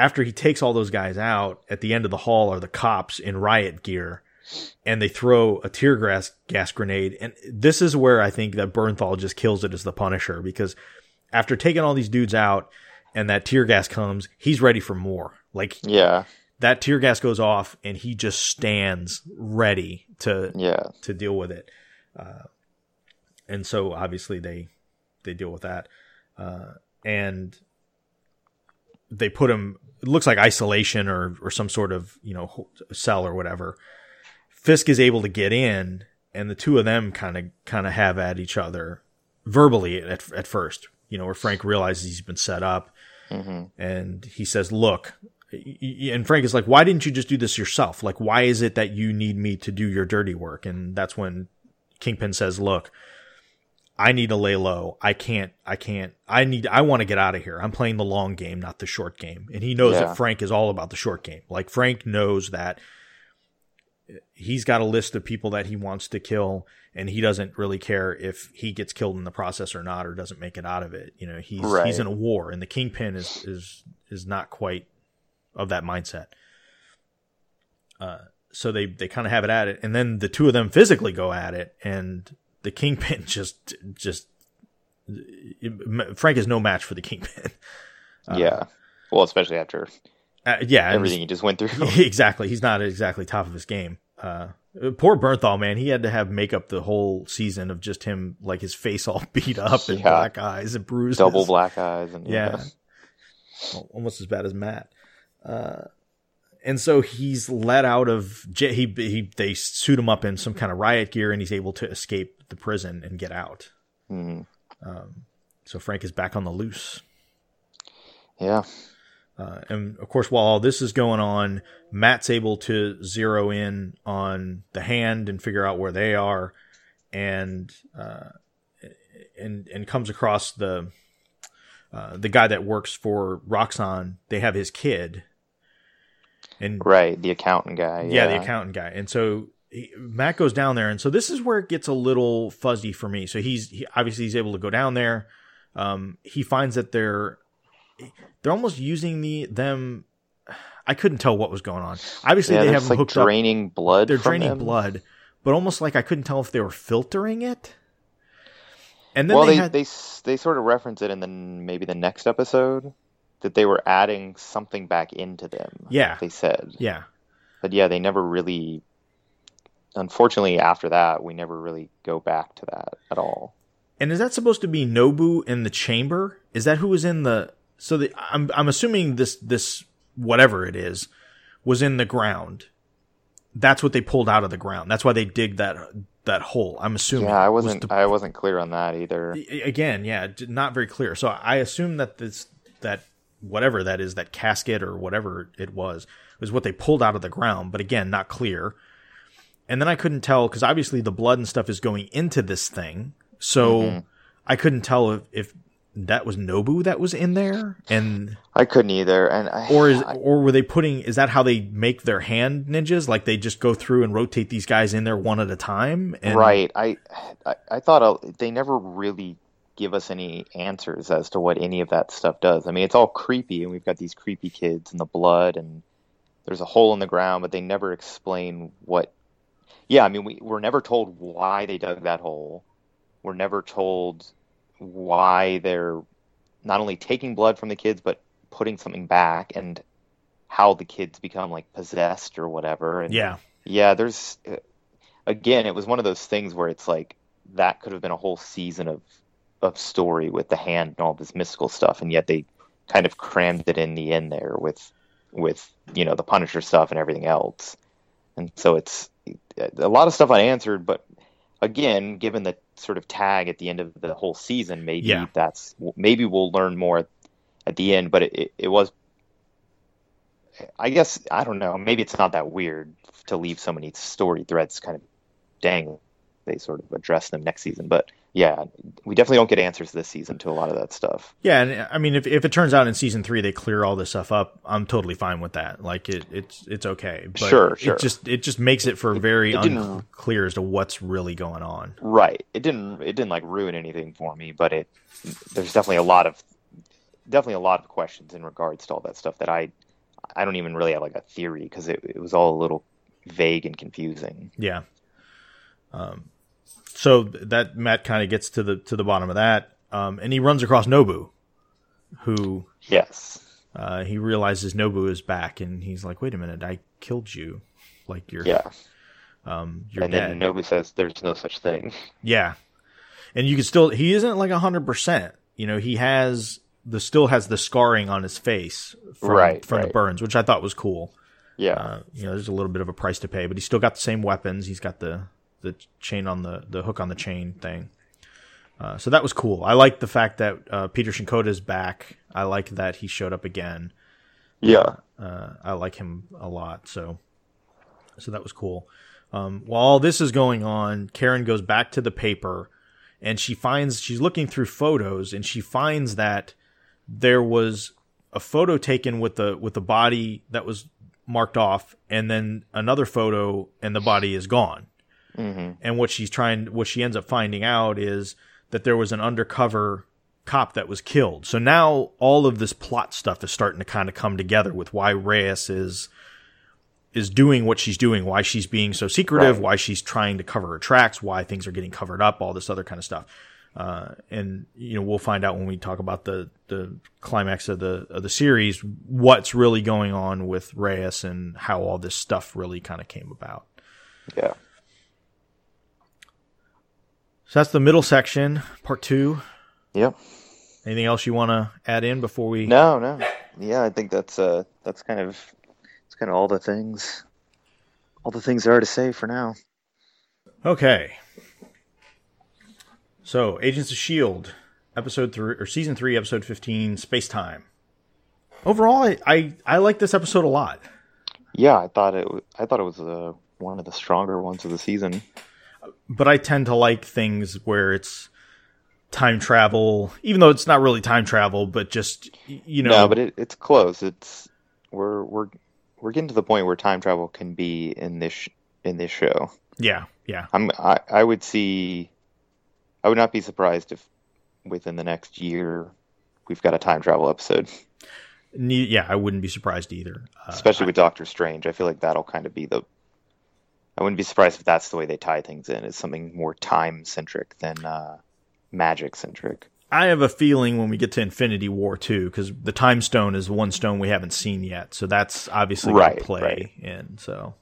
after he takes all those guys out at the end of the hall are the cops in riot gear and they throw a tear gas gas grenade and this is where i think that bernthal just kills it as the punisher because after taking all these dudes out and that tear gas comes he's ready for more like Yeah. that tear gas goes off and he just stands ready to Yeah. to deal with it. Uh, and so obviously they they deal with that, uh, and they put him. It looks like isolation or or some sort of you know cell or whatever. Fisk is able to get in, and the two of them kind of kind of have at each other verbally at at first. You know, where Frank realizes he's been set up, hmm and he says, "Look." And Frank is like, "Why didn't you just do this yourself? Like, why is it that you need me to do your dirty work?" And that's when Kingpin says, "Look, I need to lay low. I can't. I can't. I need. I want to get out of here. I'm playing the long game, not the short game." And he knows Yeah. that Frank is all about the short game. Like Frank knows that he's got a list of people that he wants to kill, and he doesn't really care if he gets killed in the process or not, or doesn't make it out of it. You know, he's Right. he's in a war, and the Kingpin is is is not quite of that mindset. Uh, so they they kind of have it at it, and then the two of them physically go at it, and the Kingpin just just Frank is no match for the Kingpin. yeah. Well, especially after Uh, yeah, everything he just went through. exactly. He's not exactly top of his game. Uh, poor Bernthal, man. He had to have makeup the whole season of just him, like his face all beat up and Yeah. black eyes and bruises. Double black eyes and Yeah. Al- Almost as bad as Matt. Uh, and so he's let out of he he they suit him up in some kind of riot gear and he's able to escape the prison and get out. Mhm. So Frank is back on the loose. Yeah. Uh, and of course, while all this is going on, Matt's able to zero in on the hand and figure out where they are, and uh, and and comes across the uh, the guy that works for Roxxon, They have his kid, and Right. The accountant guy. yeah, the accountant guy. And so he, Matt goes down there, and so this is where it gets a little fuzzy for me. So he's he, obviously he's able to go down there. Um, he finds that they're they're almost using the them. I couldn't tell what was going on. Obviously, Yeah, they have them like hooked up. draining blood. They're draining them. blood, but almost like I couldn't tell if they were filtering it. And then well, they, they had they they sort of reference it in the maybe the next episode that they were adding something back into them. Yeah. They said. yeah. But yeah, they never really. Unfortunately, after that, we never really go back to that at all. And is that supposed to be Nobu in the chamber? Is that who was in the? So the, I'm I'm assuming this this whatever it is was in the ground. That's what they pulled out of the ground. That's why they dig that that hole. I'm assuming. Yeah, I was wasn't. to- I wasn't clear on that either. again, yeah, not very clear. So I assume that this that whatever that is, that casket or whatever it was, was what they pulled out of the ground. But again, not clear. And then I couldn't tell because obviously the blood and stuff is going into this thing, so Mm-hmm. I couldn't tell if, if that was Nobu that was in there, and I couldn't either, and I, or is I- or were they putting? Is that how they make their hand ninjas? Like they just go through and rotate these guys in there one at a time? And, right? I, I I thought uh, they never really give us any answers as to what any of that stuff does. I mean, it's all creepy, and we've got these creepy kids and the blood, and there's a hole in the ground, but they never explain what. Yeah, I mean, we we're never told why they dug that hole. We're never told why they're not only taking blood from the kids, but putting something back, and how the kids become like possessed or whatever. And Yeah, yeah, there's uh, again, it was one of those things where it's like that could have been a whole season of of story with the hand and all this mystical stuff, and yet they kind of crammed it in the end there with with you know the Punisher stuff and everything else, and so it's a lot of stuff unanswered. But again, given the sort of tag at the end of the whole season, maybe Yeah. that's maybe we'll learn more at the end. But it, it, it was I guess I don't know. Maybe it's not that weird to leave so many story threads kind of dangling. They sort of address them next season, but yeah, we definitely don't get answers this season to a lot of that stuff. Yeah, and I mean, if if it turns out in season three they clear all this stuff up, I'm totally fine with that. Like it, it's it's okay. But Sure, sure. It just it just makes it for very it unclear as to what's really going on. Right. It didn't. It didn't like ruin anything for me, but it. There's definitely a lot of, definitely a lot of questions in regards to all that stuff that I, I don't even really have like a theory because it, it was all a little vague and confusing. Yeah. Um, so that Matt kind of gets to the to the bottom of that, um, and he runs across Nobu, who Yes. uh, he realizes Nobu is back, and he's like, "Wait a minute, I killed you, like you're Yeah. um you're and dead." then Nobu says, "There's no such thing." Yeah. and you can still he isn't like hundred percent. You know, he has the still has the scarring on his face from, Right, from the burns, which I thought was cool. Yeah. Uh, you know, there's a little bit of a price to pay, but he's still got the same weapons. He's got the the chain on the the hook on the chain thing. Uh, so that was cool. I like the fact that uh, Peter Shinkoda is back. I like that he showed up again. yeah. Uh, I like him a lot. So, so that was cool. Um, while all this is going on, Karen goes back to the paper and she finds she's looking through photos and she finds that there was a photo taken with the with the body that was marked off, and then another photo and the body is gone. Hmm And what she's trying, what she ends up finding out is that there was an undercover cop that was killed. So now all of this plot stuff is starting to kind of come together with why Reyes is is doing what she's doing, why she's being so secretive, Right. why she's trying to cover her tracks, why things are getting covered up, all this other kind of stuff. Uh, and you know we'll find out when we talk about the the climax of the of the series what's really going on with Reyes and how all this stuff really kind of came about. Yeah. So that's the middle section, part two. Yep. Anything else you want to add in before we? No, no. Yeah, I think that's uh that's kind of it's kind of all the things all the things there are to say for now. Okay. So, Agents of Shield, episode three or season three, episode fifteen, Space Time. Overall, I, I I like this episode a lot. Yeah, I thought it I thought it was uh, one of the stronger ones of the season. But I tend to like things where it's time travel, even though it's not really time travel, but just you know, no, but it, it's close. It's we're we're we're getting to the point where time travel can be in this sh- in this show. yeah, yeah, I'm I, I would see I would not be surprised if within the next year we've got a time travel episode, yeah. I wouldn't be surprised either. Uh, especially with Doctor Strange. I feel like that'll kind of be the I wouldn't be surprised if that's the way they tie things in. It's something more time centric than uh, magic centric. I have a feeling when we get to Infinity War too, because the Time Stone is one stone we haven't seen yet, so that's obviously going Right, to play right. in. So,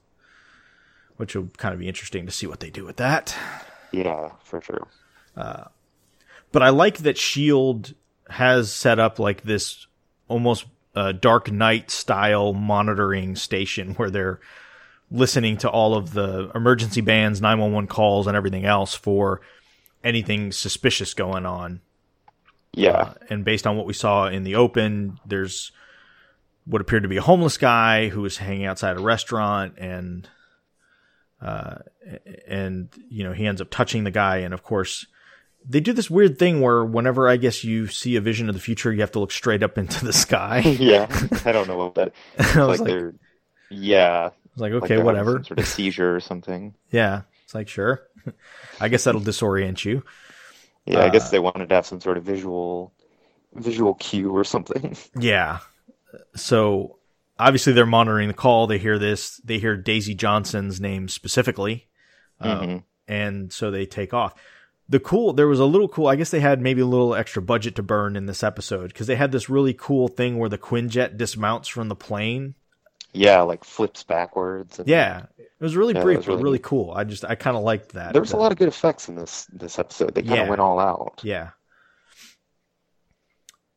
which will kind of be interesting to see what they do with that. Yeah, for sure. but I like that Shield has set up like this almost uh, Dark Knight style monitoring station where they're listening to all of the emergency bands, 911 calls, and everything else for anything suspicious going on. Yeah, Uh, and based on what we saw in the open, there's what appeared to be a homeless guy who was hanging outside a restaurant and uh and you know he ends up touching the guy and of course they do this weird thing where whenever I guess you see a vision of the future, you have to look straight up into the sky. yeah. I don't know what that. It's like, like, they're yeah. I was like, like okay, they're whatever. sort of seizure or something. Yeah, it's like sure. I guess that'll disorient you. Yeah, I Uh, guess they wanted to have some sort of visual visual cue or something. Yeah. So obviously they're monitoring the call. They hear this. They hear Daisy Johnson's name specifically. Um, Mhm. and so they take off. The cool, there was a little cool, I guess they had maybe a little extra budget to burn in this episode because they had this really cool thing where the Quinjet dismounts from the plane. Yeah, like flips backwards. And Yeah. It was really Yeah, brief, was but really really neat. cool. I just, I kind of liked that. There was a lot of good effects in this this episode. They kind of Yeah. went all out. Yeah.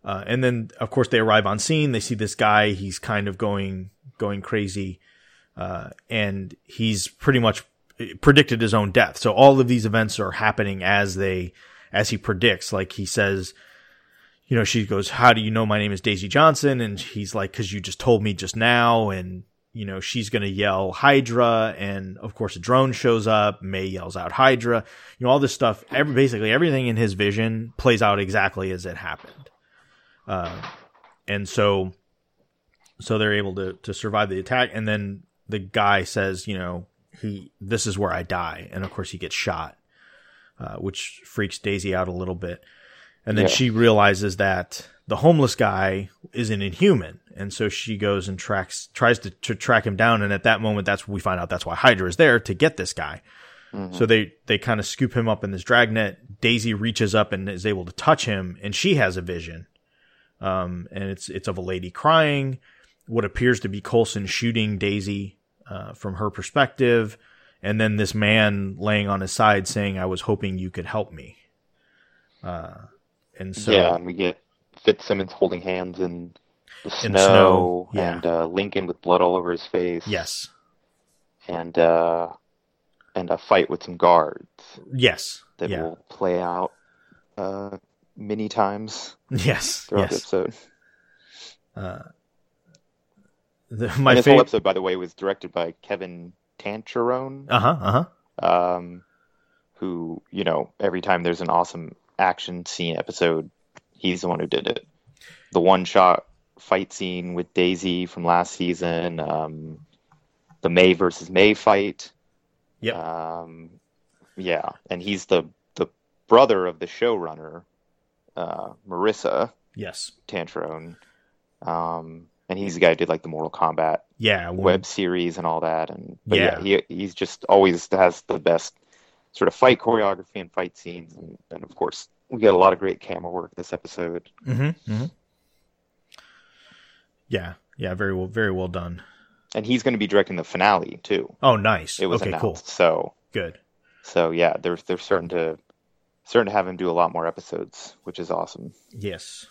Uh, and then, of course, they arrive on scene. They see this guy. He's kind of going going crazy, uh, and he's pretty much predicted his own death. So all of these events are happening as they as he predicts. Like he says, you know, she goes, "How do you know my name is Daisy Johnson?" And he's like, "Cause you just told me just now." And you know, she's gonna yell Hydra, and of course, a drone shows up. May yells out Hydra. You know, all this stuff. Every basically everything in his vision plays out exactly as it happened. Uh, and so, so they're able to to survive the attack. And then the guy says, you know, he this is where I die, and of course he gets shot, uh, which freaks Daisy out a little bit. And then Yeah. she realizes that the homeless guy is an inhuman. And so she goes and tracks, tries to, to track him down. And at that moment, that's we find out that's why Hydra is there to get this guy. So they, they kind of scoop him up in this dragnet. Daisy reaches up and is able to touch him and she has a vision. Um, and it's, it's of a lady crying, what appears to be Coulson shooting Daisy, uh, from her perspective. And then this man laying on his side saying, I was hoping you could help me. Uh, and so yeah, and we get Fitzsimmons holding hands in the snow, In the snow, yeah. and uh, Lincoln with blood all over his face. yes, and uh, and a fight with some guards yes, that yeah, will play out uh, many times yes, throughout the yes. episode. The, and my this whole episode, by the way, was directed by Kevin Tancharoen, Uh huh. Uh huh. um, who you know every time there's an awesome action scene episode, he's the one who did it. The one shot fight scene with Daisy from last season, um, the May versus May fight. Yeah. Um, yeah, and he's the the brother of the showrunner, uh, Maurissa Yes. Tancharoen. Um, and he's the guy who did like the Mortal Kombat Yeah. web series and all that. And but Yeah. yeah, he he's just always has the best sort of fight choreography and fight scenes, and, and of course we get a lot of great camera work this episode. Mm-hmm, mm-hmm. Yeah. Yeah. Very well. Very well done. And he's going to be directing the finale too. Oh, nice. It was okay. announced, Cool. so Good. so yeah, they're they're starting to starting to have him do a lot more episodes, which is awesome. Yes.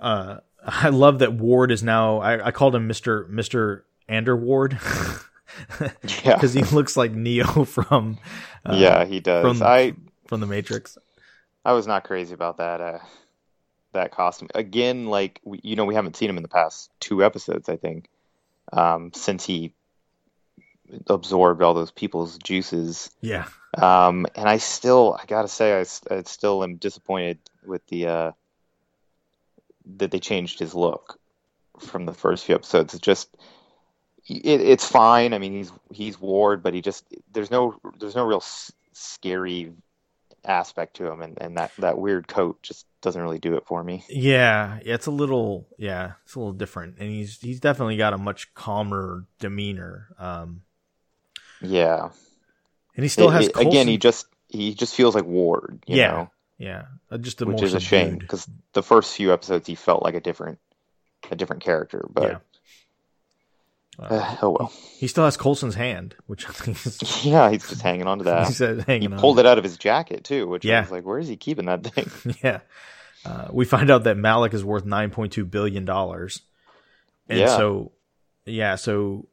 Uh, I love that Ward is now. I, I called him Mister Mister Underward Yeah, because he looks like Neo from uh, yeah, he does. from- I from the Matrix. I was not crazy about that uh, that costume. Again, like we, you know, we haven't seen him in the past two episodes. I think um, since he absorbed all those people's juices. Yeah. Um, and I still, I gotta say, I still am disappointed with the uh, that they changed his look from the first few episodes. It's just, it, it's fine. I mean, he's he's Ward, but he just there's no there's no real s- scary aspect to him, and, and that that weird coat just doesn't really do it for me. Yeah, yeah, it's a little yeah, it's a little different, and he's he's definitely got a much calmer demeanor. Um, Yeah, and he still It- has it- again, he just he just feels like Ward. You Yeah, know? yeah, uh, just which is a shame because the first few episodes he felt like a different a different character but uh, oh well He still has Coulson's hand, which I think is yeah he's just hanging on to that he said he on. pulled it out of his jacket too which Yeah. I was like where is he keeping that thing Yeah. Uh, we find out that Malik is worth nine point two billion dollars, and Yeah. so yeah, so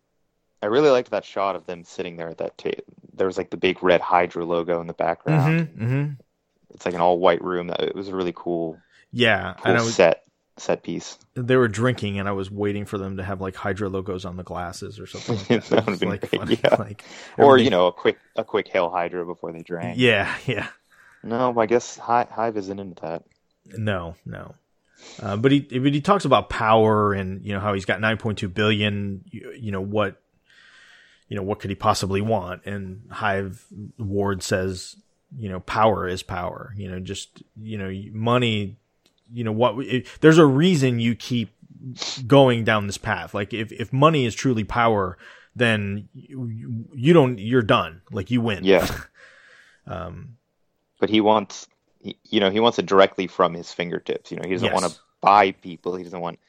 I really liked that shot of them sitting there at that table there was like the big red Hydra logo in the background mhm, mhm. it's like an all white room that it was really cool yeah, cool and I was set set piece they were drinking, and I was waiting for them to have like Hydra logos on the glasses or something. Like that. That been like great, yeah. like or you know a quick a quick hail Hydra before they drank yeah, yeah. no I guess Hi- Hive isn't into that No, no. Uh, but he but he talks about power and you know how he's got 9.2 billion. You, you know what, you know what could he possibly want? And Hive Ward says, you know, power is power. You know, just you know, money. You know what? It, there's a reason you keep going down this path. Like if if money is truly power, then you, you don't. You're done. Like you win. yeah Um. but he wants he, you know he wants it directly from his fingertips you know he doesn't Yes. want to buy people he doesn't want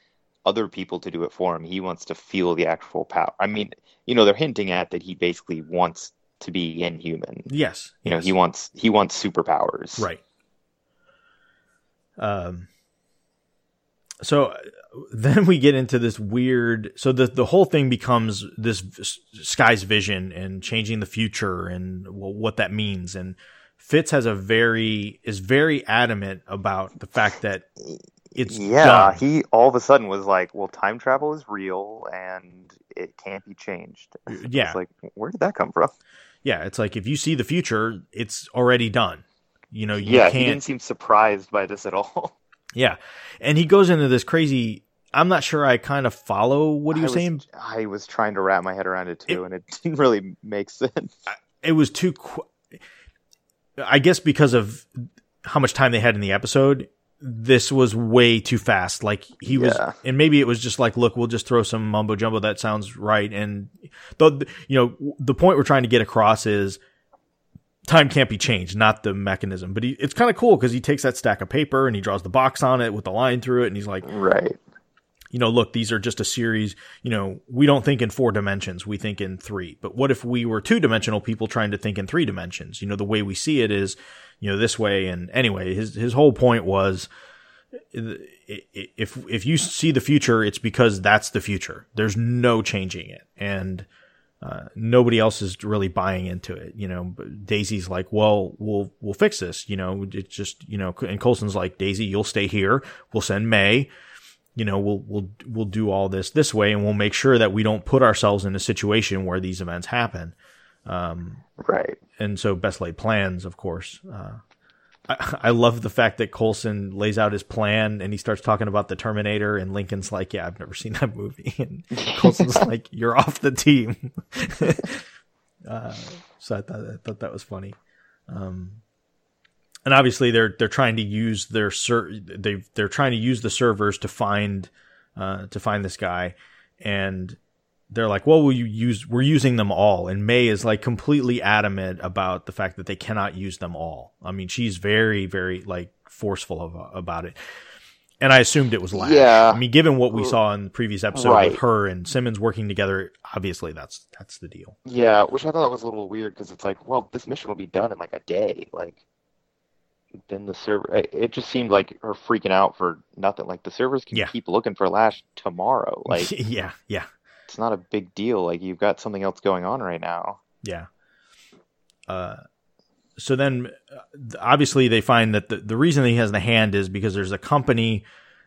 other people to do it for him he wants to feel the actual power i mean you know they're hinting at that he basically wants to be inhuman Yes. you know he wants he wants superpowers Right. Um. So uh, then we get into this weird. So the the whole thing becomes this sky's vision and changing the future and what that means. And Fitz has a very is very adamant about the fact that it's yeah done. he all of a sudden was like well time travel is real and it can't be changed Yeah. it's like where did that come from yeah, it's like if you see the future, it's already done. You know, you yeah he can't. didn't seem surprised by this at all Yeah, and he goes into this crazy. I'm not sure I kind of follow what he was, I saying. I was trying to wrap my head around it too, It- and it didn't really make sense. it was too qu- i guess because of how much time they had in the episode this was way too fast like he was Yeah. and maybe it was just like look we'll just throw some mumbo jumbo that sounds right and though you know the point we're trying to get across is time can't be changed not the mechanism but he, it's kind of cool because he takes that stack of paper and he draws the box on it with the line through it and he's like Right. you know, look, these are just a series, you know, we don't think in four dimensions, we think in three. But what if we were two dimensional people trying to think in three dimensions? You know, the way we see it is, you know, this way. And anyway, his, his whole point was, if, if you see the future, it's because that's the future. There's no changing it. And, uh, nobody else is really buying into it. You know, Daisy's like, well, we'll, we'll fix this. You know, it's just, you know, and Coulson's like, Daisy, you'll stay here. We'll send May you know, we'll we'll we'll do all this this way, and we'll make sure that we don't put ourselves in a situation where these events happen. Um, right. And so, best laid plans, of course. Uh, I, I love the fact that Coulson lays out his plan, and he starts talking about the Terminator, and Lincoln's like, "Yeah, I've never seen that movie," and Coulson's like, "You're off the team." uh, so I thought I thought that was funny. Um, and obviously they're they're trying to use their ser- they they're trying to use the servers to find uh, to find this guy, and they're like, well, we use we're using them all, and May is like completely adamant about the fact that they cannot use them all. I mean, she's very very like forceful of, about it. And I assumed it was Lash. Yeah. I mean, given what we uh, saw in the previous episode Right. with her and Simmons working together, obviously that's that's the deal. Yeah, which I thought was a little weird because it's like, well, this mission will be done in like a day. Like, then the server, it it just seemed like her freaking out for nothing. Like, the servers can Yeah. keep looking for Lash tomorrow. Like, yeah, yeah. It's not a big deal. Like, you've got something else going on right now. Yeah. Uh, so then, uh, obviously, they find that the, the reason he has the hand is because there's a company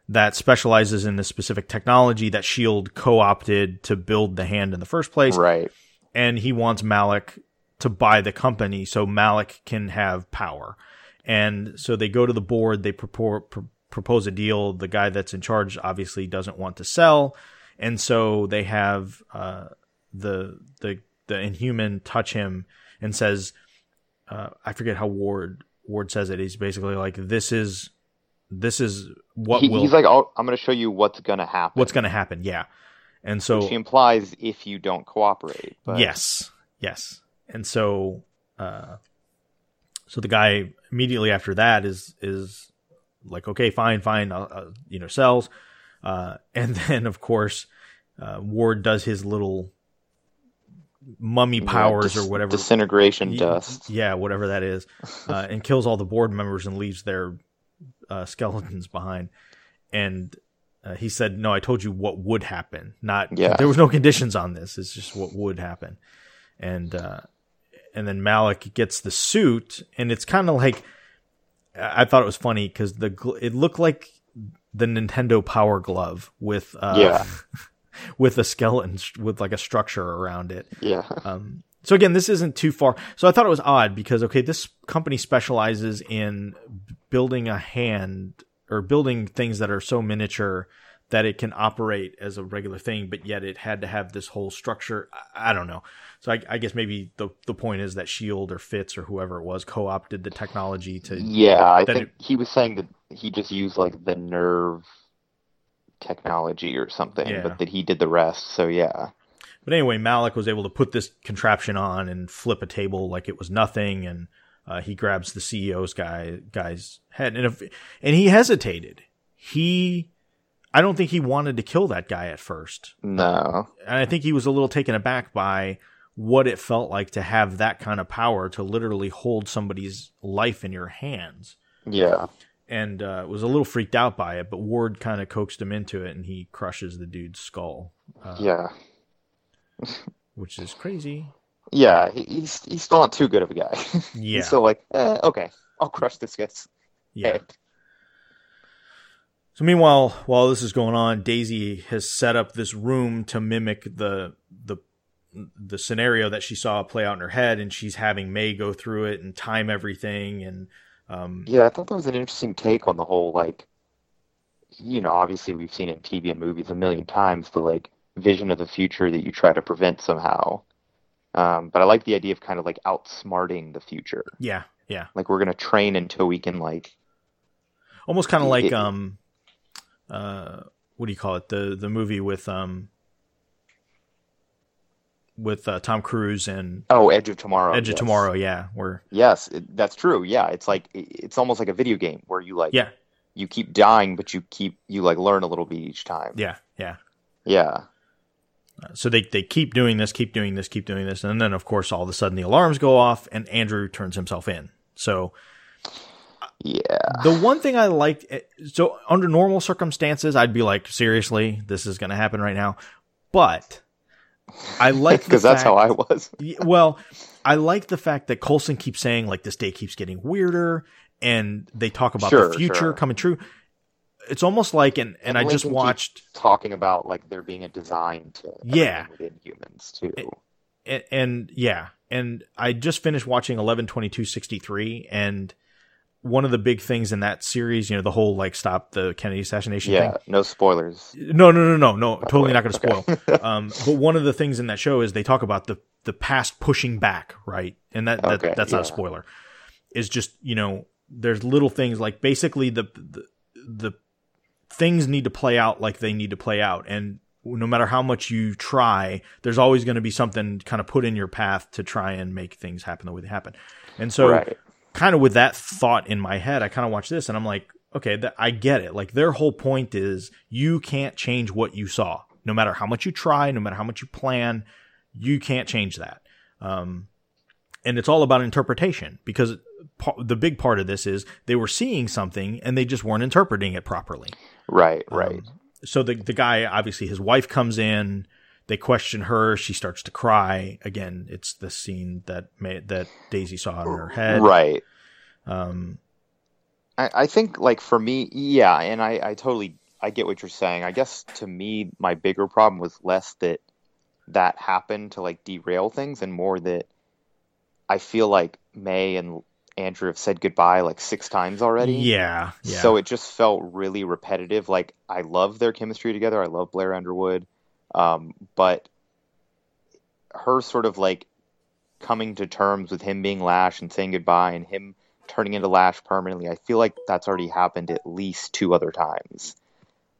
that specializes in this specific technology that Shield co-opted to build the hand in the first place, Right. and he wants Malik to buy the company so Malik can have power. And so they go to the board, they propor- pr- propose a deal. The guy that's in charge obviously doesn't want to sell, and so they have uh, the the the Inhuman touch him and says, uh, I forget how Ward Ward says it. He's basically like, "This is this is what He- will he's like, oh, I'm going to show you what's going to happen. what's going to happen." Yeah, and so Which implies if you don't cooperate. But Yes, yes. And so, uh, so the guy immediately after that is is like, okay, fine, fine, uh, uh, you know, sells. Uh, and then of course, uh, Ward does his little mummy Yeah, powers dis- or whatever. Disintegration Ye- dust. Yeah, whatever that is, uh, and kills all the board members and leaves their uh, skeletons behind. And uh, he said, "No, I told you what would happen. Not Yeah. there was no conditions on this. It's just what would happen." And uh, and then Malik gets the suit, and it's kind of like I I thought it was funny because the it looked like the Nintendo Power Glove with uh, Yeah. with a skeleton with like a structure around it. Yeah. Um, so again, this isn't too far. So I thought it was odd because okay, this company specializes in building a hand or building things that are so miniature that it can operate as a regular thing, but yet it had to have this whole structure. I, I don't know. So I, I guess maybe the the point is that Shield or Fitz or whoever it was co-opted the technology to. Yeah, I think he was saying that he just used like the nerve technology or something, Yeah. but that he did the rest. So yeah. But anyway, Malik was able to put this contraption on and flip a table like it was nothing, and uh, he grabs the CEO's guy guy's head, and if and he hesitated. He, I don't think he wanted to kill that guy at first, No. and I think he was a little taken aback by what it felt like to have that kind of power to literally hold somebody's life in your hands, Yeah. and uh, was a little freaked out by it. But Ward kind of coaxed him into it, and he crushes the dude's skull, uh, Yeah. which is crazy. Yeah. He's he's still not too good of a guy. Yeah. He's still like, eh, okay, I'll crush this guy's Yeah. head. So meanwhile, while this is going on, Daisy has set up this room to mimic the the the scenario that she saw play out in her head, and she's having May go through it and time everything. And um, Yeah, I thought that was an interesting take on the whole like you know, obviously we've seen it in TV and movies a million times, the like vision of the future that you try to prevent somehow. Um, but I like the idea of kind of like outsmarting the future. yeah, yeah, Like we're gonna train until we can like almost kind of like It- um, uh, what do you call it? The the movie with um, with uh, Tom Cruise and oh, Edge of Tomorrow. Edge of. Tomorrow. Yeah, where Yes, it, that's true. Yeah, it's like it- it's almost like a video game where you like yeah, you keep dying, but you keep you like learn a little bit each time. Yeah, yeah. Yeah. So they they keep doing this, keep doing this, keep doing this, and then of course all of a sudden the alarms go off and Andrew turns himself in. So Yeah. the one thing I liked, eh, so under normal circumstances, I'd be like, seriously, this is going to happen right now. But I like Because that's how I was. Well, I like the fact that Coulson keeps saying like this day keeps getting weirder, and they talk about Sure, the future sure. coming true. It's almost like, and and, I just watched, talking about like there being a design to Yeah. within humans too. and, and yeah, and I just finished watching eleven twenty two sixty three, and one of the big things in that series, you know, the whole like stop the Kennedy assassination thing. yeah, no spoilers. No, no, no, no, no. Totally not going to Okay. spoil. um, but one of the things in that show is they talk about the the past pushing back, right? And that, that Okay, that's not a spoiler. Is just you know there's little things like basically the, the the things need to play out like they need to play out, and no matter how much you try, there's always going to be something kind of put in your path to try and make things happen the way they happen. And so right. Kind of with that thought in my head, I kind of watch this and I'm like, okay, th- I get it. Like their whole point is you can't change what you saw, no matter how much you try, no matter how much you plan, you can't change that. Um, and it's all about interpretation because pa- the big part of this is they were seeing something and they just weren't interpreting it properly. Right, right. Um, so the the guy, obviously, his wife comes in. They question her. She starts to cry. Again, it's the scene that May, that Daisy saw in her head. right. Um, I, I think like for me, yeah, and I, I totally I get what you're saying. I guess to me my bigger problem was less that that happened to like derail things and more that I feel like May and Andrew have said goodbye like six times already. yeah, yeah. So it just felt really repetitive. Like I love their chemistry together. I love Blair Underwood. Um, but her sort of like coming to terms with him being Lash and saying goodbye and him turning into Lash permanently, I feel like that's already happened at least two other times.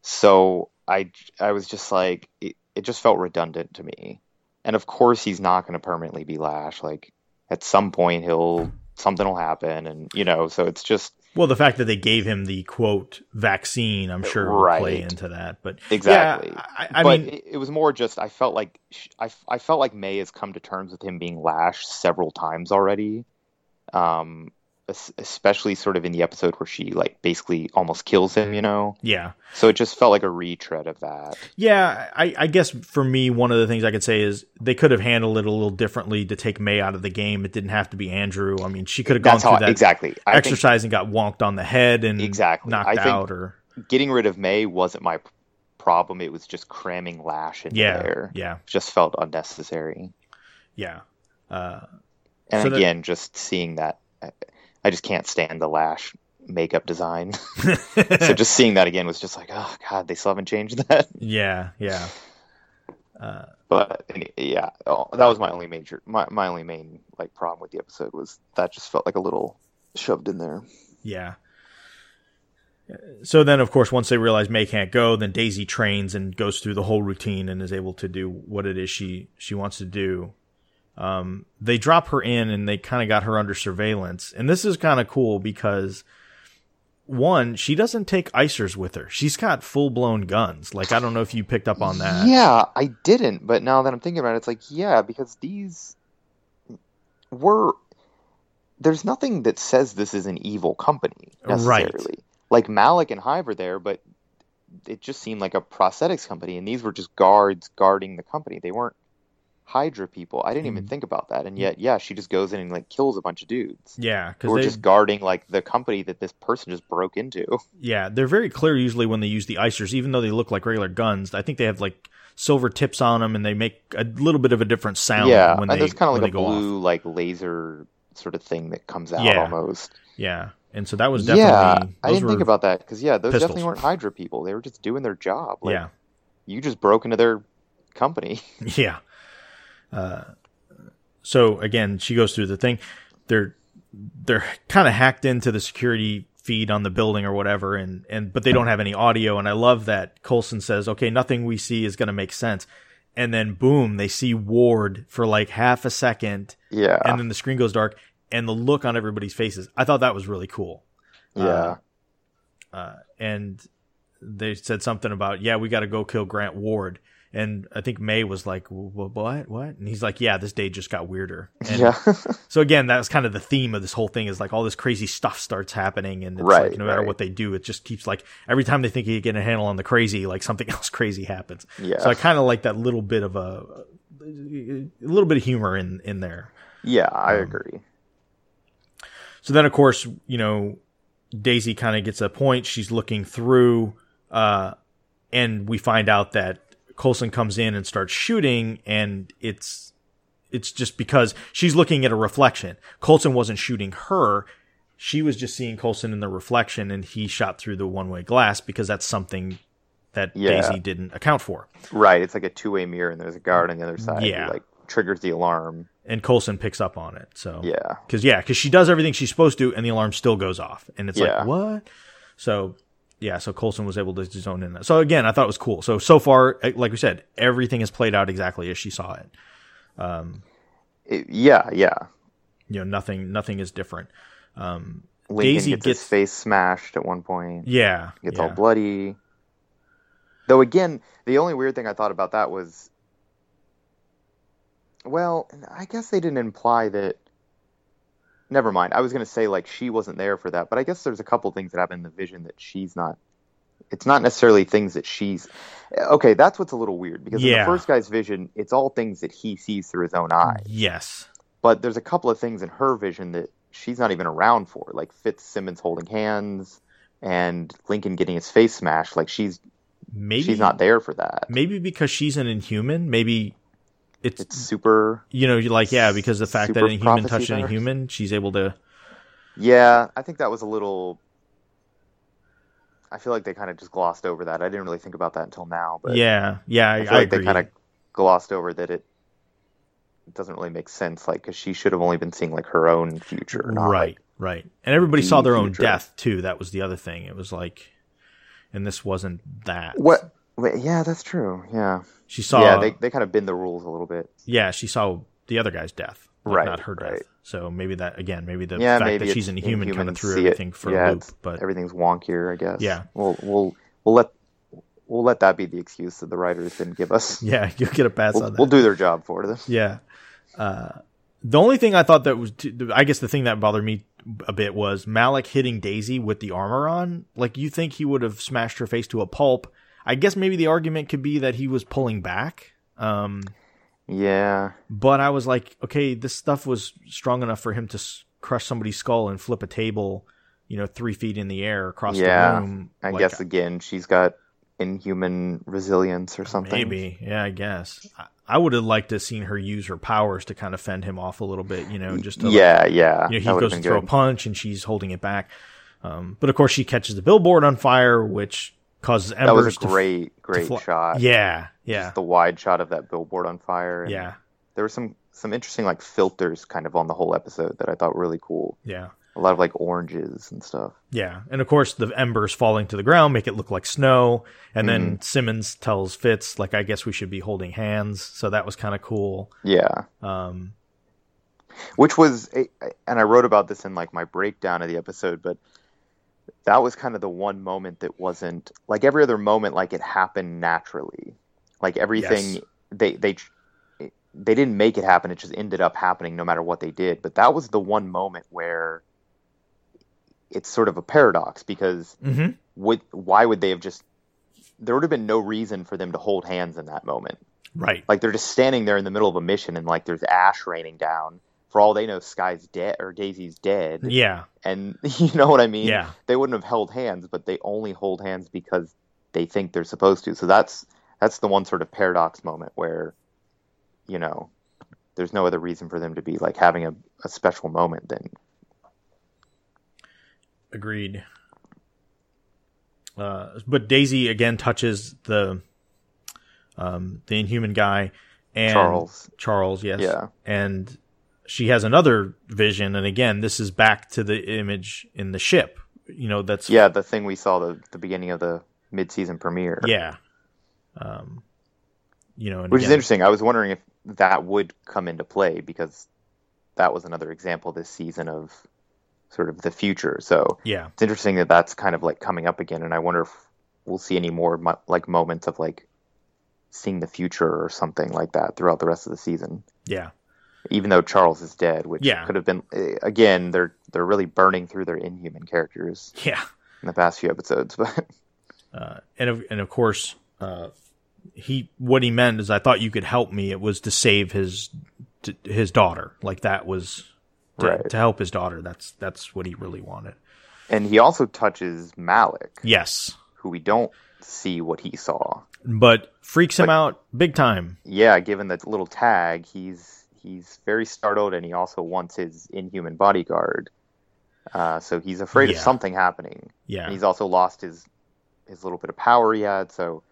So I I was just like it, it just felt redundant to me. And of course he's not going to permanently be Lash. Like at some point he'll something will happen and you know, so it's just well, the fact that they gave him the quote vaccine, I'm sure, will play into that. But Exactly. yeah, I, I but mean, it, it was more just I felt like I, I felt like May has come to terms with him being lashed several times already, um, especially sort of in the episode where she like basically almost kills him, you know. yeah, So it just felt like a retread of that. yeah. I, I guess for me, one of the things I could say is they could have handled it a little differently to take May out of the game. It didn't have to be Andrew. I mean, she could have gone That's through how that exactly. I think and got wonked on the head and Exactly. knocked out, or getting rid of May wasn't my problem. It was just cramming Lash into yeah, there. yeah, Just felt unnecessary. yeah. Uh, And So that- again, just seeing that, I- just can't stand the Lash makeup design. so just seeing that again was just like, oh god, they still haven't changed that. yeah, yeah. Uh, but yeah, oh, that was my only major, my my only main like problem with the episode was that just felt like a little shoved in there. Yeah. So then, of course, once they realize May can't go, then Daisy trains and goes through the whole routine and is able to do what it is she she wants to do. Um, they drop her in and they kind of got her under surveillance, and this is kind of cool because one, she doesn't take icers with her; she's got full blown guns. Like I don't know if you picked up on that. Yeah, I didn't, but now that I'm thinking about it, it's like yeah, because these were there's nothing that says this is an evil company Right. necessarily. Like Malik and Hive are there, but it just seemed like a prosthetics company, and these were just guards guarding the company. They weren't Hydra people. I didn't even Mm. think about that, and yet yeah, she just goes in and like kills a bunch of dudes. Yeah, because are just guarding like the company that this person just broke into. Yeah, they're very clear usually when they use the icers, even though they look like regular guns. I think they have like silver tips on them, and they make a little bit of a different sound yeah, when and they there's kind of like a go off. blue like laser sort of thing that comes out Yeah. almost. Yeah, and so that was definitely. yeah, I didn't think about that because yeah, those pistols. definitely weren't Hydra people. They were just doing their job. Like, yeah, you just broke into their company. yeah. Uh, so again, she goes through the thing. They're they're kind of hacked into the security feed on the building or whatever, and and but they don't have any audio. And I love that Coulson says, "Okay, nothing we see is going to make sense." And then boom, they see Ward for like half a second, yeah, and then the screen goes dark, and the look on everybody's faces. I thought that was really cool. yeah, uh, uh, and they said something about yeah we got to go kill Grant Ward. And I think May was like, what, what, what? And he's like, yeah, this day just got weirder. And yeah. so again, that's kind of the theme of this whole thing is like all this crazy stuff starts happening, and it's Right, like no matter right. what they do, it just keeps like every time they think you get a handle on the crazy, like something else crazy happens. Yeah. So I kind of like that little bit of a, a little bit of humor in in there. yeah, I Um, agree. So then, of course, you know, Daisy kind of gets a point. She's looking through, uh, and we find out that Coulson comes in and starts shooting, and it's it's just because she's looking at a reflection. Coulson wasn't shooting her; she was just seeing Coulson in the reflection, and he shot through the one way glass because that's something that Yeah. Daisy didn't account for. Right. It's like a two way mirror, and there's a guard on the other side. Yeah. Who, like triggers the alarm. And Colson picks up on it. So Yeah. Because yeah, because she does everything she's supposed to, and the alarm still goes off, and it's Yeah. like what? So yeah, so Coulson was able to zone in that. So again, I thought it was cool. So so far, eh, like we said, everything has played out exactly as she saw it. It- yeah. Yeah. You know, nothing nothing is different. Um, Lincoln Daisy gets, gets- his face smashed at one point. yeah, Gets yeah. all bloody. Though again, the only weird thing I thought about that was, well, I guess they didn't imply that. Never mind. I was gonna say like she wasn't there for that, but I guess there's a couple things that happen in the vision that she's not. It's not necessarily things that she's. Okay, that's what's a little weird because in the first guy's vision, it's all things that he sees through his own eyes. Yes, But there's a couple of things in her vision that she's not even around for, like Fitzsimmons holding hands and Lincoln getting his face smashed. Like she's maybe she's not there for that. Maybe because she's an Inhuman. Maybe it's, It's super. you know like yeah because the fact that super an Inhuman prophecy touched an powers. Inhuman, she's able to. Yeah, I think that was a little. I feel like they kind of just glossed over that. I didn't really think about that until now, but yeah, yeah, I, I feel I like agree. they kind of glossed over that it. It doesn't really make sense, like because she should have only been seeing like her own future, not right like right and everybody the saw their own death too that was the other thing it was like and this wasn't that what. Wait, yeah, that's true. Yeah, she saw yeah, they they kind of bend the rules a little bit. Yeah, she saw the other guy's death Right, not her death right. so maybe that again maybe the yeah, fact maybe that she's an inhuman kind of threw see it. everything for yeah, a loop but everything's wonkier, I guess. Yeah. we'll we'll we'll let we'll let that be the excuse that the writers didn't give us. yeah you'll get a pass We'll, on that we'll do their job for them. Yeah. Uh, the only thing I thought that was, I guess the thing that bothered me a bit was Malik hitting Daisy with the armor on. Like, you think he would have smashed her face to a pulp. I guess maybe the argument could be that he was pulling back. Um, Yeah, but I was like, okay, this stuff was strong enough for him to s- crush somebody's skull and flip a table, you know, three feet in the air across Yeah, the room. I Like, guess again she's got inhuman resilience or something. Maybe, yeah, I guess. I, I would have liked to have seen her use her powers to kind of fend him off a little bit, you know, just to like, Yeah, yeah. you know, he goes to been throw a punch and she's holding it back. Um, but of course, she catches the billboard on fire, which causes embers That was a f- great, great shot. Yeah, yeah, Just the wide shot of that billboard on fire. and yeah, there were some some interesting like filters kind of on the whole episode that I thought were really cool. yeah, A lot of like oranges and stuff. yeah. And of course, the embers falling to the ground make it look like snow. And then Mm-hmm. Simmons tells Fitz, like, I guess we should be holding hands. So that was kind of cool. Yeah. Um, which was and i wrote about this in like my breakdown of the episode but that was kind of the one moment that wasn't like every other moment like it happened naturally like everything Yes. they they they didn't make it happen it just ended up happening no matter what they did but that was the one moment where it's sort of a paradox because mhm. would why would they have just there would have been no reason for them to hold hands in that moment Right. like they're just standing there in the middle of a mission and like there's ash raining down. For all they know, Skye's dead or Daisy's dead. Yeah. And you know what I mean? Yeah. They wouldn't have held hands, but they only hold hands because they think they're supposed to. So that's that's the one sort of paradox moment where, you know, there's no other reason for them to be like having a, a special moment than Agreed. Uh, but Daisy again touches the um, the Inhuman guy and Charles. Charles, yes. Yeah. And she has another vision, and again, this is back to the image in the ship. You know, that's Yeah, the thing we saw the the beginning of the mid season premiere. yeah. Um, you know, and Which is interesting. I was wondering if that would come into play because that was another example this season of sort of the future. So Yeah. it's interesting that that's kind of like coming up again, and I wonder if we'll see any more like moments of like seeing the future or something like that throughout the rest of the season. Yeah. Even though Charles is dead, which Yeah. could have been eh, again, they're they're really burning through their inhuman characters Yeah. in the past few episodes, but Uh, and of, and of course, uh, he what he meant is I thought you could help me. It was to save his to, his daughter. Like that was to, Right. to help his daughter. That's that's what he really wanted. and he also touches Malik, Yes, who we don't see what he saw. but freaks him out big time. yeah, given the little tag, he's he's very startled, and he also wants his inhuman bodyguard. Uh, so he's afraid of something happening. Yeah, And he's also lost his his little bit of power he had. So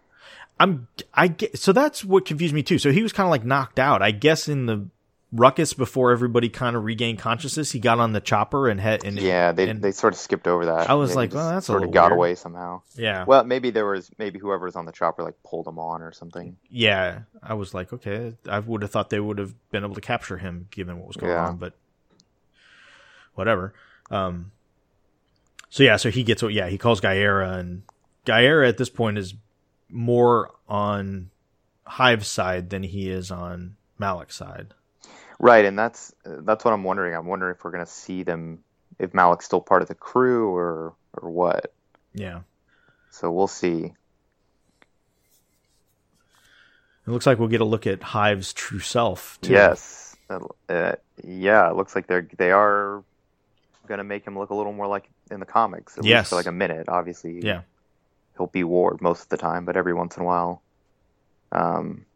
I'm I get so that's what confused me too. So he was kind of like knocked out. I guess in the ruckus before everybody kind of regained consciousness, he got on the chopper and head and yeah, they and- they sort of skipped over that. I was he like, well, that's a sort of got weird. away somehow. yeah. Well, maybe there was maybe whoever was on the chopper like pulled him on or something. yeah, I was like, okay, I would have thought they would have been able to capture him given what was going Yeah. on, but whatever. Um, so yeah, so he gets, what? yeah, he calls Giyera, and Giyera at this point is more on Hive's side than he is on Malik's side. Right, and that's that's what I'm wondering. I'm wondering if we're gonna see them if Malik's still part of the crew or or what. Yeah, So we'll see. it looks like we'll get a look at Hive's true self. Too. Yes. Uh, uh, yeah, it looks like they're they are gonna make him look a little more like in the comics. At Yes. least for like a minute. Obviously, yeah, he'll be Ward most of the time, but every once in a while, um,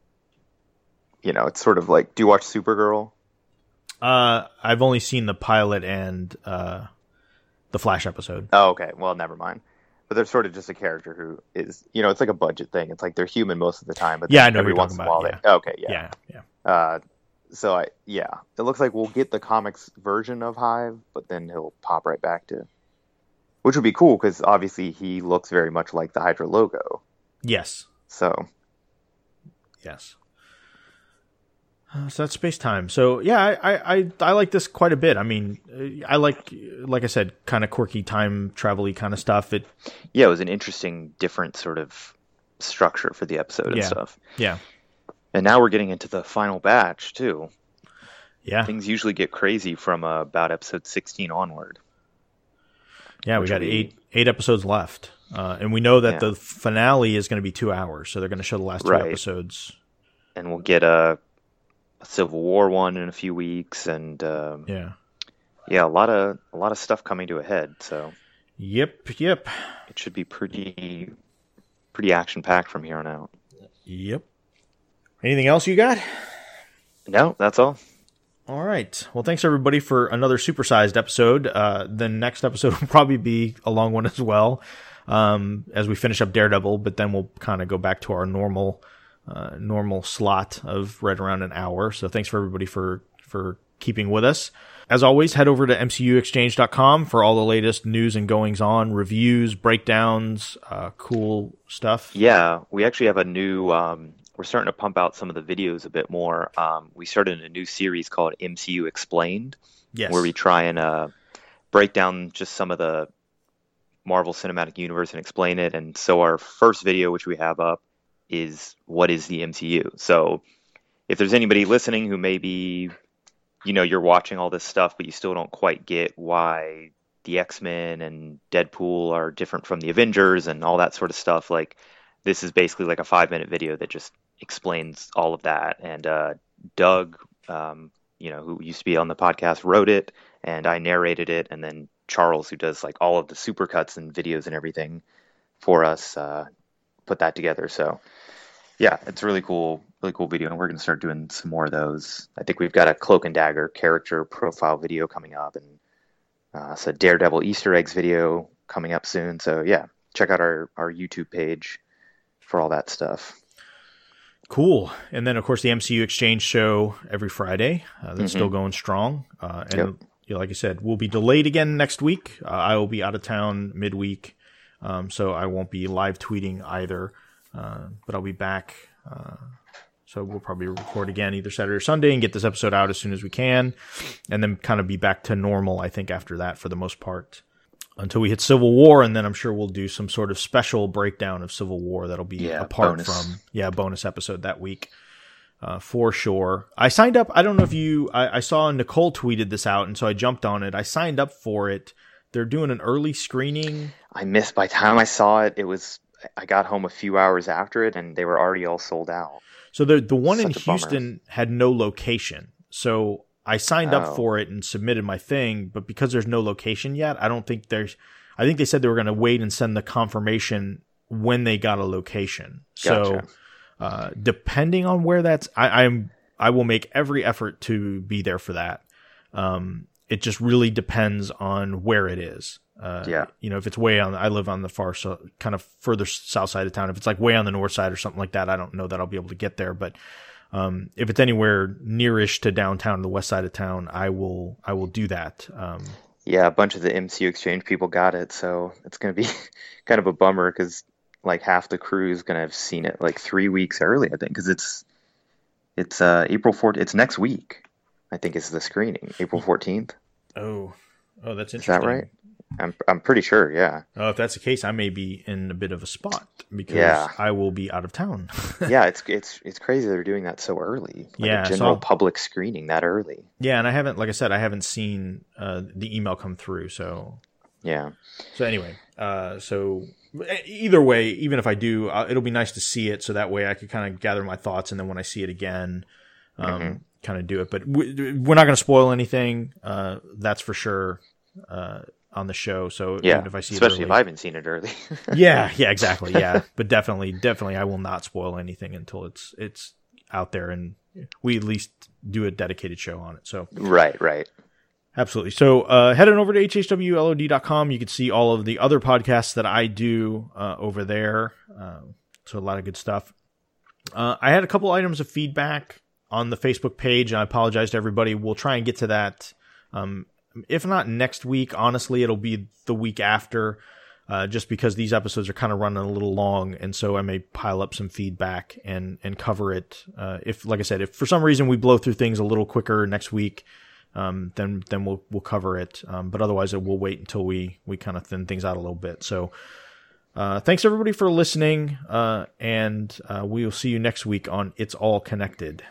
you know, it's sort of like, do you watch Supergirl? Uh, I've only seen the pilot and uh, the Flash episode. Oh, okay. Well, never mind. But they're sort of just a character who is, you know, it's like a budget thing. It's like they're human most of the time, but Yeah, I know every once in a while about, they. Okay, yeah. Yeah, yeah. Uh, so I, yeah, it looks like we'll get the comics version of Hive, but then he'll pop right back to, which would be cool because obviously he looks very much like the Hydra logo. Yes, So yes. Uh, so that's space time. So yeah, I, I, I, like this quite a bit. I mean, uh, I like, like I said, kind of quirky time travel kind of stuff. It, yeah, it was an interesting, different sort of structure for the episode and Yeah. stuff. yeah, And now we're getting into the final batch too. yeah, Things usually get crazy from uh, about episode 16 onward. yeah. We got be- eight, eight episodes left, uh, and we know that Yeah. the finale is going to be two hours. So they're going to show the last two Right. episodes. And we'll get a, a Civil War one in a few weeks, and um, Yeah. yeah, a lot of a lot of stuff coming to a head. So Yep. Yep. it should be pretty pretty action packed from here on out. Yep. Anything else you got? No, that's all. All right. Well, thanks everybody for another supersized episode. Uh, the next episode will probably be a long one as well, um, as we finish up Daredevil. But then we'll kind of go back to our normal, uh, normal slot of right around an hour. So thanks for everybody for for keeping with us. As always, head over to mcuexchange.com for all the latest news and goings on, reviews, breakdowns, uh, cool stuff. Yeah, we actually have a new. Um, we're starting to pump out some of the videos a bit more. Um, we started a new series called MCU Explained, Yes. where we try and uh, break down just some of the Marvel Cinematic Universe and explain it. And so our first video, which we have up, is what is the MCU. So if there's anybody listening who maybe, you know, you're watching all this stuff, but you still don't quite get why the X-Men and Deadpool are different from the Avengers and all that sort of stuff, like this is basically like a five minute video that just explains all of that. And uh, Doug, um, you know, who used to be on the podcast, wrote it, and I narrated it, and then Charles, who does like all of the supercuts and videos and everything for us, uh, put that together. So yeah, it's a really cool, really cool video, and we're gonna start doing some more of those. I think we've got a Cloak and Dagger character profile video coming up, and uh, it's a Daredevil Easter eggs video coming up soon. So yeah, check out our our YouTube page for all that stuff. Cool. And then, of course, the MCU Exchange show every Friday. Uh, that's still going strong. Uh, and Yep. you know, like I said, we'll be delayed again next week. Uh, I will be out of town midweek, um, so I won't be live tweeting either. Uh, but I'll be back uh, So we'll probably record again either Saturday or Sunday and get this episode out as soon as we can, and then kind of be back to normal. I think after that, for the most part, until we hit Civil War, and then I'm sure we'll do some sort of special breakdown of Civil War that'll be Yeah, apart bonus. from yeah bonus episode that week. Uh, for sure. I signed up. I don't know if you, I, I saw Nicole tweeted this out, and so I jumped on it. I signed up for it. They're doing an early screening. I missed by the time I saw it. It was I got home a few hours after it, and they were already all sold out. So the the one in Such bummer. Houston had no location. So I signed up Oh. for it and submitted my thing, but because there's no location yet, I don't think there's. I think they said they were going to wait and send the confirmation when they got a location. So uh, depending on where that's, I, I'm I will make every effort to be there for that. Um, it just really depends on where it is. Uh, Yeah. You know, if it's way on, I live on the far, so kind of further south side of town. If it's like way on the north side or something like that, I don't know that I'll be able to get there. But um, if it's anywhere nearish to downtown, the west side of town, I will, I will do that. Um, Yeah, a bunch of the MCU Exchange people got it, so it's going to be kind of a bummer because like half the crew is going to have seen it like three weeks early, I think, because it's it's uh, April 4th. It's next week, I think, is the screening, April 14th. Oh, oh, that's interesting. Is that right? I'm I'm pretty sure. Yeah, Oh, if that's the case, I may be in a bit of a spot because Yeah. I will be out of town. yeah. It's it's it's crazy they're doing that so early. Like Yeah, a so- general public screening that early. Yeah, and I haven't, like I said, I haven't seen uh, the email come through. So, Yeah, so anyway, uh, so either way, even if I do, uh, it'll be nice to see it, so that way I could kind of gather my thoughts, and then when I see it again, um, Mm-hmm. Kind of do it. But we, we're not going to spoil anything. Uh, that's for sure. Uh, on the show, so yeah. if I see Especially it if I haven't seen it early. yeah, yeah, exactly, yeah. but definitely, definitely, I will not spoil anything until it's it's out there, and we at least do a dedicated show on it. So right, right. Absolutely. So uh, head on over to hhwlod.com. You can see all of the other podcasts that I do uh, over there. Uh, so a lot of good stuff. Uh, I had a couple items of feedback on the Facebook page, and I apologize to everybody. We'll try and get to that. Um, if not next week, honestly, it'll be the week after. Uh, just because these episodes are kind of running a little long, and so I may pile up some feedback and and cover it. Uh, if, like I said, if for some reason we blow through things a little quicker next week, um, then then we'll we'll cover it. Um, but otherwise, we'll wait until we we kind of thin things out a little bit. So, uh, thanks everybody for listening, uh, and uh, we will see you next week on It's All Connected.